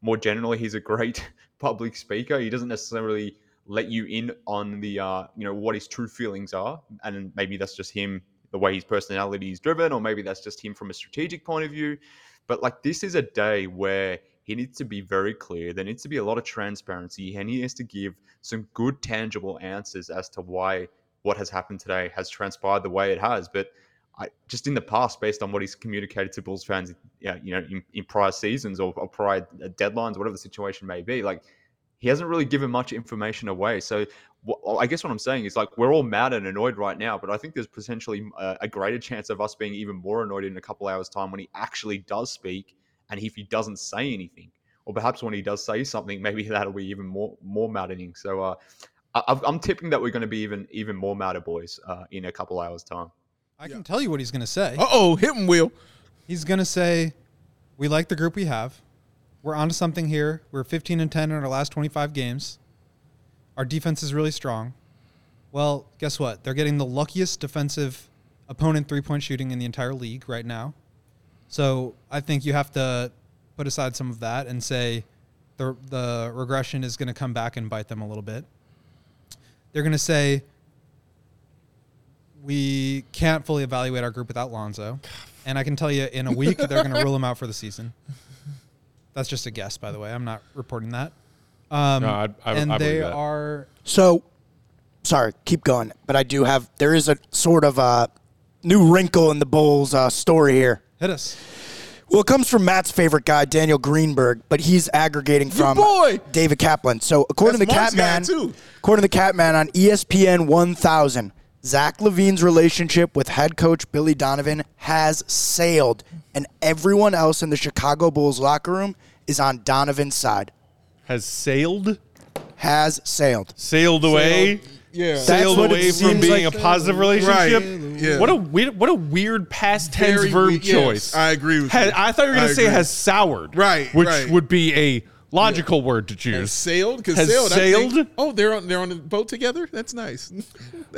more generally he's a great public speaker. He doesn't necessarily let you in on the uh, you know what his true feelings are, and maybe that's just him the way his personality is driven, or maybe that's just him from a strategic point of view. But like this is a day where he needs to be very clear. There needs to be a lot of transparency, and he has to give some good, tangible answers as to why what has happened today has transpired the way it has. But I, just in the past, based on what he's communicated to Bulls fans, you know, in, in prior seasons or, or prior deadlines, whatever the situation may be, like he hasn't really given much information away. So I guess what I'm saying is like we're all mad and annoyed right now, but I think there's potentially a, a, greater chance of us being even more annoyed in a couple hours time when he actually does speak and if he doesn't say anything, or perhaps when he does say something, maybe that'll be even more more maddening. So uh, I, am tipping that we're going to be even even more madder boys uh, in a couple hours time. I can tell you what he's going to say. Uh oh, hit him, Will. He's going to say, "We like the group we have." we're onto something here. We're 15 and 10 in our last 25 games. Our defense is really strong. Well, guess what? They're getting the luckiest defensive opponent three point shooting in the entire league right now. So I think you have to put aside some of that and say the the regression is going to come back and bite them a little bit. They're going to say we can't fully evaluate our group without Lonzo, and I can tell you in a week they're going to rule him out for the season. That's just a guess, by the way. I'm not reporting that. Um, no, I, I, and I they that. are. So, sorry, keep going. But I do have, there is a sort of a new wrinkle in the Bulls uh, story here. Hit us. Well, it comes from Matt's favorite guy, Daniel Greenberg, but he's aggregating from boy. David Kaplan. So, according That's to the Mark's guy, Catman, too. according to the Catman on ESPN 1000, Zach LaVine's relationship with head coach Billy Donovan has sailed, and everyone else in the Chicago Bulls locker room is on Donovan's side. Has sailed, Has sailed. sailed away, Yeah. sailed what it away from seems being like. a positive relationship. Right, yeah. What a weird, what a weird past tense Very verb weird. Yes, choice. I agree with Has- you. I thought you were going to say agree. has soured, Right, Which right. would be a logical word to Has choose. sailed? Because Has sailed. Think- oh, they're on they're on the boat together. That's nice. That's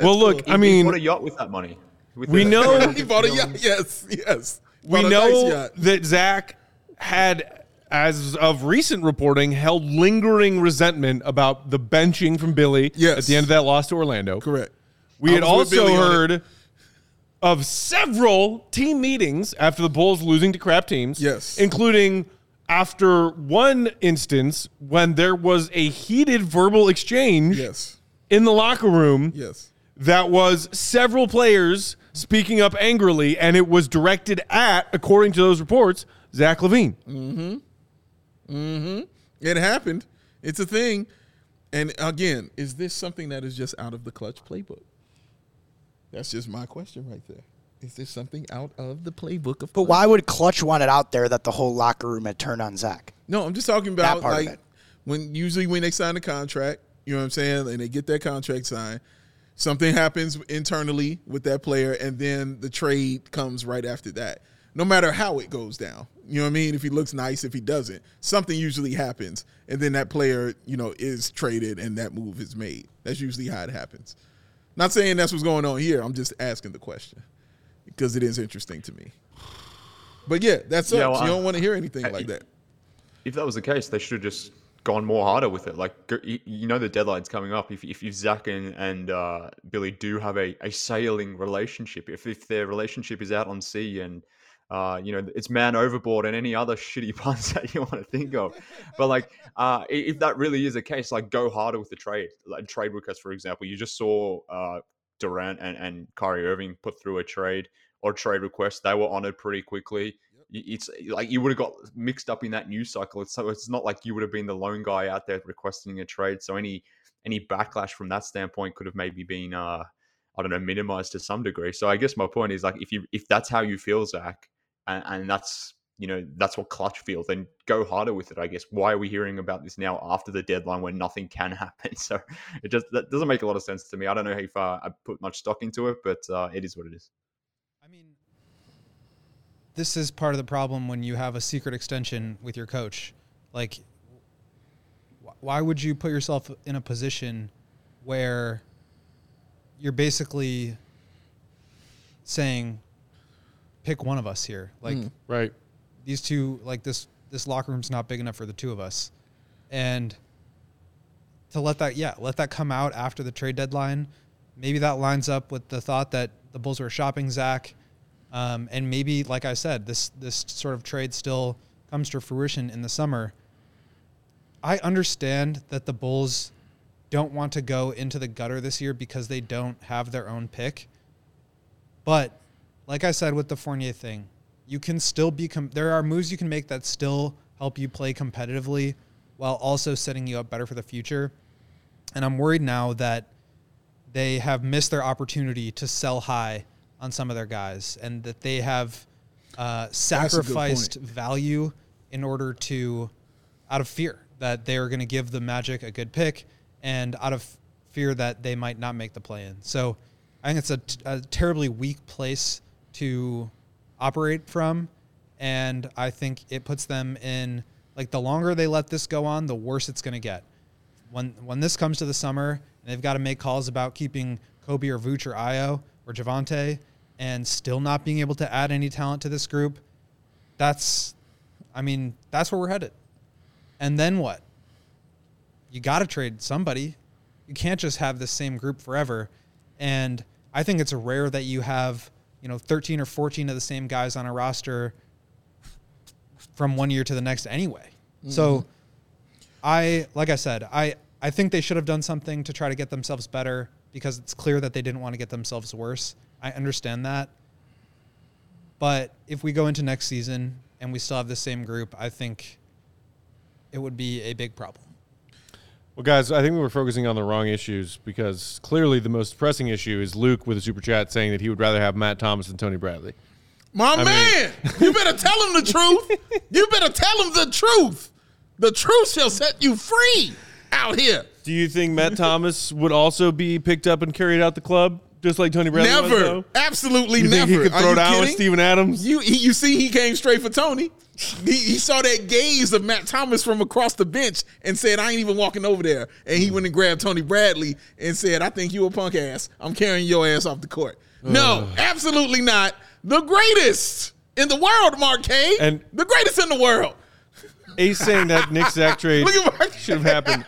well, look, cool. I He mean, bought a yacht with that money. With we the- know he bought a yacht. Yes, yes. we know nice that Zach had, as of recent reporting, held lingering resentment about the benching from Billy Yes. at the end of that loss to Orlando. Correct. We I had also Billy on it. heard of several team meetings after the Bulls losing to crap teams. Yes. Including after one instance when there was a heated verbal exchange Yes, in the locker room yes. that was several players speaking up angrily, and it was directed at, according to those reports, Zach LaVine. Mm-hmm. Mm-hmm. It happened. It's a thing. And again, is this something that is just out of the Klutch playbook? That's just my question right there. Is this something out of the playbook of But why would Klutch want it out there that the whole locker room had turned on Zach? No, I'm just talking about like when usually when they sign a contract, you know what I'm saying, and they get that contract signed, something happens internally with that player, and then the trade comes right after that. No matter how it goes down, you know what I mean. If he looks nice, if he doesn't, something usually happens, and then that player, you know, is traded, and that move is made. That's usually how it happens. Not saying that's what's going on here. I'm just asking the question because it is interesting to me. But yeah, that's. Yeah, well, you don't want to hear anything I- like that. if that was the case, they should have just gone more harder with it. Like you you know, the deadline's coming up. If if, if Zach and, and uh, Billy do have a, a sailing relationship, if if their relationship is out on sea and uh, you know it's man overboard and any other shitty puns that you want to think of, but like uh, if that really is a case, like go harder with the trade, like trade request, for example. You just saw uh, Durant and and Kyrie Irving put through a trade or trade request. They were honored pretty quickly y- it's like you would have got mixed up in that news cycle. It's, so it's not like you would have been the lone guy out there requesting a trade. So any any backlash from that standpoint could have maybe been uh I don't know minimized to some degree. So I guess my point is like if you if that's how you feel, Zach, and, and that's you know that's what Klutch feels, and go harder with it. I guess why are we hearing about this now after the deadline when nothing can happen? So it just that doesn't make a lot of sense to me. I don't know how far I put much stock into it, but uh, it is what it is. I mean, this is part of the problem when you have a secret extension with your coach. Like, wh- why would you put yourself in a position where you're basically saying, pick one of us here? Like, Right. These two, like this, this locker room's not big enough for the two of us. And to let that yeah let that come out after the trade deadline. Maybe that lines up with the thought that the Bulls were shopping Zach, um, and maybe like I said, this this sort of trade still comes to fruition in the summer. I understand that the Bulls don't want to go into the gutter this year because they don't have their own pick. But like I said with the Fournier thing, you can still be com- there are moves you can make that still help you play competitively while also setting you up better for the future. And I'm worried now that they have missed their opportunity to sell high on some of their guys and that they have uh, sacrificed value in order to out of fear that they are going to give the Magic a good pick and out of fear that they might not make the play in. So I think it's a, t- a terribly weak place to operate from. And I think it puts them in like the longer they let this go on, the worse it's going to get. When when this comes to the summer, and they've got to make calls about keeping Coby or Vooch or Ayo or Javonte, and still not being able to add any talent to this group. That's, I mean, that's where we're headed. And then what? You got to trade somebody. You can't just have the same group forever. And I think it's rare that you have, you know, 13 or 14 of the same guys on a roster from one year to the next anyway. Mm-hmm. So I like I said, I I think they should have done something to try to get themselves better because it's clear that they didn't want to get themselves worse. I understand that. But if we go into next season and we still have the same group, I think it would be a big problem. Well, guys, I think we were focusing on the wrong issues because clearly the most pressing issue is Luke with a super chat saying that he would rather have Matt Thomas than Tony Bradley. My I man, mean, you better tell him the truth. You better tell him the truth. The truth shall set you free out here. Do you think Matt Thomas would also be picked up and carried out the club? Just like Tony Bradley. Never, was, absolutely you never. Think he could throw down with Steven Adams. You he, you see, he came straight for Tony. He, he, saw that gaze of Matt Thomas from across the bench and said, "I ain't even walking over there." And he went and grabbed Tony Bradley and said, "I think you a punk ass. I'm carrying your ass off the court." No, absolutely not. The greatest in the world, Mark K. And the greatest in the world. Ace saying that Nick Zach trade should have happened.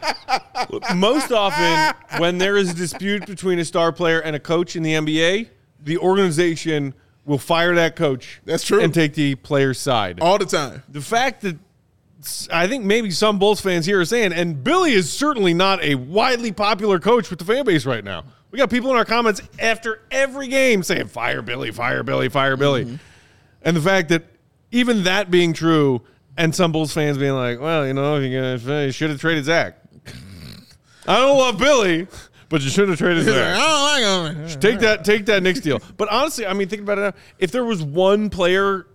Most often, when there is a dispute between a star player and a coach in the NBA, the organization will fire that coach. That's true. And take the player's side. All the time. The fact that I think maybe some Bulls fans here are saying, and Billy is certainly not a widely popular coach with the fan base right now. We got people in our comments after every game saying, fire Billy, fire Billy, fire Billy. Mm-hmm. And the fact that even that being true, and some Bulls fans being like, well, you know, you should have traded Zach. I don't love Billy, but you should have traded Zach. I don't like him. Take that, take that Knicks deal. But honestly, I mean, think about it now. If there was one player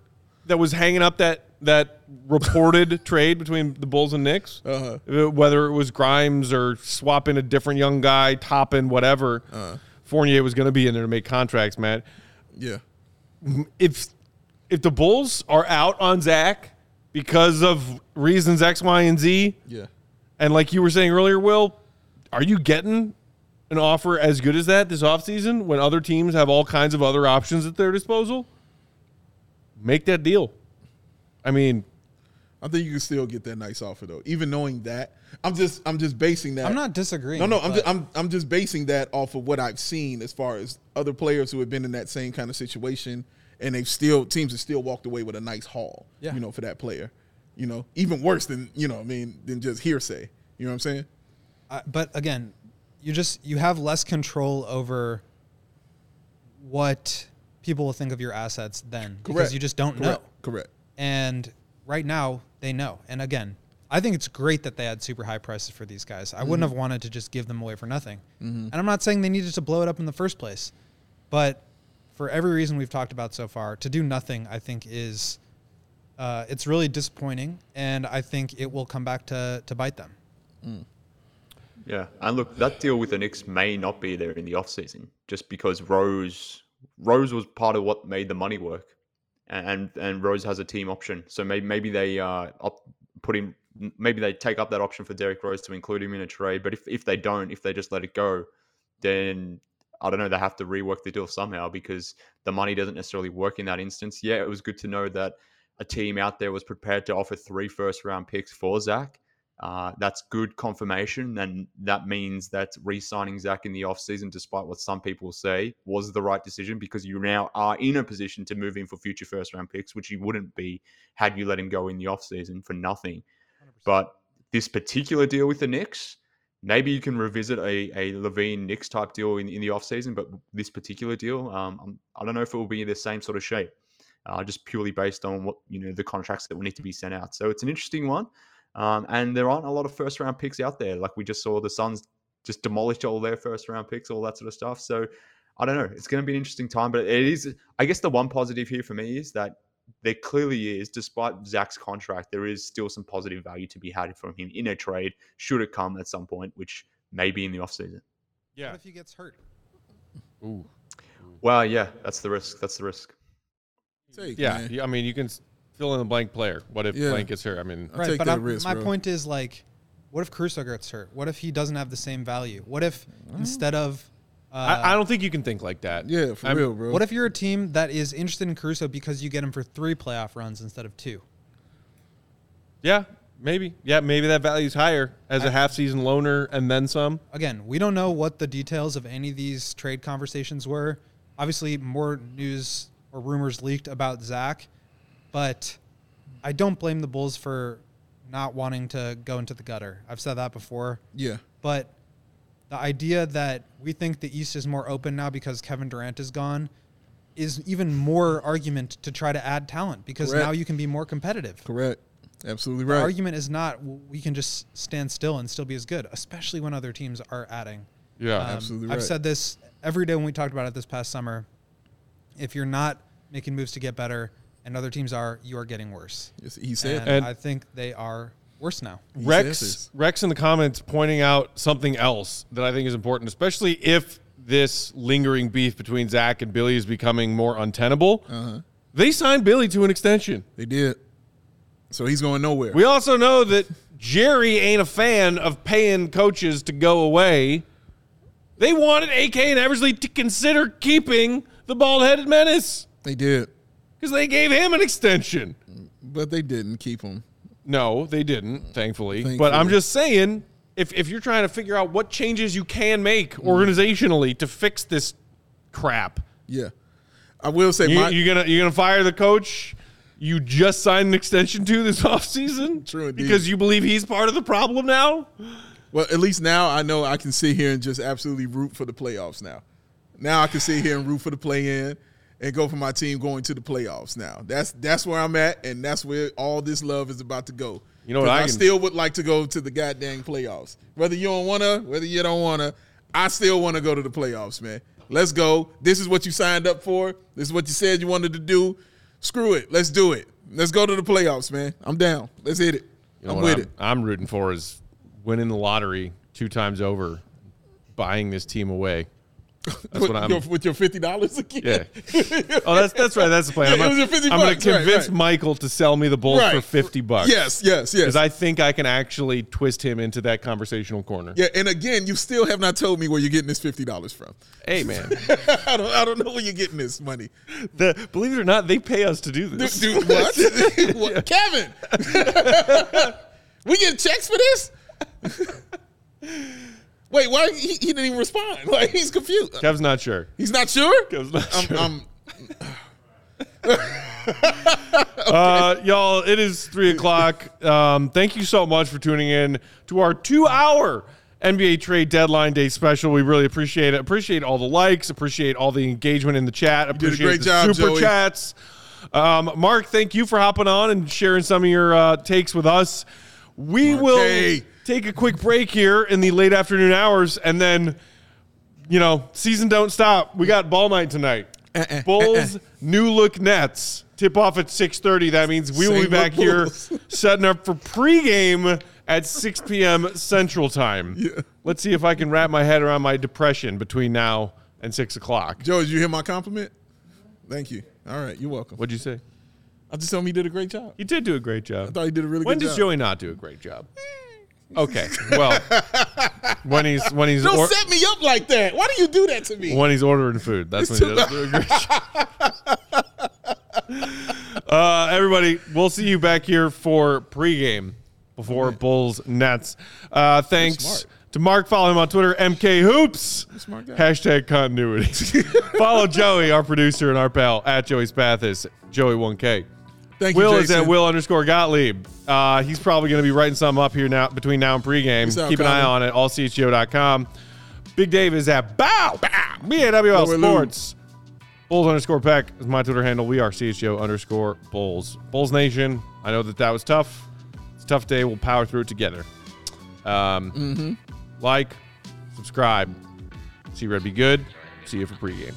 that was hanging up that that reported trade between the Bulls and Knicks, uh-huh. Uh, whether it was Grimes or swapping a different young guy, topping whatever, uh-huh. Fournier was going to be in there to make contracts, Matt, Yeah. If if the Bulls are out on Zach because of reasons X, Y, and Z. Yeah. And like you were saying earlier, Will, are you getting an offer as good as that this offseason when other teams have all kinds of other options at their disposal? Make that deal. I mean, I think you can still get that nice offer though, even knowing that. I'm just I'm just basing that. I'm not disagreeing. No, no, I'm just, I'm I'm just basing that off of what I've seen as far as other players who have been in that same kind of situation and they've still teams have still walked away with a nice haul. Yeah. You know, for that player. You know, even worse than you know, I mean, than just hearsay. You know what I'm saying? Uh, but again, you just you have less control over what people will think of your assets then Correct. because you just don't Correct. know. Correct. And right now they know. And again, I think it's great that they had super high prices for these guys. I mm-hmm. wouldn't have wanted to just give them away for nothing. Mm-hmm. And I'm not saying they needed to blow it up in the first place, but for every reason we've talked about so far, to do nothing, I think is uh, it's really disappointing, and I think it will come back to to bite them. Mm. Yeah, and look, that deal with the Knicks may not be there in the offseason just because Rose Rose was part of what made the money work, and and Rose has a team option, so maybe maybe they uh up, put him maybe they take up that option for Derrick Rose to include him in a trade, but if if they don't, if they just let it go, then I don't know, they have to rework the deal somehow because the money doesn't necessarily work in that instance. Yeah, it was good to know that a team out there was prepared to offer three first round picks for Zach, Uh, that's good confirmation, and that means that re-signing Zach in the offseason, despite what some people say, was the right decision because you now are in a position to move in for future first-round picks, which you wouldn't be had you let him go in the offseason for nothing. But this particular deal with the Knicks, maybe you can revisit a, a LaVine Knicks type deal in, in the offseason, but this particular deal, um, I'm- I don't know if it will be the same sort of shape, uh, just purely based on what, you know, the contracts that will need to be sent out. So it's an interesting one. Um, and there aren't a lot of first round picks out there. Like we just saw the Suns just demolish all their first round picks, all that sort of stuff. So I don't know. It's going to be an interesting time, but it is, I guess the one positive here for me is that there clearly is, despite Zach's contract, there is still some positive value to be had from him in a trade, should it come at some point, which may be in the offseason. Yeah. What if he gets hurt? Ooh. Well, yeah, that's the risk. That's the risk. Take, Yeah. man. yeah, I mean, you can s- fill in the blank player. What if Yeah. blank gets hurt? I mean, I'll right, take but that I'm- risk, my bro. point is like, what if Caruso gets hurt? What if he doesn't have the same value? What if instead of uh, I, I don't think you can think like that. Yeah, for I'm- real, bro. What if you're a team that is interested in Caruso because you get him for three playoff runs instead of two? Yeah, maybe. Yeah, maybe that value's higher as a half season loaner and then some. Again, we don't know what the details of any of these trade conversations were. Obviously, more news or rumors leaked about Zach, but I don't blame the Bulls for not wanting to go into the gutter. I've said that before. Yeah. But the idea that we think the East is more open now because Kevin Durant is gone is even more argument to try to add talent because Correct. now you can be more competitive. Correct. Absolutely The right. argument is not we can just stand still and still be as good, especially when other teams are adding. Yeah. Um, Absolutely right. I've said this every day when we talked about it this past summer. If you're not making moves to get better and other teams are, you are getting worse. Yes, he said. And, And- I think they are worse now. He Rex. Rex in the comments pointing out something else that I think is important, especially if this lingering beef between Zach and Billy is becoming more untenable. Uh-huh. They signed Billy to an extension. They did. So he's going nowhere. We also know that Jerry ain't a fan of paying coaches to go away. They wanted AK and Eversley to consider keeping the bald headed menace they did. Because they gave him an extension. But they didn't keep him. No, they didn't, thankfully. But I'm just saying, if, if you're trying to figure out what changes you can make Mm. organizationally to fix this crap, Yeah. I will say you, my you're gonna you're gonna fire the coach you just signed an extension to this offseason? True indeed. Because you believe he's part of the problem now? Well, at least now I know I can sit here and just absolutely root for the playoffs now. Now I can sit here and root for the play in and go for my team going to the playoffs now. That's that's where I'm at, and that's where all this love is about to go. You know what I I, still would like to go to the goddamn playoffs. Whether you don't wanna, whether you don't wanna, I still want to go to the playoffs, man. Let's go. This is what you signed up for. This is what you said you wanted to do. Screw it. Let's do it. Let's go to the playoffs, man. I'm down. Let's hit it. You know I'm with I'm, it. I'm rooting for is winning the lottery two times over, buying this team away. That's with, what I'm. your, with your fifty dollars again. Yeah. Oh, that's that's right. That's the plan. Yeah, I'm it was your 50 going to bucks, right, convince right. Michael to sell me the Bulls for fifty bucks. Yes, yes, yes. because I think I can actually twist him into that conversational corner. yeah, and again, you still have not told me where you're getting this fifty dollars from. Hey, man. I don't, I don't know where you're getting this money. the, believe it or not, they pay us to do Dude, this. dude, what? What? Kevin, we get checks for this? Wait, why he, he didn't even respond? Like he's confused. Kev's not sure. He's not sure. Kev's not I'm, sure. I'm, Uh, y'all, it is three o'clock. Um, thank you so much for tuning in to our two-hour NBA trade deadline day special. We really appreciate it. Appreciate all the likes. Appreciate all the engagement in the chat. Appreciate great the job, super Joey. chats. Um, Mark, thank you for hopping on and sharing some of your uh, takes with us. We will Marquez. Take a quick break here in the late afternoon hours, and then you know, season don't stop. We got ball night tonight. Uh-uh, uh-uh. Bulls new look Nets tip off at six thirty. That means we will be back here setting up for pregame at six p.m. Central Time. Yeah. Let's see if I can wrap my head around my depression between now and six o'clock. Joe, did you hear my compliment? Thank you. All right, you're welcome. What'd you say? I just told him he did a great job. You did do a great job. I thought he did a really when good job. When does. Joey not do a great job? Eh, Okay, well, when he's when he's Don't or- set me up like that. Why do you do that to me? when he's ordering food. That's when he does do a great job. uh, everybody, we'll see you back here for pregame. before Bulls Nets. Uh, thanks smart. to Mark. Follow him on Twitter, MK Hoops. smart guy. Hashtag continuity. Follow Joey, our producer and our pal, at Joey Spathis, Joey1K. Thank Will you, is at Will underscore Gottlieb. Uh, he's probably going to be writing something up here now between now and pregame. Peace Keep an eye on it. Allchgo.com. Big Dave is at Bow Bow. Me at WL Lower. Sports. Bulls underscore Peck is my Twitter handle. We are CHGO underscore Bulls. Bulls Nation. I know that that was tough. It's a tough day. We'll power through it together. Um, Mm-hmm. Like, subscribe. See Red be good. See you for pregame.